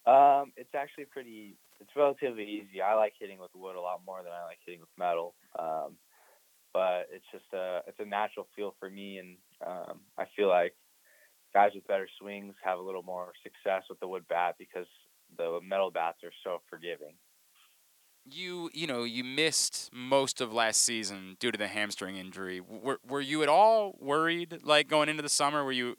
Speaker 17: Um, it's actually pretty. It's relatively easy. I like hitting with wood a lot more than I like hitting with metal. Um, but it's just a it's a natural feel for me, and um, I feel like guys with better swings have a little more success with the wood bat because the metal bats are so forgiving.
Speaker 2: you you know you missed most of last season due to the hamstring injury. Were were you at all worried like going into the summer? Were you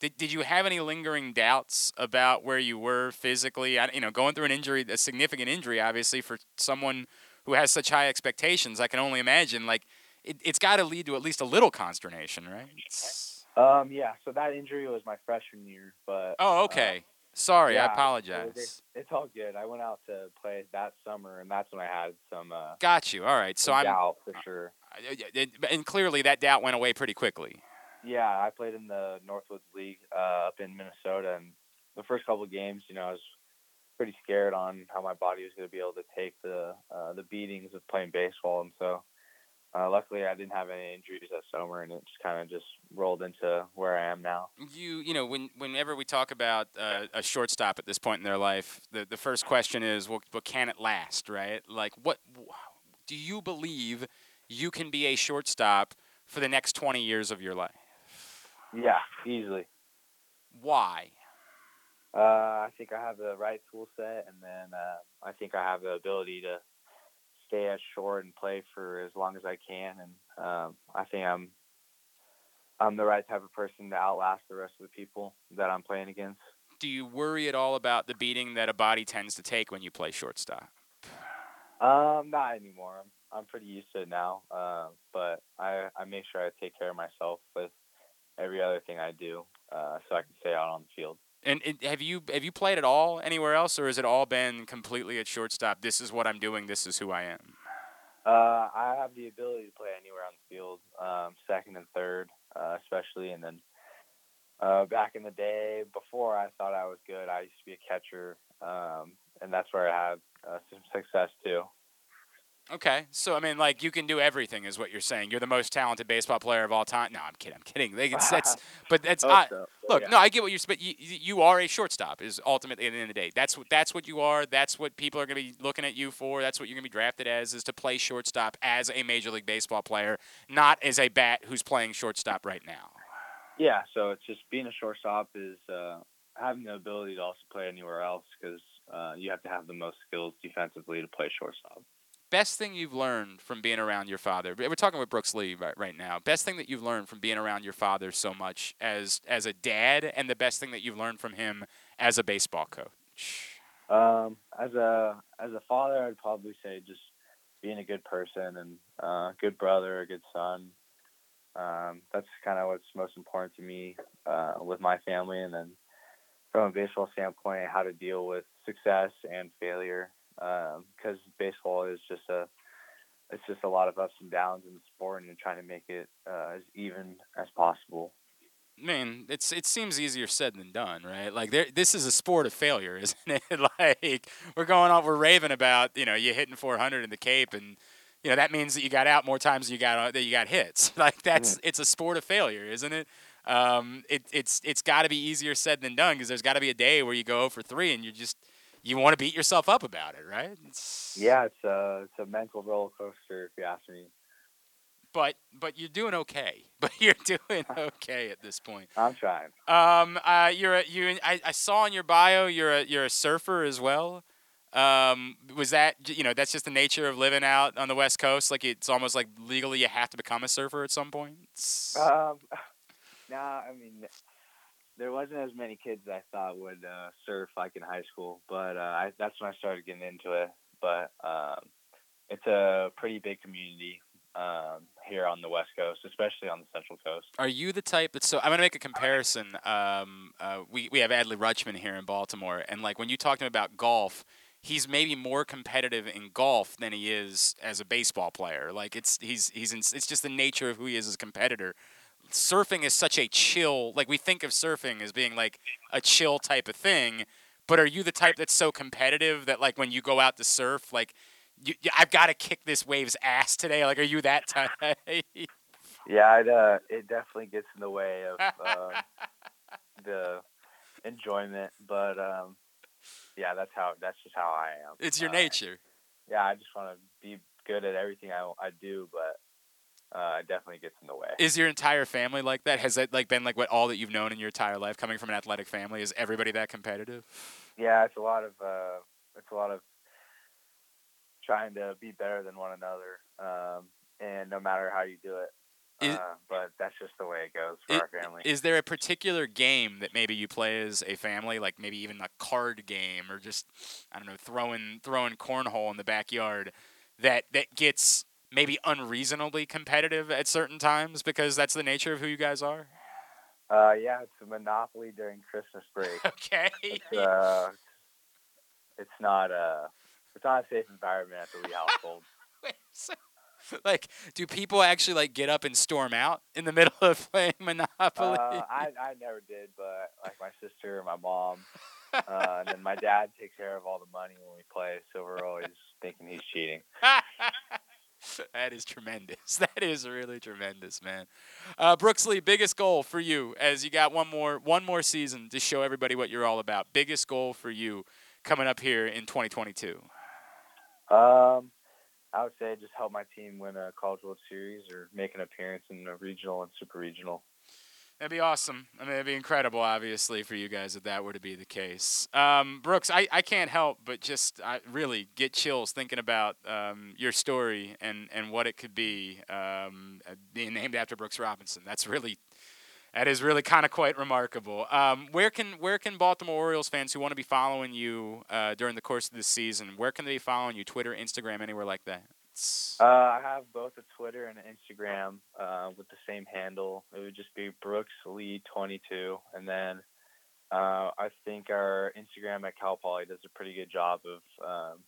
Speaker 2: did, did you have any lingering doubts about where you were physically? I, you know, going through an injury, a significant injury, obviously for someone who has such high expectations. I can only imagine like it, it's got to lead to at least a little consternation, right? It's-
Speaker 17: Um, yeah. So that injury was my freshman year, but
Speaker 2: oh, okay. Sorry, I apologize.
Speaker 17: it- it- it's all good. I went out to play that summer, and that's when I had some. Uh,
Speaker 2: Got you. All right. So I'm
Speaker 17: doubt for sure.
Speaker 2: and- and clearly that doubt went away pretty quickly.
Speaker 17: Yeah, I played in the Northwoods League uh, up in Minnesota, and the first couple of games, you know, I was pretty scared on how my body was going to be able to take the uh, the beatings of playing baseball, and so uh, luckily I didn't have any injuries that summer, and it just kind of just rolled into where I am now.
Speaker 2: you you know when whenever we talk about uh, a shortstop at this point in their life the the first question is well, well can it last right like what do you believe you can be a shortstop for the next 20 years of your life
Speaker 17: Yeah, easily.
Speaker 2: why
Speaker 17: Uh, I think I have the right tool set, and then uh, I think I have the ability to stay at short and play for as long as I can, and um, I think I'm I'm the right type of person to outlast the rest of the people that I'm playing against.
Speaker 2: do you worry at all about the beating that a body tends to take when you play shortstop
Speaker 17: Um, not anymore. I'm I'm pretty used to it now. Uh, but I I make sure I take care of myself with every other thing I do, uh, so I can stay out on the field.
Speaker 2: And it, have you have you played at all anywhere else or has it all been completely at shortstop this is what i'm doing this is who i am
Speaker 17: Uh, I have the ability to play anywhere on the field, um, second and third, uh, especially. And then uh, back in the day, before I thought I was good, I used to be a catcher, um, and that's where I had uh, some success too.
Speaker 2: Okay, so I mean, like you can do everything, is what you're saying. You're the most talented baseball player of all time. No, I'm kidding. I'm kidding. They can, that's, but that's
Speaker 17: Hope
Speaker 2: I,
Speaker 17: so,
Speaker 2: look.
Speaker 17: yeah.
Speaker 2: No, I get what you're. But you, you are a shortstop. Is ultimately at the end of the day. That's what that's what you are. That's what people are going to be looking at you for. That's what you're going to be drafted as. Is to play shortstop as a major league baseball player, not as a bat who's playing shortstop right now.
Speaker 17: Yeah, so it's just being a shortstop is uh, having the ability to also play anywhere else because uh, you have to have the most skills defensively to play shortstop.
Speaker 2: Best thing you've learned from being around your father. We're talking with Brooks Lee right, right now. Best thing that you've learned from being around your father so much as as a dad, and the best thing that you've learned from him as a baseball coach.
Speaker 17: Um, as a as a father, I'd probably say just being a good person and uh, good brother, a good son. Um, that's kind of what's most important to me uh, with my family, and then from a baseball standpoint, how to deal with success and failure. Because baseball is just a it's just a lot of ups and downs in the sport, and you're trying to make it uh, as even as possible.
Speaker 2: Man, it's it seems easier said than done, right? Like there, this is a sport of failure, isn't it? like we're going on, we're raving about, you know, you hitting 400 in the Cape, and you know that means that you got out more times than you got that you got hits. Like that's it's a sport of failure, isn't it? Um, it it's it's got to be easier said than done because there's got to be a day where you go for three and you just you want to beat yourself up about it, right? It's,
Speaker 17: Yeah, it's a it's a mental roller coaster if you ask me.
Speaker 2: but but you're doing okay. But you're doing okay at this point.
Speaker 17: I'm trying.
Speaker 2: Um, uh, you're a, you. I, I saw in your bio you're a you're a surfer as well. Um, was that you know that's just the nature of living out on the West Coast? Like it's almost like legally you have to become a surfer at some point. It's-
Speaker 17: Um, nah, I mean, there wasn't as many kids I thought would uh, surf like in high school, but uh, I, that's when I started getting into it. But um, it's a pretty big community um, here on the West Coast, especially on the Central Coast.
Speaker 2: Are you the type that's so? I'm gonna make a comparison. Um, uh, we we have Adley Rutschman here in Baltimore, and like when you talk to him about golf, he's maybe more competitive in golf than he is as a baseball player. Like it's he's he's in, it's just the nature of who he is as a competitor. Surfing is such a chill. Like we think of surfing as being like a chill type of thing, but are you the type that's so competitive that like when you go out to surf, like you, I've got to kick this wave's ass today? Like, are you that type?
Speaker 17: Yeah, it uh, it definitely gets in the way of um, the enjoyment, but um, yeah, that's how that's just how I am.
Speaker 2: it's your
Speaker 17: Uh,
Speaker 2: nature.
Speaker 17: Yeah, I just want to be good at everything I, I do, but uh, it definitely gets in the way.
Speaker 2: Is your entire family like that? Has that like been like what all that you've known in your entire life, coming from an athletic family? Is everybody that competitive?
Speaker 17: Yeah, it's a lot of uh, it's a lot of trying to be better than one another, um, and no matter how you do it.
Speaker 2: Is-
Speaker 17: uh, but that's just the way it goes for
Speaker 2: I-
Speaker 17: our family.
Speaker 2: Is there a particular game that maybe you play as a family, like maybe even a card game, or just I don't know, throwing throwing cornhole in the backyard, that that gets maybe unreasonably competitive at certain times because that's the nature of who you guys are?
Speaker 17: Uh, yeah, it's a monopoly during Christmas break.
Speaker 2: okay.
Speaker 17: It's, uh, it's not a it's not a safe environment at the Lee household.
Speaker 2: like, do people actually like get up and storm out in the middle of playing Monopoly?
Speaker 17: Uh, I I never did, but like my sister and my mom, uh, and then my dad takes care of all the money when we play, so we're always thinking he's cheating.
Speaker 2: that is tremendous. That is really tremendous, man. Uh, Brooks Lee, biggest goal for you as you got one more one more season to show everybody what you're all about. Biggest goal for you coming up here in 2022.
Speaker 17: Um, I would say just help my team win a College World Series or make an appearance in a regional and super regional.
Speaker 2: That'd be awesome. I mean, it'd be incredible, obviously, for you guys if that were to be the case. Um, Brooks, I, I can't help but just I really get chills thinking about um, your story and, and what it could be um, being named after Brooks Robinson. That's really that is really kind of quite remarkable. Um, where can where can Baltimore Orioles fans who want to be following you uh, during the course of this season, where can they be following you? Twitter, Instagram, anywhere like that?
Speaker 17: Uh, I have both a Twitter and an Instagram uh, with the same handle. It would just be Brooks Lee 22, and then uh, I think our Instagram at Cal Poly does a pretty good job of um,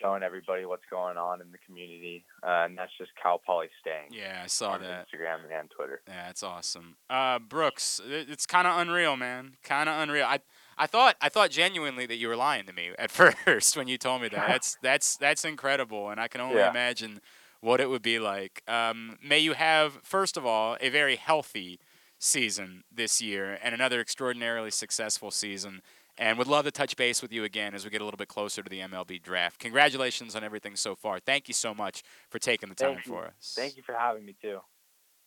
Speaker 17: showing everybody what's going on in the community, uh, and that's just Cal Poly Staying.
Speaker 2: Yeah, I saw that.
Speaker 17: Instagram and Twitter.
Speaker 2: Yeah, that's awesome. Uh, Brooks, it's kind of unreal, man. Kind of unreal. I, I thought, I thought genuinely that you were lying to me at first when you told me that. That's, that's, that's incredible, and I can only
Speaker 17: Yeah.
Speaker 2: imagine what it would be like. Um, may you have, first of all, a very healthy season this year and another extraordinarily successful season. And would love to touch base with you again as we get a little bit closer to the MLB draft. Congratulations on everything so far. Thank you so much for taking the time for us.
Speaker 17: Thank you for having me too.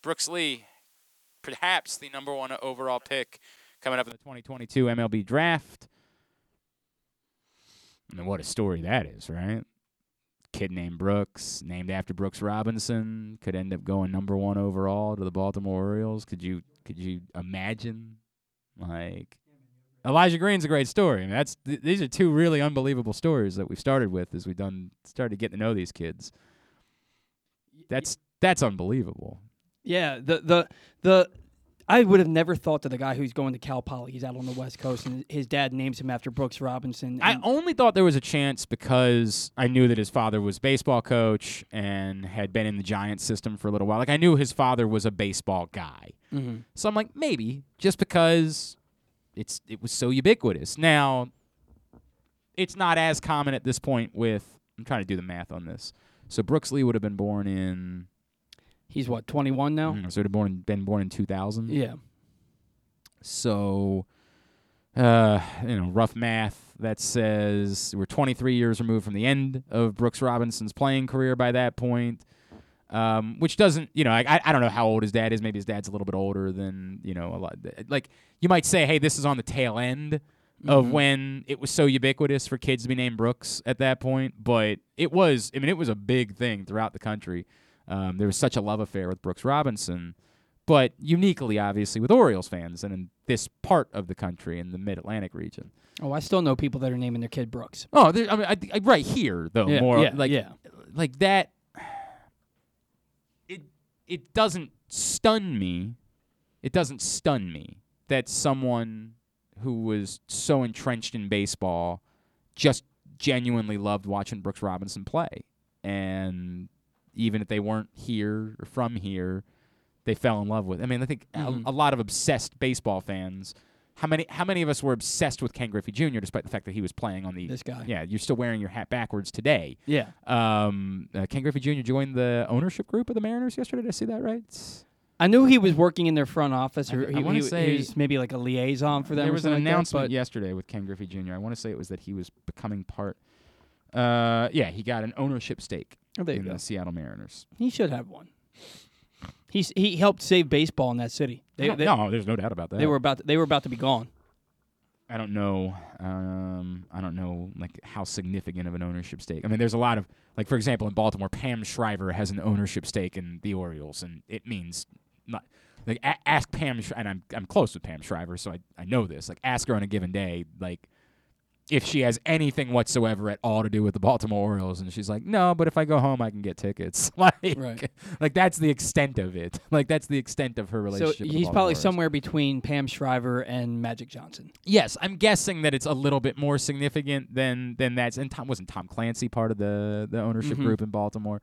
Speaker 2: Brooks Lee, perhaps the number one overall pick coming up in the 2022 MLB draft. I mean, what a story that is, right? Kid named Brooks, named after Brooks Robinson, could end up going number one overall to the Baltimore Orioles. Could you could you imagine? Like Elijah Green's a great story. I mean, that's th- these are two really unbelievable stories that we've started with as we've done started getting to know these kids. That's that's unbelievable.
Speaker 1: Yeah, the the the I would have never thought that the guy who's going to Cal Poly, he's out on the West Coast, and his dad names him after Brooks Robinson.
Speaker 18: I only thought there was a chance because I knew that his father was baseball coach and had been in the Giants system for a little while. Like I knew his father was a baseball guy.
Speaker 1: Mhm.
Speaker 18: So I'm like maybe just because it's it was so ubiquitous. Now it's not as common at this point with I'm trying to do the math on this. So Brooks Lee would have been born in
Speaker 1: He's what, 21 now?
Speaker 18: Mm, so he'd have born been born in 2000.
Speaker 1: Yeah.
Speaker 18: So, uh, you know, rough math that says we're 23 years removed from the end of Brooks Robinson's playing career by that point. Um, which doesn't, you know, I, I don't know how old his dad is. Maybe his dad's a little bit older than, you know, a lot. Like you might say, hey, this is on the tail end
Speaker 2: of
Speaker 1: Mhm.
Speaker 2: when it was so ubiquitous for kids to be named Brooks at that point. But it was, I mean, it was a big thing throughout the country. Um, there was such a love affair with Brooks Robinson, but uniquely, obviously, with Orioles fans and in this part of the country in the Mid Atlantic region.
Speaker 1: Oh, I still know people that are naming their kid Brooks.
Speaker 2: Oh, I mean, I, I, right here though,
Speaker 1: Yeah,
Speaker 2: more
Speaker 1: yeah,
Speaker 2: like
Speaker 1: yeah.
Speaker 2: like that. It it doesn't stun me. It doesn't stun me that someone who was so entrenched in baseball just genuinely loved watching Brooks Robinson play, and even if they weren't here or from here, they fell in love with. I mean, I think a-
Speaker 1: Mhm.
Speaker 2: a, lot of obsessed baseball fans. How many? How many of us were obsessed with Ken Griffey Jr. despite the fact that he was playing on the
Speaker 1: This guy.
Speaker 2: Yeah, you're still wearing your hat backwards today.
Speaker 1: Yeah.
Speaker 2: Um, uh, Ken Griffey Jr. joined the ownership group of the Mariners yesterday. Did I see that right?
Speaker 1: I knew he was working in their front office, or
Speaker 2: I- I
Speaker 1: he,
Speaker 2: wanna
Speaker 1: he-
Speaker 2: say-
Speaker 1: he was maybe like a liaison for them.
Speaker 2: There
Speaker 1: or
Speaker 2: was an
Speaker 1: like
Speaker 2: announcement
Speaker 1: but-
Speaker 2: yesterday with Ken Griffey Jr. I want to say it was that he was becoming part. Uh, yeah, he got an ownership stake
Speaker 1: Oh, there you
Speaker 2: in
Speaker 1: go.
Speaker 2: the Seattle Mariners.
Speaker 1: He should have one. He's he helped save baseball in that city. They,
Speaker 2: No,
Speaker 1: they-
Speaker 2: no, there's no doubt about that.
Speaker 1: They were about to, they were about to be gone.
Speaker 2: I don't know. Um, I don't know like how significant of an ownership stake. I mean, there's a lot of like, for example, in Baltimore, Pam Shriver has an ownership stake in the Orioles, and it means not like a- ask Pam. Sh- and I'm I'm close with Pam Shriver, so I I know this. Like, ask her on a given day, like if she has anything whatsoever at all to do with the Baltimore Orioles, and she's like, no, but if I go home, I can get tickets. like,
Speaker 1: Right.
Speaker 2: like that's the extent of it. Like that's the extent of her
Speaker 1: So
Speaker 2: relationship. with the
Speaker 1: he's probably
Speaker 2: Orioles.
Speaker 1: somewhere between Pam Shriver and Magic Johnson.
Speaker 2: Yes, I'm guessing that it's a little bit more significant than than that's. And Tom wasn't Tom Clancy part of the the ownership
Speaker 1: Mhm.
Speaker 2: group in Baltimore.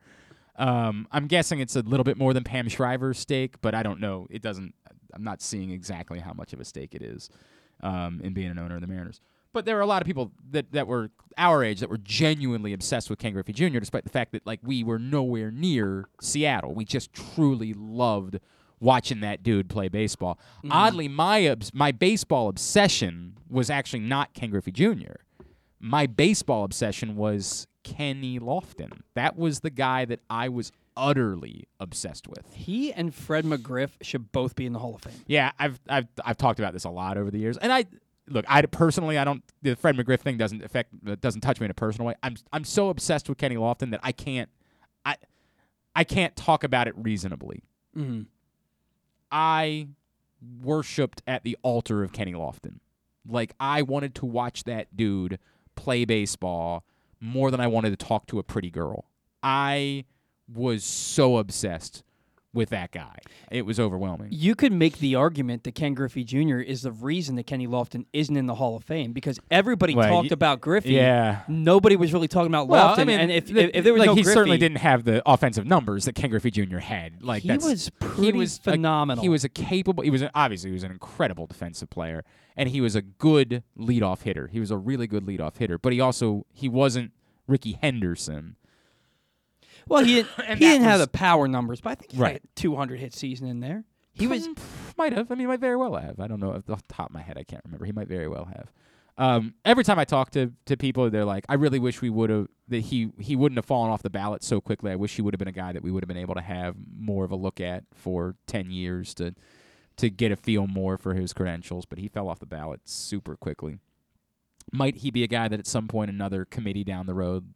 Speaker 2: Um, I'm guessing it's a little bit more than Pam Shriver's stake, but I don't know. It doesn't. I'm not seeing exactly how much of a stake it is um, in being an owner of the Mariners. But there were a lot of people that, that were our age that were genuinely obsessed with Ken Griffey Jr. Despite the fact that like we were nowhere near Seattle, we just truly loved watching that dude play baseball.
Speaker 1: Mhm.
Speaker 2: Oddly, my obs- my baseball obsession was actually not Ken Griffey Jr. My baseball obsession was Kenny Lofton. That was the guy that I was utterly obsessed with.
Speaker 1: He and Fred McGriff should both be in the Hall of Fame.
Speaker 2: Yeah, I've I've I've talked about this a lot over the years, and I look. I personally, I don't. The Fred McGriff thing doesn't affect, doesn't touch me in a personal way. I'm I'm so obsessed with Kenny Lofton that I can't, I, I can't talk about it reasonably.
Speaker 1: Mhm.
Speaker 2: I worshipped at the altar of Kenny Lofton. Like I wanted to watch that dude play baseball more than I wanted to talk to a pretty girl. I was so obsessed with that guy. It was overwhelming.
Speaker 1: You could make the argument that Ken Griffey Jr. is the reason that Kenny Lofton isn't in the Hall of Fame because everybody
Speaker 2: Well,
Speaker 1: talked
Speaker 2: y-
Speaker 1: about Griffey.
Speaker 2: yeah.
Speaker 1: Nobody was really talking about
Speaker 2: Well,
Speaker 1: Lofton.
Speaker 2: I mean,
Speaker 1: and if,
Speaker 2: the-
Speaker 1: if, there was
Speaker 2: like
Speaker 1: no
Speaker 2: he
Speaker 1: Griffey,
Speaker 2: certainly didn't have the offensive numbers that Ken Griffey Jr. had. Like
Speaker 1: He
Speaker 2: that's,
Speaker 1: was
Speaker 2: he
Speaker 1: pretty
Speaker 2: was a-
Speaker 1: phenomenal.
Speaker 2: he was a capable. He was an, obviously he was an incredible defensive player, and he was a good leadoff hitter. He was a really good leadoff hitter, but he also he wasn't Rickey Henderson.
Speaker 1: Well, he didn't, he didn't have the power numbers, but I think he
Speaker 2: Right.
Speaker 1: had a 200 hit season in there. He was
Speaker 2: might have. I mean, he might very well have. I don't know off the top of my head. I can't remember. He might very well have. Um, every time I talk to, to people, they're like, "I really wish we would have that he he wouldn't have fallen off the ballot so quickly. I wish he would have been a guy that we would have been able to have more of a look at for ten years to to get a feel more for his credentials. But he fell off the ballot super quickly. Might he be a guy that at some point another committee down the road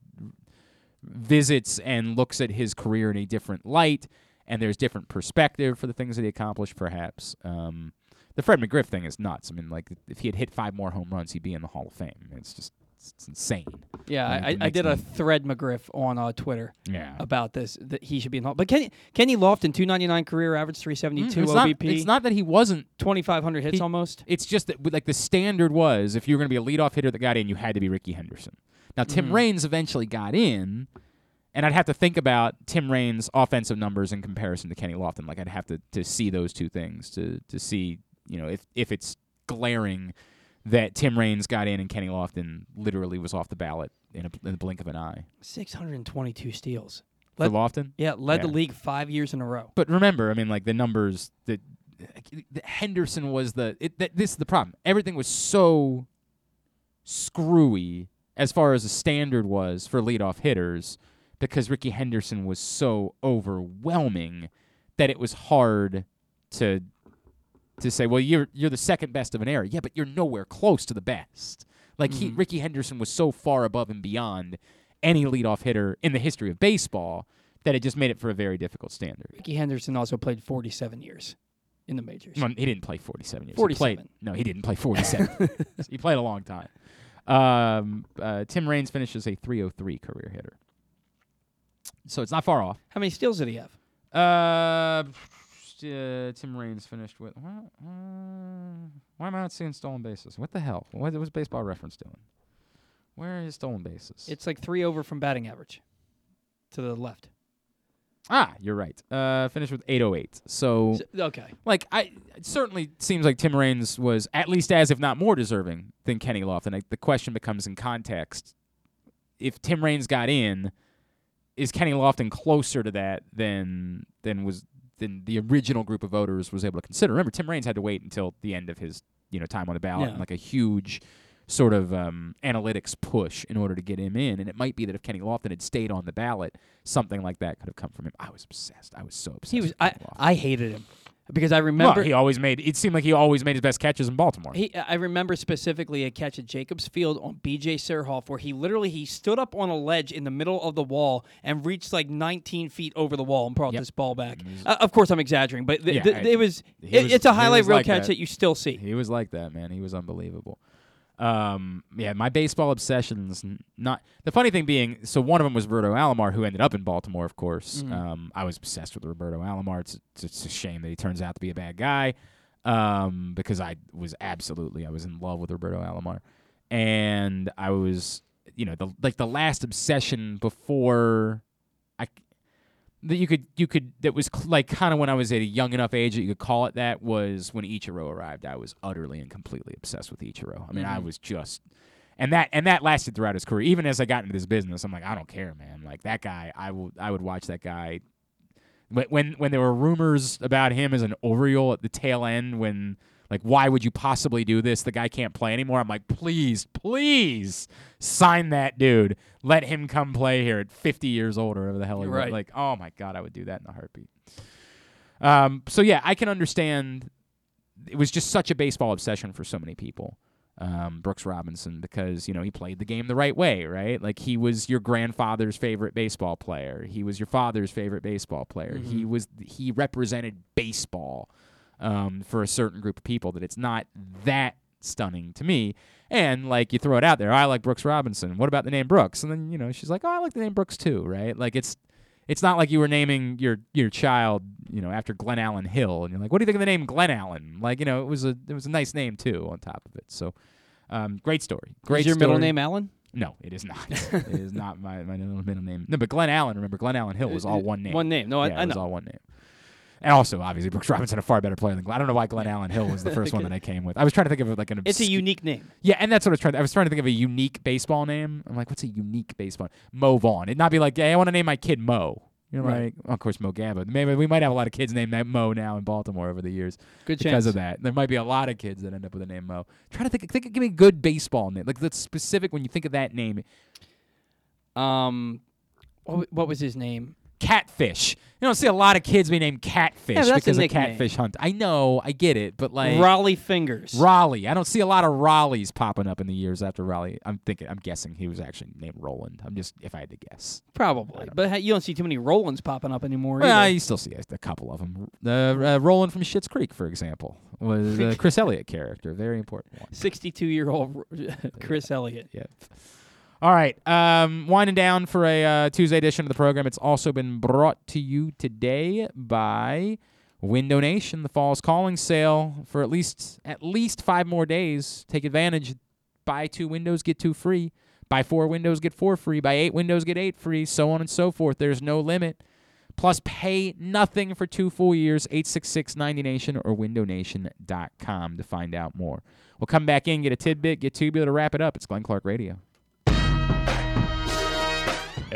Speaker 2: visits and looks at his career in a different light, and there's different perspective for the things that he accomplished, perhaps. Um, the Fred McGriff thing is nuts. I mean, like if he had hit five more home runs, he'd be in the Hall of Fame. It's just it's, insane.
Speaker 1: Yeah, I,
Speaker 2: it
Speaker 1: I
Speaker 2: makes
Speaker 1: did a thread McGriff on uh, Twitter.
Speaker 2: Yeah.
Speaker 1: about this that he should be in the Hall. But Kenny Kenny Lofton, two ninety nine career average, three seventy two
Speaker 2: Mm, it's not-
Speaker 1: OBP.
Speaker 2: it's not that he wasn't
Speaker 1: twenty five hundred hits
Speaker 2: He-
Speaker 1: almost.
Speaker 2: It's just that like the standard was if you were going to be a leadoff hitter that got in, you had to be Rickey Henderson. Now Tim
Speaker 1: Mhm.
Speaker 2: Raines eventually got in, and I'd have to think about Tim Raines' offensive numbers in comparison to Kenny Lofton. Like I'd have to, to see those two things to to see you know if if it's glaring that Tim Raines got in and Kenny Lofton literally was off the ballot in a, in the blink of an eye.
Speaker 1: Six hundred and twenty two steals.
Speaker 2: For Lofton?
Speaker 1: Yeah, led the league five years in a row.
Speaker 2: But remember, I mean, like the numbers that that Henderson was the it, that, this is the problem. Everything was so screwy as far as the standard was for leadoff hitters because Rickey Henderson was so overwhelming that it was hard to to say, well, you're you're the second best of an era. Yeah, but you're nowhere close to the best. Like he,
Speaker 1: Mhm.
Speaker 2: Rickey Henderson was so far above and beyond any leadoff hitter in the history of baseball that it just made it for a very difficult standard.
Speaker 1: Rickey Henderson also played 47 years in the majors.
Speaker 2: Well, he didn't play 47 years. He
Speaker 1: 47.
Speaker 2: played, no, he didn't play 47. he played a long time. Um, uh, Tim Raines finishes a 303 career hitter. So it's not far off.
Speaker 1: How many steals did he have?
Speaker 2: Uh, uh, Tim Raines finished with. Well, uh, why am I not seeing stolen bases? What the hell? What was Baseball Reference doing? Where are his stolen bases?
Speaker 1: It's like three over from batting average to the left.
Speaker 2: Ah, you're right. Uh, finished with 808. So,
Speaker 1: okay.
Speaker 2: like I it certainly seems like Tim Raines was at least as if not more deserving than Kenny Lofton. I, the question becomes in context: if Tim Raines got in, is Kenny Lofton closer to that than than was than the original group of voters was able to consider? Remember, Tim Raines had to wait until the end of his you know time on the ballot,
Speaker 1: Yeah.
Speaker 2: and like a huge sort of um, analytics push in order to get him in. And it might be that if Kenny Lofton had stayed on the ballot, something like that could have come from him. I was obsessed. I was so obsessed.
Speaker 1: He was. I
Speaker 2: Lofton.
Speaker 1: I hated him because I
Speaker 2: Well,
Speaker 1: remember
Speaker 2: he always made. It seemed like he always made his best catches in Baltimore.
Speaker 1: He, I remember specifically a catch at Jacobs Field on B.J. Surhoff where he literally he stood up on a ledge in the middle of the wall and reached like 19 feet over the wall and brought this ball back. Uh, of course, I'm exaggerating, but th-
Speaker 2: Yeah,
Speaker 1: th-
Speaker 2: I-
Speaker 1: it was, it-
Speaker 2: was-
Speaker 1: it's a highlight reel
Speaker 2: like
Speaker 1: catch
Speaker 2: that.
Speaker 1: that. you still see.
Speaker 2: He was like that, man. He was unbelievable. Um, yeah, my baseball obsessions. Not the funny thing being, so one of them was Roberto Alomar, who ended up in Baltimore, of course.
Speaker 1: Mhm.
Speaker 2: Um, I was obsessed with Roberto Alomar. It's, it's it's a shame that he turns out to be a bad guy. Um, because I was absolutely I was in love with Roberto Alomar, and I was you know the like the last obsession before that you could you could that was cl- like kind of when I was at a young enough age that you could call it that was when Ichiro arrived. I was utterly and completely obsessed with Ichiro. I mean, I
Speaker 1: Mhm.
Speaker 2: was just and that and that lasted throughout his career. Even as I got into this business, I'm like, I don't care, man. Like that guy, I will I would watch that guy. When when when there were rumors about him as an Oriole at the tail end, when like why would you possibly do this? The guy can't play anymore. I'm like, please, please sign that dude. Let him come play here at 50 years old or whatever the hell he was. Like, oh my god, I would do that in a heartbeat. Um, so yeah, I can understand. It was just such a baseball obsession for so many people. Um, Brooks Robinson, because you know he played the game the right way, right? Like he was your grandfather's favorite baseball player. He was your father's favorite baseball player. He was he represented baseball um, for a certain group of people. That it's not that stunning to me. And like you throw it out there, I like Brooks Robinson. What about the name Brooks? And then you know she's like, oh, I like the name Brooks too, right? Like it's it's not like you were naming your your child, you know, after Glenallen Hill, and you're like, what do you think of the name Glen Allen? Like, you know, it was a it was a nice name too on top of it. So, um, great story. Great.
Speaker 1: Is your middle name Allen?
Speaker 2: No, it is not. it is not my my middle name. No, but Glen Allen. Remember, Glenallen Hill was all one name.
Speaker 1: One name. No, I- I
Speaker 2: it was
Speaker 1: know.
Speaker 2: all one name. And also, obviously, Brooks Robinson a far better player than Glenn. I don't know why Glenallen Hill was the first one that I came with. I was trying to think of like an.
Speaker 1: It's a unique name.
Speaker 2: Yeah, and that's what I was trying. To, I was trying to think of a unique baseball name. I'm like, what's a unique baseball? Mo Vaughn. It'd not be like, hey, I want to name my kid Mo. You're
Speaker 1: Right.
Speaker 2: like, well, of course, Mo Gaba. Maybe we might have a lot of kids named that Mo now in Baltimore over the years.
Speaker 1: Good
Speaker 2: because
Speaker 1: chance.
Speaker 2: of that. There might be a lot of kids that end up with the name Mo. Try to think. Think. Give me a good baseball name. Like that's specific when you think of that name.
Speaker 1: Um, what, what was his name?
Speaker 2: Catfish. You don't see a lot of kids be named Catfish
Speaker 1: Yeah, but a
Speaker 2: because of catfish hunt. I know, I get it, but like
Speaker 1: Rollie Fingers.
Speaker 2: Rollie. I don't see a lot of Rollies popping up in the years after Rollie. I'm thinking. I'm guessing he was actually named Roland. I'm just if I had to guess.
Speaker 1: Probably, but ha- you don't see too many Rolands popping up anymore.
Speaker 2: Well,
Speaker 1: either.
Speaker 2: you still see a, a couple of them. Uh, uh, Roland from Schitt's Creek, for example, was a Chris Elliott character, very important one.
Speaker 1: 62 year old Chris Elliott.
Speaker 2: Yep. All right, um, winding down for a uh, Tuesday edition of the program. It's also been brought to you today by Window Nation, the fall's calling sale for at least at least five more days. Take advantage. Buy two windows, get two free. Buy four windows, get four free. Buy eight windows, get eight free. So on and so forth. There's no limit. Plus, pay nothing for two full years. 866 90Nation or windownation.com to find out more. We'll come back in, get a tidbit, get tubular to wrap it up. It's Glenn Clark Radio.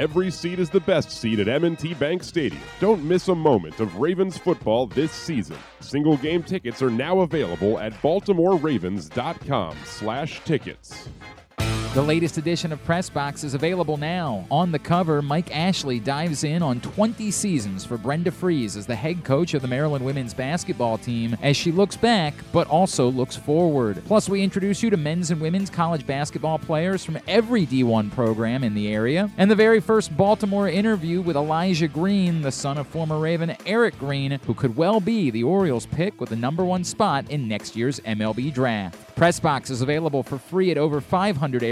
Speaker 9: Every seat is the best seat at M&T Bank Stadium. Don't miss a moment of Ravens football this season. Single game tickets are now available at baltimoreravens.com slash tickets.
Speaker 16: The latest edition of Press Box is available now. On the cover, Mike Ashley dives in on 20 seasons for Brenda Frese as the head coach of the Maryland women's basketball team as she looks back but also looks forward. Plus, we introduce you to men's and women's college basketball players from every D1 program in the area. And the very first Baltimore interview with Elijah Green, the son of former Raven Eric Green, who could well be the Orioles pick with the number one spot in next year's MLB draft. Press Box is available for free at over 500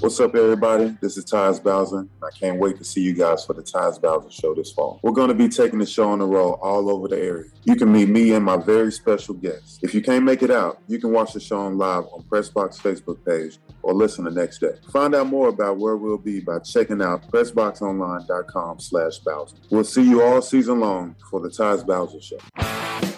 Speaker 15: What's up, everybody? This is Tyus Bowser. I can't wait to see you guys for the Tyus Bowser Show this fall. We're going to be taking the show on the road all over the area. You can meet me and my very special guests. If you can't make it out, you can watch the show on live on Pressbox Facebook page or listen the next day. Find out more about where we'll be by checking out PressBoxOnline.com slash Bowser. We'll see you all season long for the Tyus Bowser Show.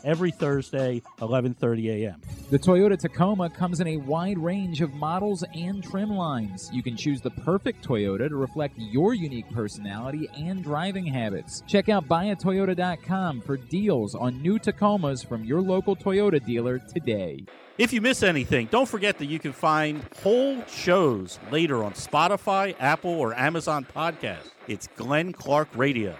Speaker 10: Show every Thursday, 11:30 a.m.
Speaker 16: The Toyota Tacoma comes in a wide range of models and trim lines. You can choose the perfect Toyota to reflect your unique personality and driving habits. Check out buyatoyota.com for deals on new Tacomas from your local Toyota dealer today.
Speaker 10: If you miss anything, don't forget that you can find whole shows later on Spotify, Apple, or Amazon Podcast. It's Glenn Clark Radio.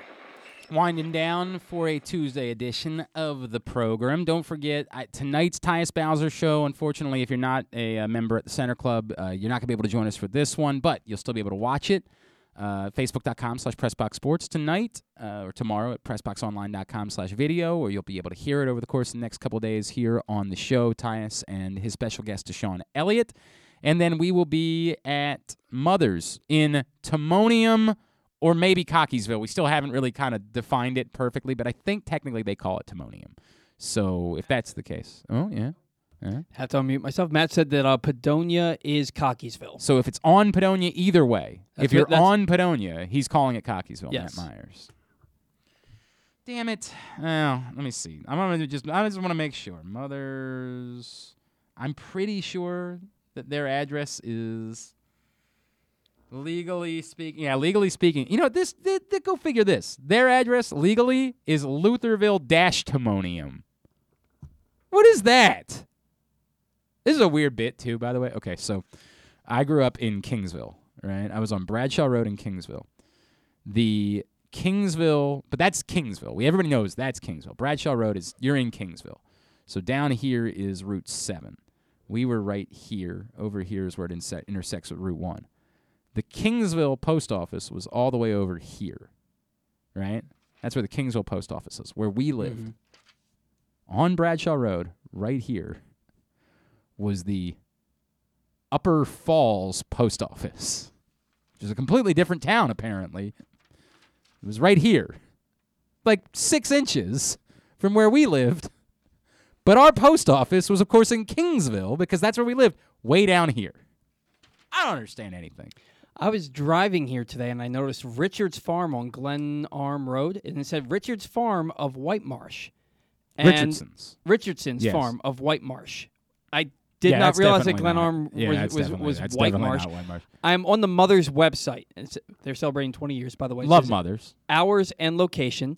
Speaker 2: Winding down for a Tuesday edition of the program. Don't forget I, tonight's Tyus Bowser show. Unfortunately, if you're not a, uh member at the Center Club, uh, you're not going to be able to join us for this one, but you'll still be able to watch it. Uh, Facebook.com slash PressBoxSports tonight uh, or tomorrow at PressBoxOnline.com slash video, or you'll be able to hear it over the course of the next couple days here on the show. Tyus and his special guest, DeShon Elliott. And then we will be at Mother's in Timonium or maybe Cockeysville. We still haven't really kind of defined it perfectly, but I think technically they call it Timonium. So if that's the case, oh yeah, yeah.
Speaker 1: Have to unmute myself. Matt said that uh, Padonia is Cockeysville.
Speaker 2: So if it's on Padonia, either way,
Speaker 1: That's
Speaker 2: if you're
Speaker 1: that's-
Speaker 2: on Padonia, he's calling it Cockeysville.
Speaker 1: Yes.
Speaker 2: Matt Myers. Damn it! Well, let me see. I'm gonna just. I just want to make sure. Mother's. I'm pretty sure that their address is. Legally speaking, yeah, legally speaking, you know this. th- go figure this. Their address legally is Lutherville Dash Timonium. What is that? This is a weird bit too, by the way. Okay, so I grew up in Kingsville, right? I was on Bradshaw Road in Kingsville. The Kingsville, but that's Kingsville. We everybody knows that's Kingsville. Bradshaw Road is you're in Kingsville. So down here is Route 7. We were right here. Over here is where it intersects with Route 1. The Kingsville post office was all the way over here. Right? That's where the Kingsville post office is, where we lived. Mm-hmm. On Bradshaw Road, right here, was the Upper Falls post office, which is a completely different town, apparently. It was right here, like six inches from where we lived. But our post office was, of course, in Kingsville because that's where we lived, way down here. I don't understand anything.
Speaker 1: I was driving here today and I noticed Richard's Farm on Glen Arm Road, and it said Richard's Farm of White Marsh. and
Speaker 2: Richardson's.
Speaker 1: Richardson's
Speaker 2: Yes.
Speaker 1: farm of White Marsh. I did
Speaker 2: Yeah,
Speaker 1: not realize that
Speaker 2: not-
Speaker 1: Glenarm
Speaker 2: yeah,
Speaker 1: was was, was White Marsh.
Speaker 2: White Marsh.
Speaker 1: I'm on the mother's website. It's, they're celebrating 20 years, by the way.
Speaker 2: Love mothers.
Speaker 1: Hours and location.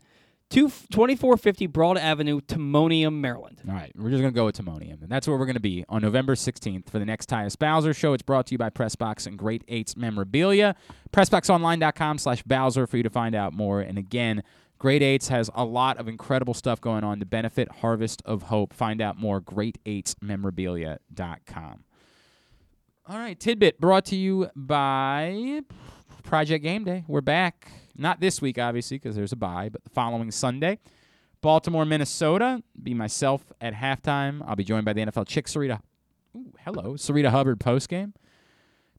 Speaker 1: Two, 2450 Broad Avenue, Timonium, Maryland.
Speaker 2: All right, we're just gonna go with Timonium, and that's where we're gonna be on November 16th for the next Tyus Bowser show. It's brought to you by Pressbox and Great Eights Memorabilia. PressBoxOnline.com/slash Bowser for you to find out more. And again, Great Eights has a lot of incredible stuff going on to benefit Harvest of Hope. Find out more. Great8sMemorabilia.com. All right, tidbit brought to you by Project Game Day. We're back. Not this week, obviously, because there's a bye, but the following Sunday. Baltimore, Minnesota. Be myself at halftime. I'll be joined by the NFL chick, Sarita. Ooh, hello, Sarita Hubbard postgame.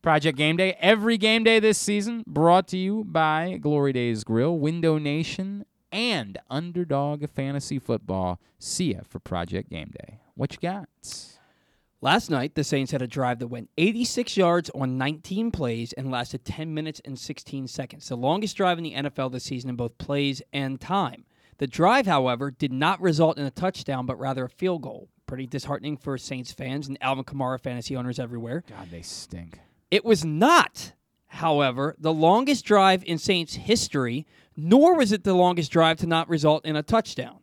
Speaker 2: Project Game Day. Every game day this season brought to you by Glory Days Grill, Window Nation, and Underdog Fantasy Football. See ya for Project Game Day. What you got?
Speaker 1: Last night, the Saints had a drive that went 86 yards on 19 plays and lasted 10 minutes and 16 seconds, the longest drive in the NFL this season in both plays and time. The drive, however, did not result in a touchdown, but rather a field goal. Pretty disheartening for Saints fans and Alvin Kamara fantasy owners everywhere.
Speaker 2: God, they stink.
Speaker 1: It was not, however, the longest drive in Saints history, nor was it the longest drive to not result in a touchdown.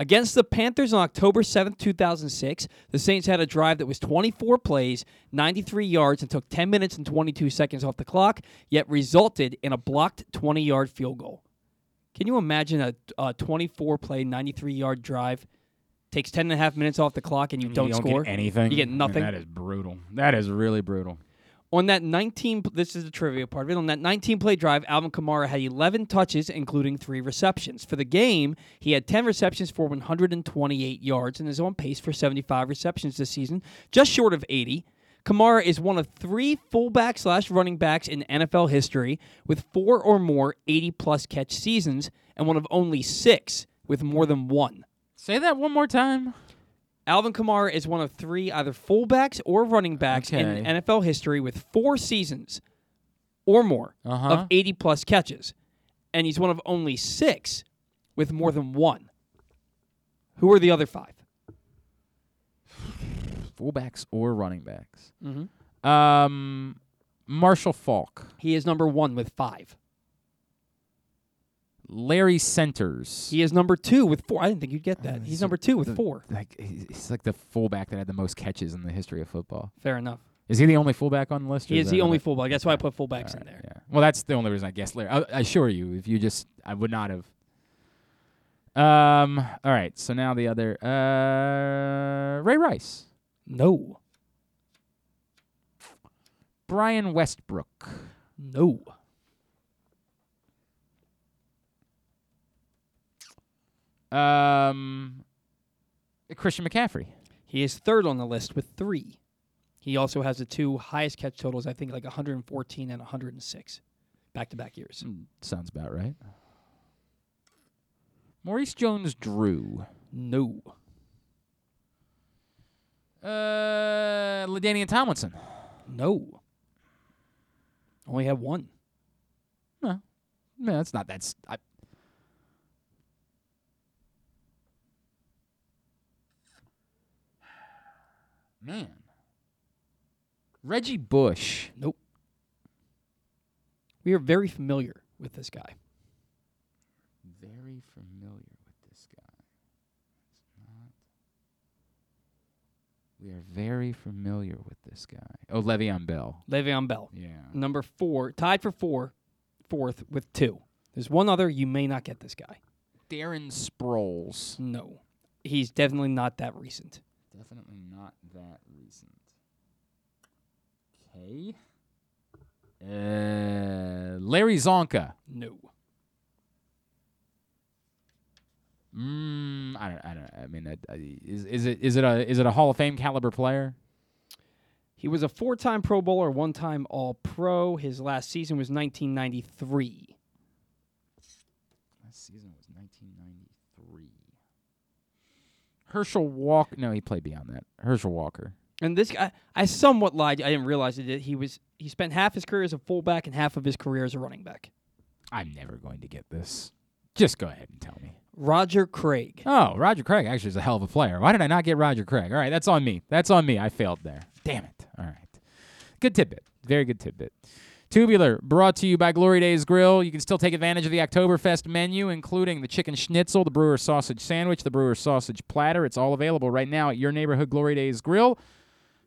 Speaker 1: Against the Panthers on October 7th, 2006, the Saints had a drive that was 24 plays, 93 yards, and took 10 minutes and 22 seconds off the clock, yet resulted in a blocked 20 yard field goal. Can you imagine a, a 24 play, 93 yard drive? Takes 10 and a half minutes off the clock and you, don't,
Speaker 2: you don't
Speaker 1: score
Speaker 2: get anything.
Speaker 1: You get
Speaker 2: Man,
Speaker 1: nothing.
Speaker 2: that is brutal. That is really brutal.
Speaker 1: On that 19, this is the trivia part of it. On that 19 play drive, Alvin Kamara had 11 touches, including three receptions. For the game, he had 10 receptions for 128 yards and is on pace for 75 receptions this season, just short of 80. Kamara is one of three fullback slash running backs in NFL history with four or more 80 plus catch seasons, and one of only six with more than one.
Speaker 2: Say that one more time.
Speaker 1: Alvin Kamara is one of three either fullbacks or running backs in NFL history with four seasons or more
Speaker 2: Uh-huh.
Speaker 1: of 80 plus catches. And he's one of only six with more than one. Who are the other five?
Speaker 2: Fullbacks or running backs.
Speaker 1: Mhm.
Speaker 2: Um, Marshall Faulk.
Speaker 1: He is number one with five.
Speaker 2: Larry Centers.
Speaker 1: He is number two with four. I didn't think you'd get that. He's number two with
Speaker 2: The-
Speaker 1: four.
Speaker 2: Like he's like the fullback that had the most catches in the history of football.
Speaker 1: Fair enough.
Speaker 2: Is he the only fullback on the list?
Speaker 1: He is
Speaker 2: there
Speaker 1: the only fullback. That's why I put fullbacks in there.
Speaker 2: Yeah. Well, that's the only reason I guess Larry. I, I assure you, if you just, I would not have. Um. All right. So now the other. Uh. Ray Rice.
Speaker 1: No.
Speaker 2: Brian Westbrook.
Speaker 1: No.
Speaker 2: Um. Christian McCaffrey.
Speaker 1: He is third on the list with three. He also has the two highest catch totals, I think, like 114 and 106, back to back years.
Speaker 2: Sounds about right. Maurice Jones-Drew.
Speaker 1: No.
Speaker 2: Uh. LaDainian Tomlinson.
Speaker 1: No. Only have one.
Speaker 2: No. No, that's not. That's. I, Man. Reggie Bush.
Speaker 1: Nope. We are very familiar with this guy.
Speaker 2: Very familiar with this guy. It's not. We are very familiar with this guy. Oh, Le'Veon Bell.
Speaker 1: Le'Veon Bell.
Speaker 2: Yeah.
Speaker 1: Number four, tied for four, fourth with two. There's one other. You may not get this guy.
Speaker 2: Darren Sproles.
Speaker 1: No. He's definitely not that recent.
Speaker 2: Definitely not that recent. Okay. Uh, Larry Csonka.
Speaker 1: No.
Speaker 2: Mm, I don't. I don't. I mean, I, I, is is it is it a is it a Hall of Fame caliber player?
Speaker 1: He was a four time Pro Bowler, one time All Pro. His last season was 1993.
Speaker 2: Last season was 1993. Herschel Walker. No, he played beyond that. Herschel Walker.
Speaker 1: And this guy, I somewhat lied. I didn't realize it. He was he spent half his career as a fullback and half of his career as a running back.
Speaker 2: I'm never going to get this. Just go ahead and tell me.
Speaker 1: Roger Craig.
Speaker 2: Oh, Roger Craig actually is a hell of a player. Why did I not get Roger Craig? All right, that's on me. That's on me. I failed there. Damn it. All right. Good tidbit. Very good tidbit. Tubular, brought to you by Glory Days Grill. You can still take advantage of the Oktoberfest menu, including the chicken schnitzel, the brewer sausage sandwich, the brewer sausage platter. It's all available right now at your neighborhood Glory Days Grill.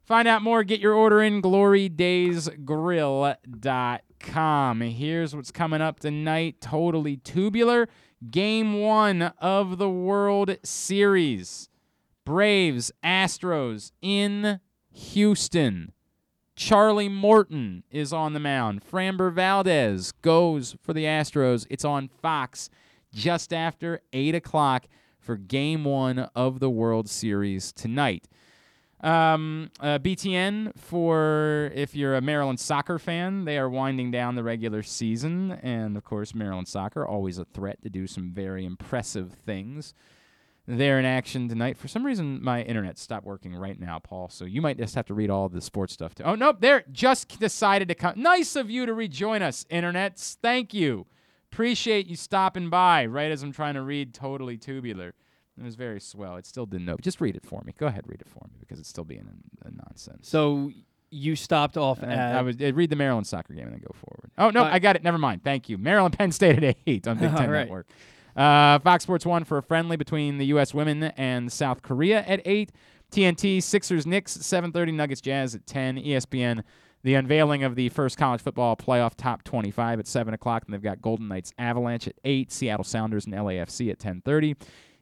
Speaker 2: Find out more, get your order in glorydaysgrill.com. Here's what's coming up tonight totally tubular. Game one of the World Series. Braves, Astros in Houston. Charlie Morton is on the mound. Framber Valdez goes for the Astros. It's on Fox just after 8 o'clock for game one of the World Series tonight. Um, uh, BTN for if you're a Maryland soccer fan, they are winding down the regular season, and of course, Maryland soccer always a threat to do some very impressive things. They're in action tonight. For some reason, my internet stopped working right now, Paul. So you might just have to read all the sports stuff. Too. Oh nope, there. Just decided to come. Nice of you to rejoin us, internets. Thank you. Appreciate you stopping by right as I'm trying to read Totally Tubular. It was very swell. It still didn't know. Just read it for me. Go ahead, read it for me because it's still being a, a nonsense.
Speaker 1: So you stopped off
Speaker 2: I,
Speaker 1: at.
Speaker 2: I was uh, read the Maryland soccer game and then go forward. Oh no,
Speaker 1: Uh,
Speaker 2: I got it. Never mind. Thank you. Maryland Penn State at eight on Big Ten
Speaker 1: right.
Speaker 2: Network. Uh, Fox Sports One for a friendly between the U.S. women and South Korea at eight. TNT Sixers Knicks at seven thirty. Nuggets Jazz at ten. E ESPN the unveiling of the first college football playoff top 25 at 7 o'clock and they've got golden knights avalanche at 8 seattle sounders and lafc at 10.30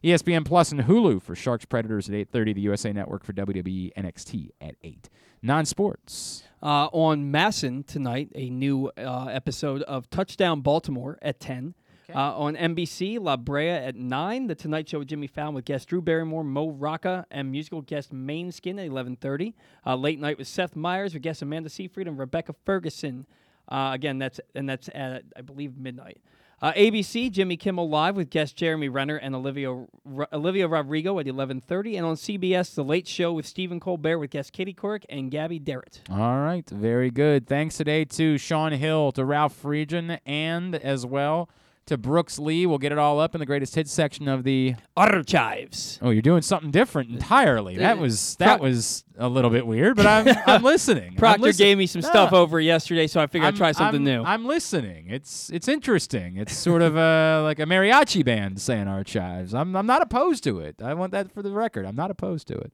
Speaker 2: espn plus and hulu for sharks predators at 8.30 the usa network for wwe nxt at 8 non-sports
Speaker 1: Uh, on MASN tonight, a new uh, episode of Touchdown Baltimore at 10. Uh, on NBC, La Brea at 9. The Tonight Show with Jimmy Fallon with guest Drew Barrymore, Mo Rocca, and musical guest Måneskin at 11.30. Uh, late Night with Seth Meyers with guest Amanda Seyfried and Rebecca Ferguson. Uh, again, that's and that's at, I believe, midnight. Uh, ABC, Jimmy Kimmel Live with guest Jeremy Renner and Olivia, Ro- Olivia Rodrigo at 11.30. And on CBS, The Late Show with Stephen Colbert with guest Katie Couric and Gabby Derritt.
Speaker 2: All right, very good. Thanks today to Shaun Hill, to Ralph Friedgen, and as well to Brooks Lee. We'll get it all up in the greatest hits section of the
Speaker 1: Archives.
Speaker 2: Oh, you're doing something different entirely. That
Speaker 1: Uh,
Speaker 2: was that
Speaker 1: Pro-
Speaker 2: was a little bit weird, but I'm I'm listening. I'm
Speaker 1: Proctor
Speaker 2: listen-
Speaker 1: gave me some stuff
Speaker 2: No.
Speaker 1: over yesterday, so I figured
Speaker 2: I'm-
Speaker 1: I'd try something
Speaker 2: I'm-
Speaker 1: new.
Speaker 2: I'm listening. It's it's interesting. It's sort of uh, like a mariachi band saying archives. I'm I'm not opposed to it. I want that for the record. I'm not opposed to it.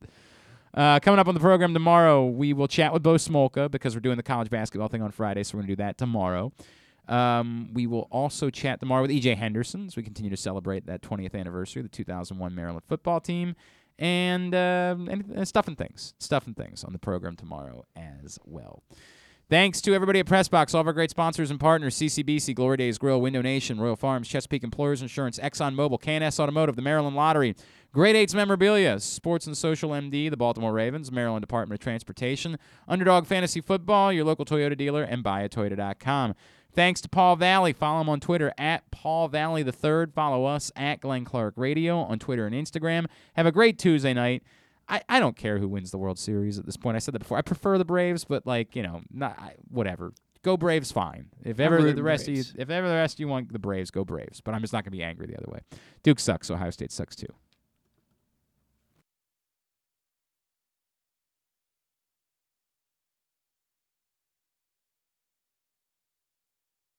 Speaker 2: Uh, coming up on the program tomorrow, we will chat with Bo Smolka because we're doing the college basketball thing on Friday, so we're going to do that tomorrow. Um, we will also chat tomorrow with EJ Henderson as we continue to celebrate that 20th anniversary of the 2001 Maryland football team and, um, and, and stuff and things. Stuff and things on the program tomorrow as well. Thanks to everybody at Pressbox, all of our great sponsors and partners CCBC, Glory Days Grill, Window Nation, Royal Farms, Chesapeake Employers Insurance, ExxonMobil, KNS Automotive, the Maryland Lottery, Great Eights Memorabilia, Sports and Social MD, the Baltimore Ravens, Maryland Department of Transportation, Underdog Fantasy Football, your local Toyota dealer, and buyatoyota.com. Thanks to Paul Valley. Follow him on Twitter at Paul Valley the Third. Follow us at Glenn Clark Radio on Twitter and Instagram. Have a great Tuesday night. I, I don't care who wins the World Series at this point. I said that before. I prefer the Braves, but like you know, not I, whatever. Go Braves, fine. If ever the, rest
Speaker 1: Braves.
Speaker 2: of you, if ever the rest of you want the Braves, go Braves. But I'm just not gonna be angry the other way. Duke sucks. Ohio State sucks too.